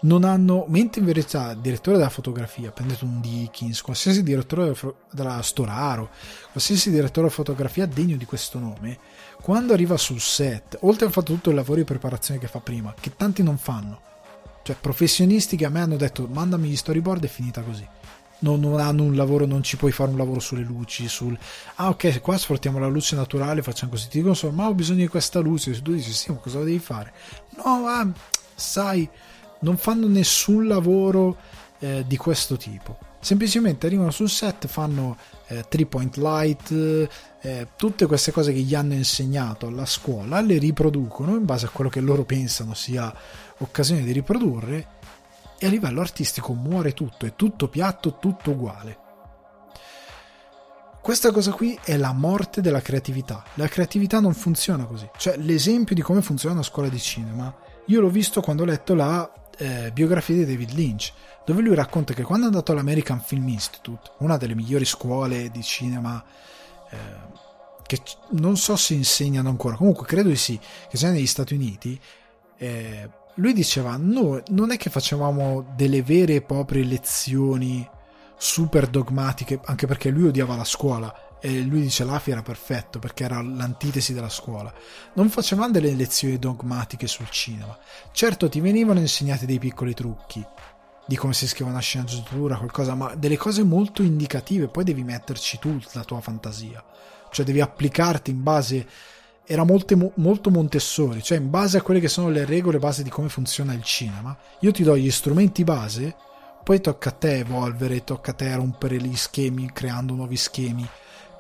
non hanno, mentre in verità il direttore della fotografia, prendete un Dickens, qualsiasi direttore della Storaro, qualsiasi direttore della fotografia degno di questo nome, quando arriva sul set, oltre a fatto tutto il lavoro di preparazione che fa prima, che tanti non fanno, cioè professionisti che a me hanno detto mandami gli storyboard è finita così. Non, non, hanno un lavoro, non ci puoi fare un lavoro sulle luci, sul ah ok, qua sfruttiamo la luce naturale, facciamo così, ti dicono solo ma ho bisogno di questa luce, tu dici sì, ma cosa devi fare? No, ma sai, non fanno nessun lavoro eh, di questo tipo. Semplicemente arrivano sul set, fanno eh, point light, eh, tutte queste cose che gli hanno insegnato alla scuola, le riproducono in base a quello che loro pensano sia occasione di riprodurre e a livello artistico muore tutto, è tutto piatto, tutto uguale. Questa cosa qui è la morte della creatività. La creatività non funziona così. Cioè, l'esempio di come funziona una scuola di cinema, io l'ho visto quando ho letto la eh, biografia di David Lynch, dove lui racconta che quando è andato all'American Film Institute, una delle migliori scuole di cinema eh, che non so se insegnano ancora, comunque credo di sì, che sia negli Stati Uniti, eh, lui diceva no, non è che facevamo delle vere e proprie lezioni super dogmatiche, anche perché lui odiava la scuola e lui dice l'AFI era perfetto perché era l'antitesi della scuola. Non facevamo delle lezioni dogmatiche sul cinema. Certo ti venivano insegnati dei piccoli trucchi di come si scrive una sceneggiatura, qualcosa, ma delle cose molto indicative, poi devi metterci tu la tua fantasia. Cioè devi applicarti in base era molto, molto Montessori, cioè in base a quelle che sono le regole base di come funziona il cinema, io ti do gli strumenti base, poi tocca a te evolvere, tocca a te rompere gli schemi creando nuovi schemi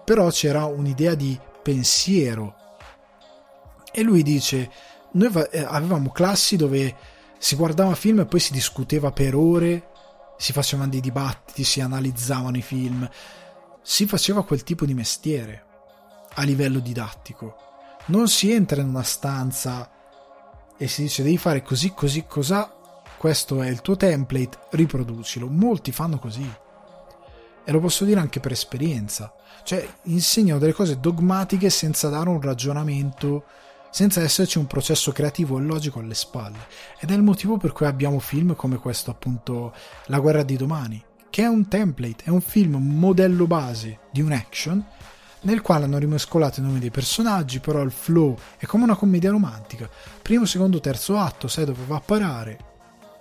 però c'era un'idea di pensiero. E lui dice, noi eh, avevamo classi dove si guardava film e poi si discuteva per ore, si facevano dei dibattiti, si analizzavano i film, si faceva quel tipo di mestiere a livello didattico. Non si entra in una stanza e si dice devi fare così, così, cos'ha, questo è il tuo template, riproducilo. Molti fanno così. E lo posso dire anche per esperienza. Cioè, insegnano delle cose dogmatiche senza dare un ragionamento, senza esserci un processo creativo e logico alle spalle. Ed è il motivo per cui abbiamo film come questo, appunto, La guerra di domani, che è un template, è un film modello base di un action nel quale hanno rimescolato i nomi dei personaggi, però il flow è come una commedia romantica. Primo, secondo, terzo atto, sai dove va a parare,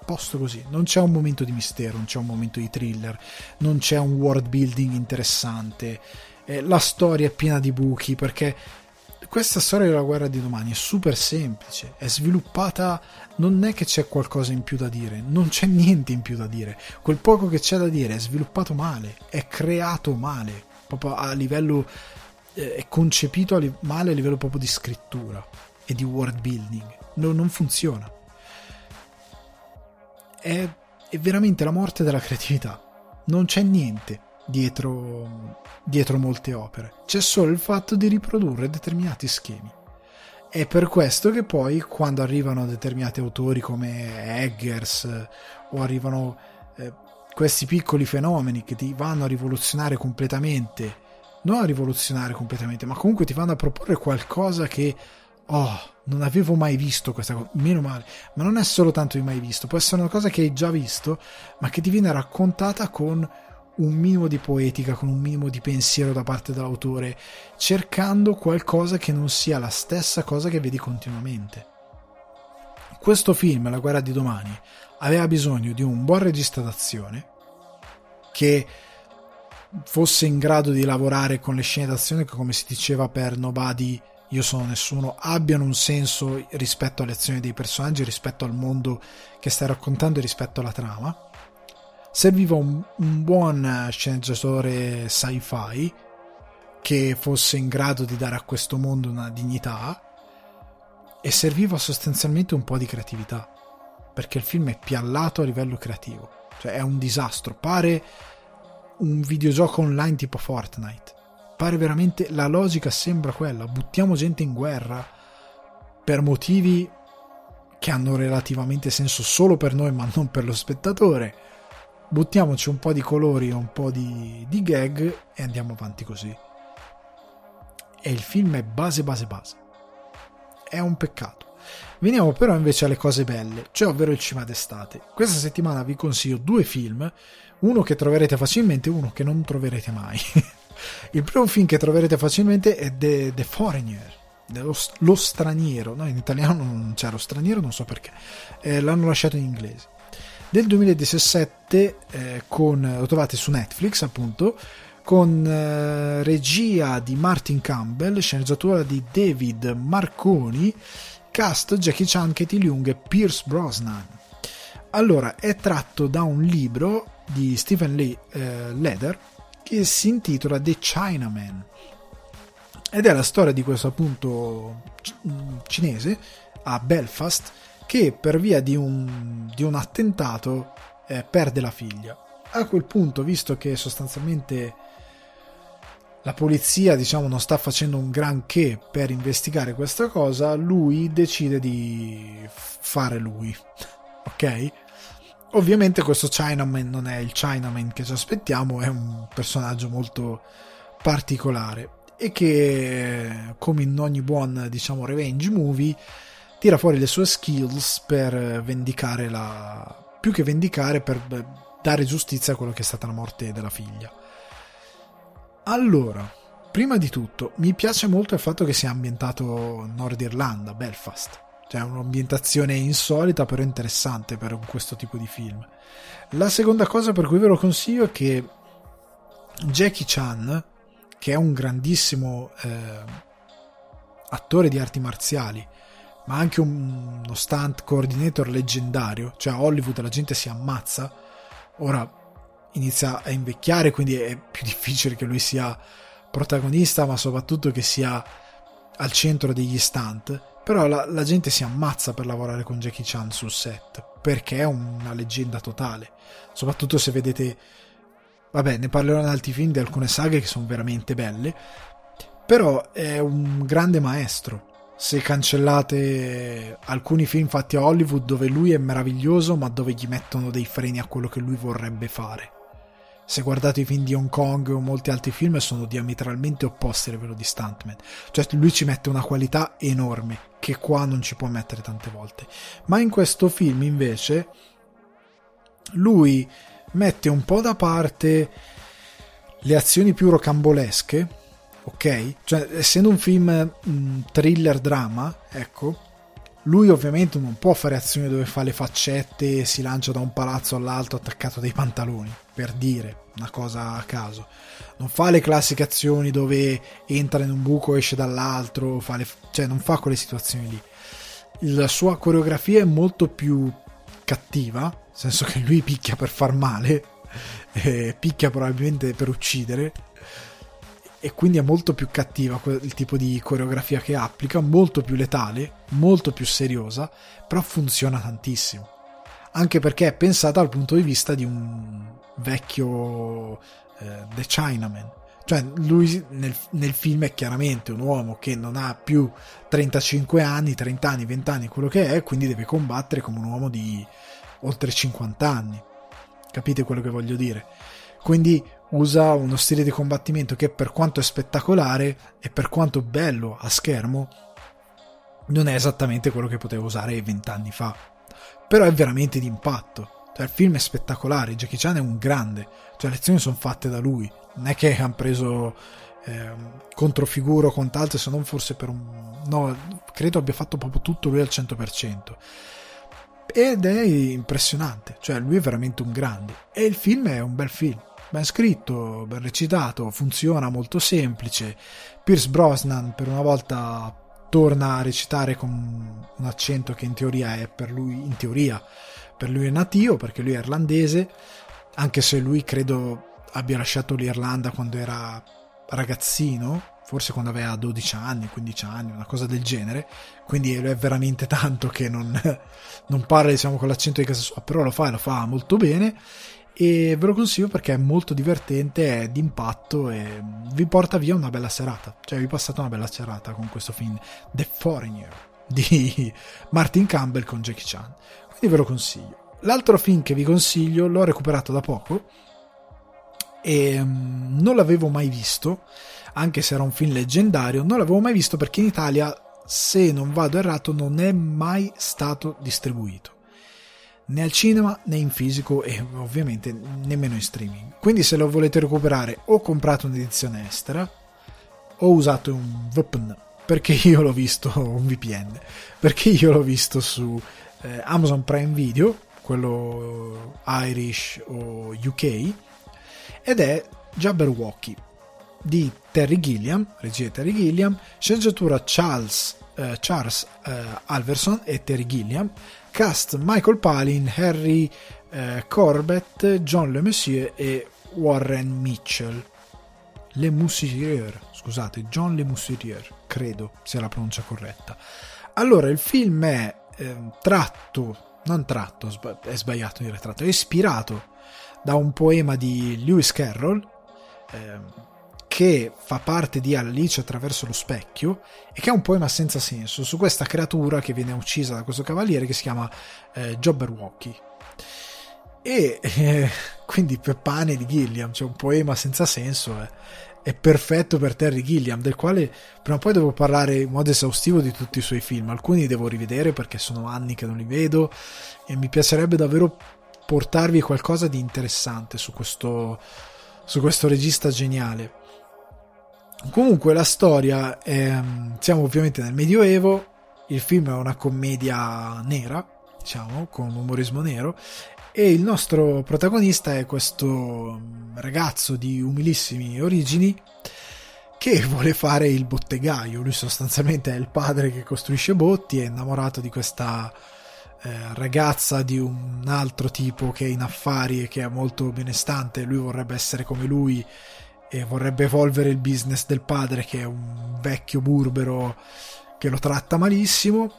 posto così. Non c'è un momento di mistero, non c'è un momento di thriller, non c'è un world building interessante eh, la storia è piena di buchi perché questa storia della guerra di domani è super semplice, è sviluppata, non è che c'è qualcosa in più da dire, non c'è niente in più da dire, quel poco che c'è da dire è sviluppato male, è creato male, proprio a livello, è concepito male a livello proprio di scrittura e di world building, no, non funziona. È, è veramente la morte della creatività, non c'è niente dietro, dietro molte opere. C'è solo il fatto di riprodurre determinati schemi. È per questo che poi quando arrivano determinati autori come Eggers o arrivano eh, questi piccoli fenomeni che ti vanno a rivoluzionare completamente, non a rivoluzionare completamente, ma comunque ti vanno a proporre qualcosa che oh, non avevo mai visto questa cosa, meno male, ma non è solo tanto di mai visto, può essere una cosa che hai già visto, ma che ti viene raccontata con un minimo di poetica, con un minimo di pensiero da parte dell'autore, cercando qualcosa che non sia la stessa cosa che vedi continuamente. Questo film, La guerra di domani, aveva bisogno di un buon regista d'azione che fosse in grado di lavorare con le scene d'azione che, come si diceva per Nobody, io sono nessuno, abbiano un senso rispetto alle azioni dei personaggi, rispetto al mondo che stai raccontando e rispetto alla trama. Serviva un, un buon sceneggiatore sci-fi che fosse in grado di dare a questo mondo una dignità e serviva sostanzialmente un po' di creatività perché il film è piallato a livello creativo cioè è un disastro. Pare un videogioco online tipo Fortnite pare veramente la logica sembra quella buttiamo gente in guerra per motivi che hanno relativamente senso solo per noi ma non per lo spettatore buttiamoci un po' di colori e un po' di, di gag e andiamo avanti così. E il film è base, base, base. È un peccato. Veniamo però invece alle cose belle, cioè ovvero il cinema d'estate. Questa settimana vi consiglio due film, uno che troverete facilmente e uno che non troverete mai. [LAUGHS] il primo film che troverete facilmente è The, The Foreigner, lo, lo, straniero, no, in italiano non c'è lo straniero, non so perché, eh, l'hanno lasciato in inglese. Del 2017, eh, con, lo trovate su Netflix appunto, con eh, regia di Martin Campbell, sceneggiatura di David Marconi, cast Jackie Chan, Katie Leung e Pierce Brosnan. Allora, è tratto da un libro di Stephen Lee eh, Leder che si intitola The Chinaman ed è la storia di questo appunto cinese a Belfast che per via di un, di un attentato eh, perde la figlia. A quel punto, visto che sostanzialmente la polizia diciamo non sta facendo un granché per investigare questa cosa, lui decide di fare lui. [LAUGHS] ok? Ovviamente questo Chinaman non è il Chinaman che ci aspettiamo, è un personaggio molto particolare e che come in ogni buon diciamo revenge movie tira fuori le sue skills per vendicare la più che vendicare per dare giustizia a quello che è stata la morte della figlia allora, prima di tutto, mi piace molto il fatto che sia ambientato in Nord Irlanda, Belfast. Cioè, un'ambientazione insolita, però interessante per questo tipo di film. La seconda cosa per cui ve lo consiglio è che Jackie Chan, che è un grandissimo eh, attore di arti marziali, ma anche un, uno stunt coordinator leggendario, cioè a Hollywood la gente si ammazza. Ora, inizia a invecchiare, quindi è più difficile che lui sia protagonista, ma soprattutto che sia al centro degli stunt. Però la, la gente si ammazza per lavorare con Jackie Chan sul set, perché è una leggenda totale. Soprattutto se vedete... Vabbè, ne parlerò in altri film di alcune saghe che sono veramente belle, però è un grande maestro. Se cancellate alcuni film fatti a Hollywood dove lui è meraviglioso, ma dove gli mettono dei freni a quello che lui vorrebbe fare se guardate i film di Hong Kong o molti altri film sono diametralmente opposti a livello di stuntman. Cioè lui ci mette una qualità enorme che qua non ci può mettere tante volte. Ma in questo film invece lui mette un po' da parte le azioni più rocambolesche ok? Cioè essendo un film mh, thriller drama ecco lui ovviamente non può fare azioni dove fa le faccette e si lancia da un palazzo all'altro attaccato dai pantaloni, per dire una cosa a caso. Non fa le classiche azioni dove entra in un buco e esce dall'altro, le... cioè non fa quelle situazioni lì. La sua coreografia è molto più cattiva, nel senso che lui picchia per far male, [LAUGHS] eh, picchia probabilmente per uccidere, e quindi è molto più cattiva il tipo di coreografia che applica, molto più letale, molto più seriosa, però funziona tantissimo. Anche perché è pensata dal punto di vista di un vecchio eh, The Chinaman. Cioè, lui nel, nel, film è chiaramente un uomo che non ha più 35 anni, 30 anni, 20 anni, quello che è, quindi deve combattere come un uomo di oltre 50 anni. Capite quello che voglio dire? Quindi usa uno stile di combattimento che per quanto è spettacolare e per quanto bello a schermo non è esattamente quello che poteva usare vent'anni fa. Però è veramente d'impatto. Cioè, il film è spettacolare Jackie Chan è un grande. Cioè le azioni sono fatte da lui. Non è che hanno preso eh, controfiguro o quant'altro se non forse per un no credo abbia fatto proprio tutto lui al 100% ed è impressionante. Cioè lui è veramente un grande. E il film è un bel film ben scritto, ben recitato, funziona molto semplice. Pierce Brosnan per una volta torna a recitare con un accento che in teoria è per lui, in teoria, per lui è nativo, perché lui è irlandese, anche se lui credo abbia lasciato l'Irlanda quando era ragazzino, forse quando aveva 12 anni, 15 anni, una cosa del genere, quindi è veramente tanto che non, [LAUGHS] non parla diciamo con l'accento di casa sua, però lo fa e lo fa molto bene e ve lo consiglio perché è molto divertente, è d'impatto e vi porta via una bella serata. Cioè vi passate una bella serata con questo film The Foreigner di [LAUGHS] Martin Campbell con Jackie Chan. Quindi ve lo consiglio. L'altro film che vi consiglio l'ho recuperato da poco e mm, non l'avevo mai visto, anche se era un film leggendario, non l'avevo mai visto perché in Italia se non vado errato, non è mai stato distribuito né al cinema né in fisico e ovviamente nemmeno in streaming. Quindi se lo volete recuperare o comprate un'edizione estera o usate un VPN perché io l'ho visto un VPN perché io l'ho visto su eh, Amazon Prime Video quello Irish o UK ed è Jabberwocky di Terry Gilliam, regia Terry Gilliam, sceneggiatura Charles, eh, Charles eh, Alverson e Terry Gilliam, cast Michael Palin, Harry eh, Corbett, John Le Messier e Warren Mitchell. Le Moussier, scusate, John Le Moussier, credo sia la pronuncia corretta. Allora, il film è eh, tratto, non tratto, è sbagliato dire tratto, è ispirato da un poema di Lewis Carroll, eh, che fa parte di Alice attraverso lo specchio e che è un poema senza senso su questa creatura che viene uccisa da questo cavaliere che si chiama eh, Jobberwocky. E eh, quindi per pane di Gilliam, cioè un poema senza senso, eh, è perfetto per Terry Gilliam, del quale prima o poi devo parlare in modo esaustivo di tutti i suoi film. Alcuni devo rivedere perché sono anni che non li vedo e mi piacerebbe davvero portarvi qualcosa di interessante su questo, su questo regista geniale. Comunque la storia è, siamo ovviamente nel Medioevo, il film è una commedia nera, diciamo, con umorismo nero e il nostro protagonista è questo ragazzo di umilissime origini che [LAUGHS] vuole fare il bottegaio. Lui sostanzialmente è il padre che costruisce botti, è innamorato di questa eh, ragazza di un altro tipo che è in affari e che è molto benestante. Lui vorrebbe essere come lui e vorrebbe evolvere il business del padre che è un vecchio burbero che lo tratta malissimo.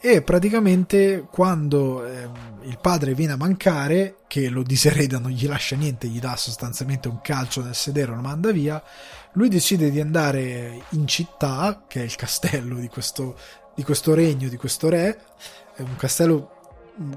E praticamente quando eh, il padre viene a mancare che lo disereda non gli lascia niente gli dà sostanzialmente un calcio nel sedere lo manda via lui decide di andare in città che è il castello di questo, di questo regno di questo re è un castello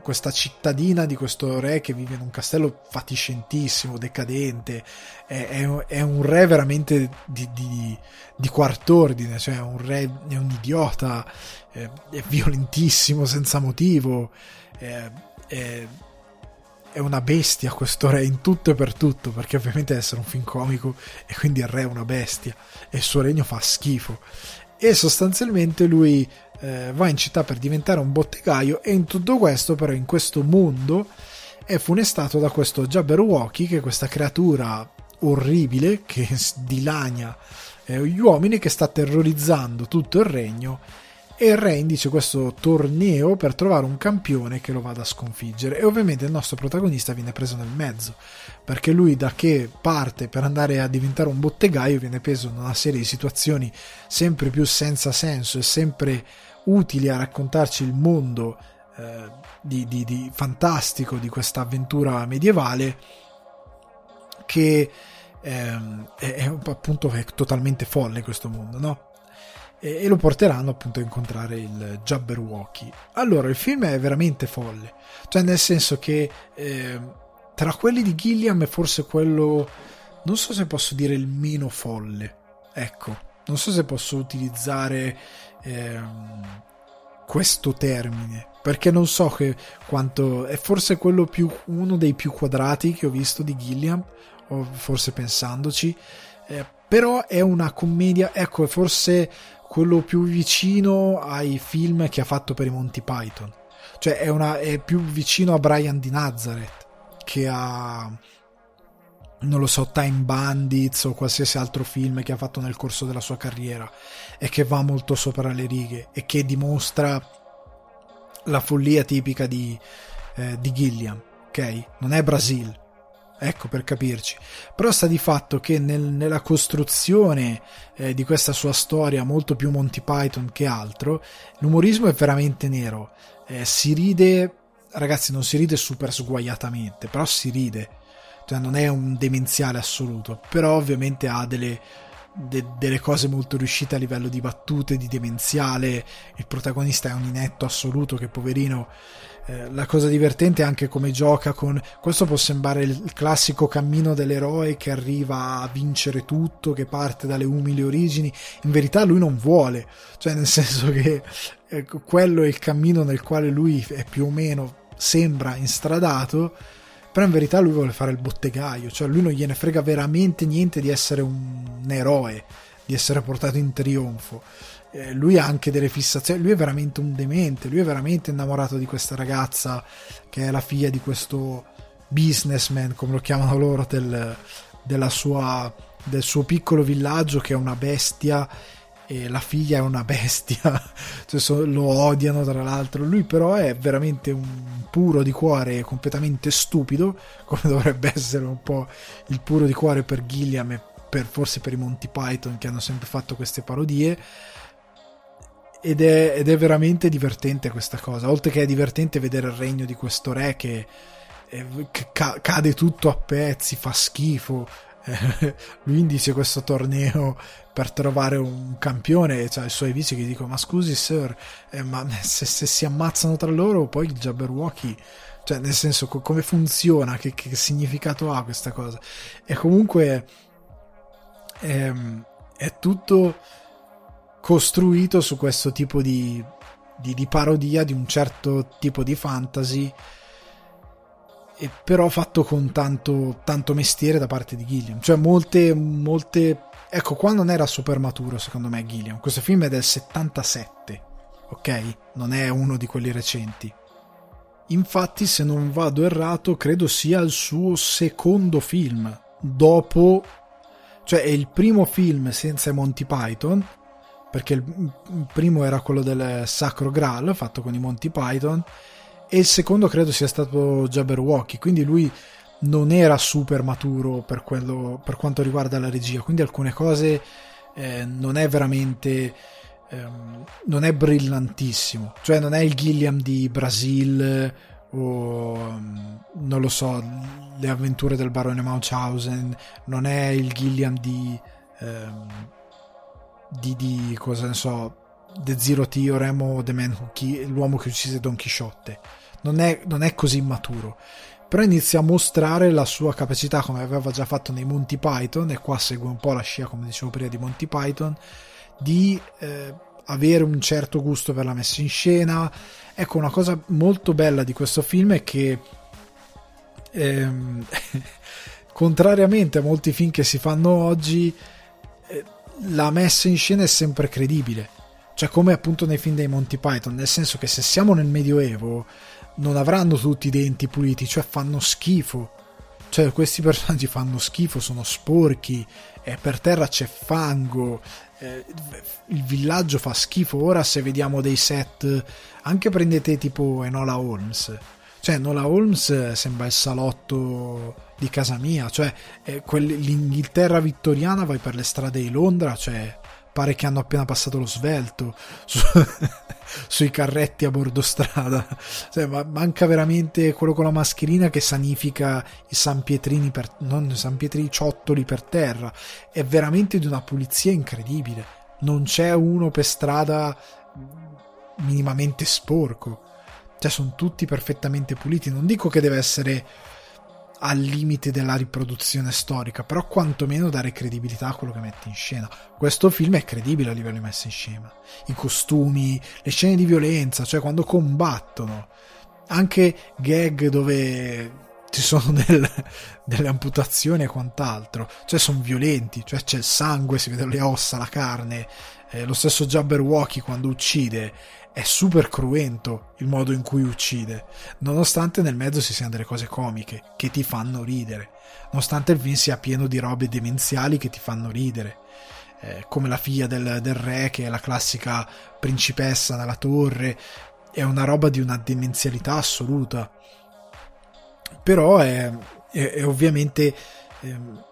questa cittadina di questo re che vive in un castello fatiscentissimo, decadente, è, è, è un re veramente di, di, di, quart'ordine, cioè un re, è un idiota, è, è violentissimo senza motivo, è, una bestia questo re in tutto e per tutto, perché ovviamente deve essere un film comico e quindi il re è una bestia e il suo regno fa schifo. E sostanzialmente lui eh, va in città per diventare un bottegaio e in tutto questo però in questo mondo è funestato da questo Jabberwocky che è questa creatura orribile che dilania eh, gli uomini che sta terrorizzando tutto il regno. E il re indice questo torneo per trovare un campione che lo vada a sconfiggere. E ovviamente il nostro protagonista viene preso nel mezzo perché lui da che parte per andare a diventare un bottegaio viene preso in una serie di situazioni sempre più senza senso e sempre utili a raccontarci il mondo eh, di, di, di fantastico di questa avventura medievale che ehm, è, è, appunto è totalmente folle questo mondo, no? E, e, lo porteranno appunto a incontrare il Jabberwocky. Allora, il film è veramente folle, cioè nel senso che eh, tra quelli di Gilliam è forse quello, non so se posso dire il meno folle, ecco, non so se posso utilizzare ehm, questo termine perché non so che quanto è forse quello più uno dei più quadrati che ho visto di Gilliam o forse pensandoci eh, però è una commedia ecco è forse quello più vicino ai film che ha fatto per i Monty Python. Cioè è, una, è più vicino a Brian di Nazareth che a non lo so, Time Bandits o qualsiasi altro film che ha fatto nel corso della sua carriera e che va molto sopra le righe e che dimostra la follia tipica di, eh, di Gilliam, ok? Non è Brasil, ecco per capirci. Però sta di fatto che nel, nella costruzione eh, di questa sua storia molto più Monty Python che altro, l'umorismo è veramente nero. Eh, si ride, ragazzi, non si ride super sguaiatamente, però si ride cioè non è un demenziale assoluto, però ovviamente ha delle, de, delle cose molto riuscite a livello di battute, di demenziale, il protagonista è un inetto assoluto che poverino eh, la cosa divertente è anche come gioca con questo può sembrare il classico cammino dell'eroe che arriva a vincere tutto che parte dalle umili origini. In verità lui non vuole cioè nel senso che eh, quello è il cammino nel quale lui è più o meno sembra instradato però in verità lui vuole fare il bottegaio cioè lui non gliene frega veramente niente di essere un eroe di essere portato in trionfo. Eh, lui ha anche delle fissazioni, lui è veramente un demente, lui è veramente innamorato di questa ragazza che è la figlia di questo businessman, come lo chiamano loro, del, sua, del suo piccolo villaggio che è una bestia e la figlia è una [LAUGHS] bestia, cioè so, lo odiano tra l'altro, lui però è veramente un puro di cuore completamente stupido, [LAUGHS] come dovrebbe essere un po' il puro di cuore per Gilliam e per, forse per i Monty Python che hanno sempre fatto queste parodie ed è, ed è, veramente divertente questa cosa. Oltre che è divertente vedere il regno di questo re che, che ca- cade tutto a pezzi, fa schifo. [LAUGHS] Lui indice questo torneo per trovare un campione cioè, i suoi vici che dicono ma scusi sir eh, ma se, se, si ammazzano tra loro poi il Jabberwocky cioè nel senso co- come funziona? Che, che, significato ha questa cosa? E comunque ehm, è tutto costruito su questo tipo di, di, di parodia di un certo tipo di fantasy però fatto con tanto, tanto mestiere da parte di Gilliam. Cioè molte molte ecco qua non era super maturo secondo me Gilliam. Questo film è del 77 ok? Non è uno di quelli recenti. Infatti se non vado errato credo sia il suo secondo film. Dopo cioè è il primo film senza Monty Python perché il primo era quello del Sacro Graal fatto con i Monty Python e il secondo credo sia stato Jabberwocky quindi lui non era super maturo per, quello, per quanto riguarda la regia quindi alcune cose eh, non è veramente ehm, non è brillantissimo cioè non è il Gilliam di Brasil o non lo so le avventure del barone Munchausen non è il Gilliam di ehm, di, di cosa ne so, The Zero Theorem o The Man Who Key, l'uomo che uccise Don Chisciotte. Non è, non è così maturo. Però inizia a mostrare la sua capacità, come aveva già fatto nei Monty Python, e qua segue un po' la scia, come dicevo prima, di Monty Python, di eh, avere un certo gusto per la messa in scena. Ecco, una cosa molto bella di questo film è che, ehm, [LAUGHS] contrariamente a molti film che si fanno oggi, eh, la messa in scena è sempre credibile. Cioè, come appunto nei film dei Monty Python, nel senso che se siamo nel Medioevo non avranno tutti i denti puliti, cioè fanno schifo. Cioè, questi personaggi fanno schifo, sono sporchi, e per terra c'è fango, eh, il villaggio fa schifo. Ora, se vediamo dei set, anche prendete tipo Enola Holmes. Cioè, Enola Holmes sembra il salotto di casa mia, cioè eh, l'Inghilterra vittoriana vai per le strade di Londra, cioè pare che hanno appena passato lo svelto su, [LAUGHS] sui carretti a bordo strada, cioè, ma manca veramente quello con la mascherina che sanifica i San Pietrini per, non i San Pietrini ciottoli per terra, è veramente di una pulizia incredibile, non c'è uno per strada minimamente sporco, cioè sono tutti perfettamente puliti, non dico che deve essere al limite della riproduzione storica, però quantomeno dare credibilità a quello che mette in scena. Questo film è credibile a livello di messa in scena. I costumi, le scene di violenza, cioè quando combattono, anche gag dove ci sono del, delle amputazioni e quant'altro, cioè sono violenti, cioè c'è il sangue, si vedono le ossa, la carne, eh, lo stesso Jabberwocky quando uccide è super cruento il modo in cui uccide, nonostante nel mezzo ci siano delle cose comiche che ti fanno ridere, nonostante il film sia pieno di robe demenziali che ti fanno ridere, eh, come la figlia del, del, re che è la classica principessa nella torre, è una roba di una demenzialità assoluta, però è, è, è ovviamente... Eh,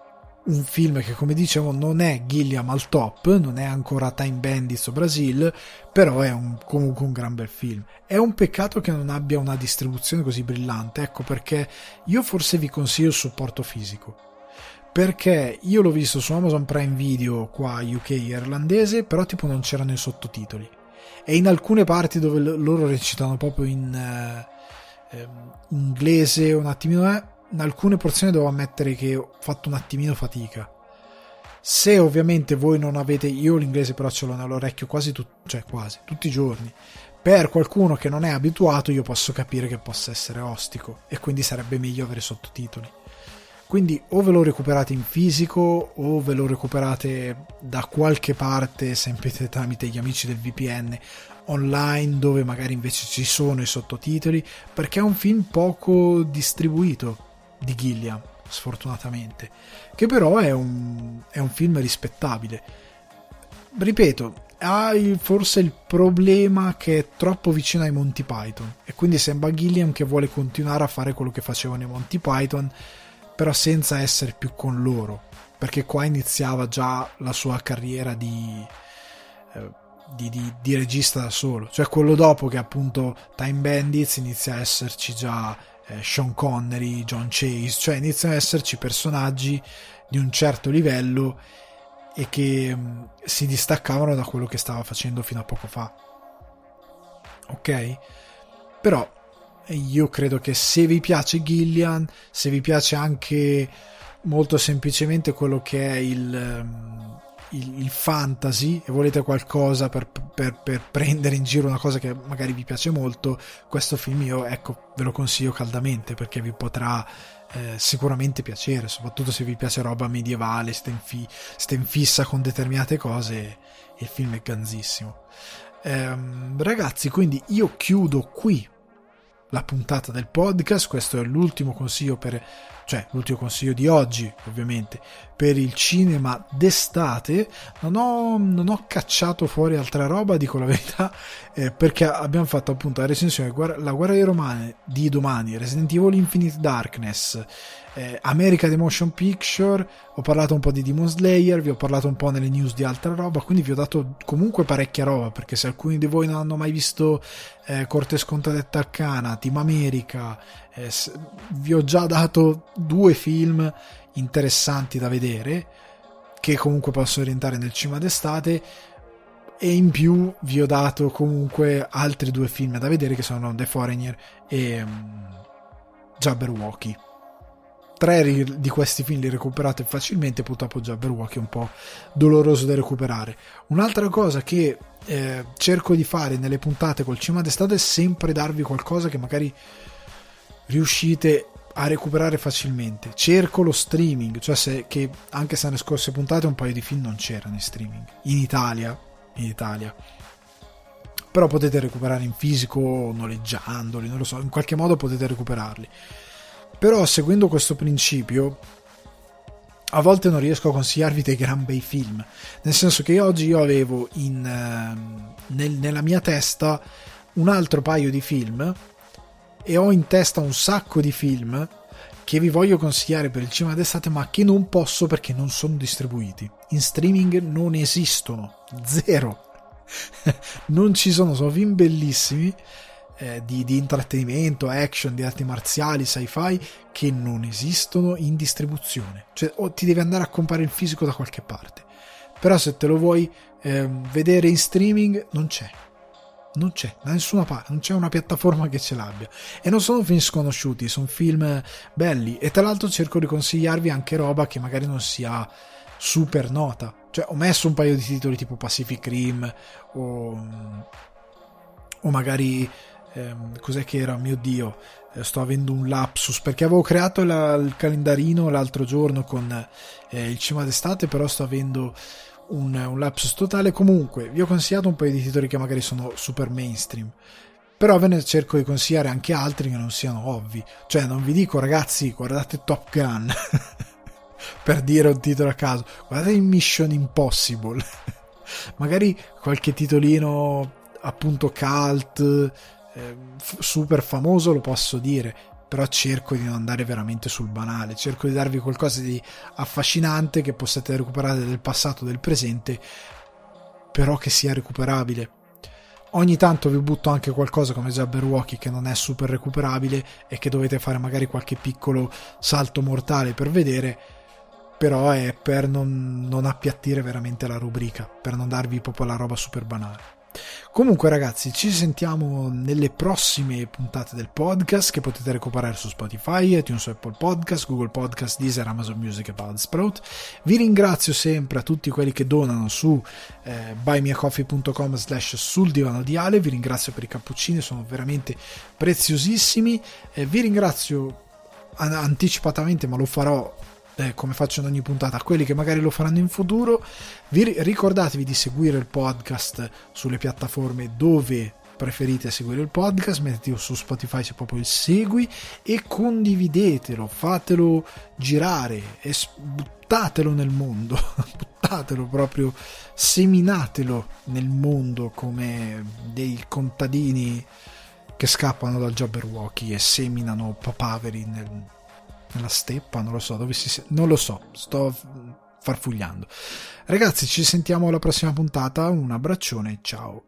un film che come dicevo non è Gilliam al top, non è ancora Time Bandits o Brasil, però è un, comunque un gran bel film. È un peccato che non abbia una distribuzione così brillante, ecco perché io forse vi consiglio il supporto fisico. Perché io l'ho visto su Amazon Prime Video qua UK irlandese, però tipo non c'erano i sottotitoli. E in alcune parti dove loro recitano proprio in... Eh, inglese un attimino è, in alcune porzioni devo ammettere che ho fatto un attimino fatica. Se ovviamente voi non avete, io l'inglese però ce l'ho nell'orecchio quasi, tu, cioè quasi tutti i giorni, per qualcuno che non è abituato io posso capire che possa essere ostico e quindi sarebbe meglio avere sottotitoli. Quindi o ve lo recuperate in fisico o ve lo recuperate da qualche parte sempre [LAUGHS] tramite gli amici del VPN online dove magari invece ci sono i sottotitoli perché è un film poco distribuito di Gilliam sfortunatamente che però è un, è un film rispettabile. Ripeto ha forse il problema che è troppo vicino ai Monty Python e quindi sembra Gilliam che vuole continuare a fare quello che facevano i Monty Python però senza essere più con loro perché qua iniziava già la sua carriera di eh, di, di, di, regista da solo, cioè quello dopo che appunto Time Bandits inizia a esserci già eh, Sean Connery, John Chase, cioè iniziano ad esserci personaggi di un certo livello e che mh, mm, si distaccavano da quello che stava facendo fino a poco fa. Ok? Però io credo che se vi piace Gillian, se vi piace anche molto semplicemente quello che è il... Um, il, il fantasy e volete qualcosa per, per, per, prendere in giro una cosa che magari vi piace molto, questo film io ecco, ve lo consiglio caldamente perché vi potrà eh, sicuramente piacere, soprattutto se vi piace roba medievale, siete fissa con determinate cose, il film è ganzissimo. Ehm, ragazzi, quindi io chiudo qui la puntata del podcast. Questo è l'ultimo consiglio per, cioè l'ultimo consiglio di oggi, ovviamente, per il cinema d'estate. Non ho, non ho cacciato fuori altra roba, dico la verità, [LAUGHS] eh, perché abbiamo fatto appunto la recensione La guerra dei romani di domani, Resident Evil Infinite Darkness, eh, America The Motion Picture, ho parlato un po' di Demon Slayer, vi ho parlato un po' nelle news di altra roba, quindi vi ho dato comunque parecchia roba, perché se alcuni di voi non hanno mai visto eh, Corte Scontadetta Arcana, Team America, eh, vi ho già dato due film interessanti da vedere, che comunque posso orientare nel cinema d'estate, e in più vi ho dato comunque altri due film da vedere che sono The Foreigner e um, Jabberwocky tre di questi film li recuperate facilmente, purtroppo Jabberwock è un po' doloroso da recuperare. Un'altra cosa che eh, cerco di fare nelle puntate col cinema d'estate è sempre darvi qualcosa che magari riuscite a recuperare facilmente. Cerco lo streaming, cioè se, che anche se nelle scorse puntate un paio di film non c'erano in streaming, in Italia, in Italia. Però potete recuperare in fisico noleggiandoli, non lo so, in qualche modo potete recuperarli però seguendo questo principio a volte non riesco a consigliarvi dei gran bei film. Nel senso che oggi io avevo in, uh, nel, nella mia testa un altro paio di film e ho in testa un sacco di film che vi voglio consigliare per il cinema d'estate ma che non posso perché non sono distribuiti. In streaming non esistono. Zero. [LAUGHS] Non ci sono sono film bellissimi eh, di, di, intrattenimento, action, di arti marziali, sci-fi che non esistono in distribuzione. Cioè, o ti devi andare a comprare il fisico da qualche parte. Però se te lo vuoi eh, vedere in streaming, non c'è. Non c'è, da nessuna parte, non c'è una piattaforma che ce l'abbia. E non sono film sconosciuti, sono film belli. E tra l'altro cerco di consigliarvi anche roba che magari non sia super nota. Cioè, ho messo un paio di titoli tipo Pacific Rim o, o magari ehm, cos'è che era? Mio Dio, eh, sto avendo un lapsus perché avevo creato la, il calendarino l'altro giorno con eh, il cinema d'estate, però sto avendo un, un lapsus totale. Comunque, vi ho consigliato un paio di titoli che magari sono super mainstream però ve ne cerco di consigliare anche altri che non siano ovvi. Cioè, non vi dico, ragazzi, guardate Top Gun [LAUGHS] per dire un titolo a caso, guardate Mission Impossible, [LAUGHS] magari qualche titolino appunto cult eh, super famoso, lo posso dire, però cerco di non andare veramente sul banale, cerco di darvi qualcosa di affascinante che possiate recuperare del passato, del presente, però che sia recuperabile. Ogni tanto vi butto anche qualcosa come Jabberwocky che non è super recuperabile e che dovete fare magari qualche piccolo salto mortale per vedere, però è per non, non appiattire veramente la rubrica, per non darvi proprio la roba super banale. Comunque ragazzi, ci sentiamo nelle prossime puntate del podcast che potete recuperare su Spotify, iTunes, Apple Podcast, Google Podcast, Deezer, Amazon Music e Budsprout. Vi ringrazio sempre a tutti quelli che donano su eh, buymeacoffee.com slash sul divano di Ale, vi ringrazio per i cappuccini, sono veramente preziosissimi. Eh, vi ringrazio anticipatamente, ma lo farò eh, come faccio in ogni puntata, a quelli che magari lo faranno in futuro. Vi ricordatevi di seguire il podcast sulle piattaforme dove preferite seguire il podcast, mettetelo su Spotify se proprio il segui e condividetelo, fatelo girare e buttatelo nel mondo, [LAUGHS] buttatelo proprio, seminatelo nel mondo come dei contadini che scappano dal Jabberwocky e seminano papaveri nel, nella steppa, non lo so, dove si non lo so, sto farfugliando. Ragazzi, ci sentiamo alla prossima puntata, un abbraccione, ciao.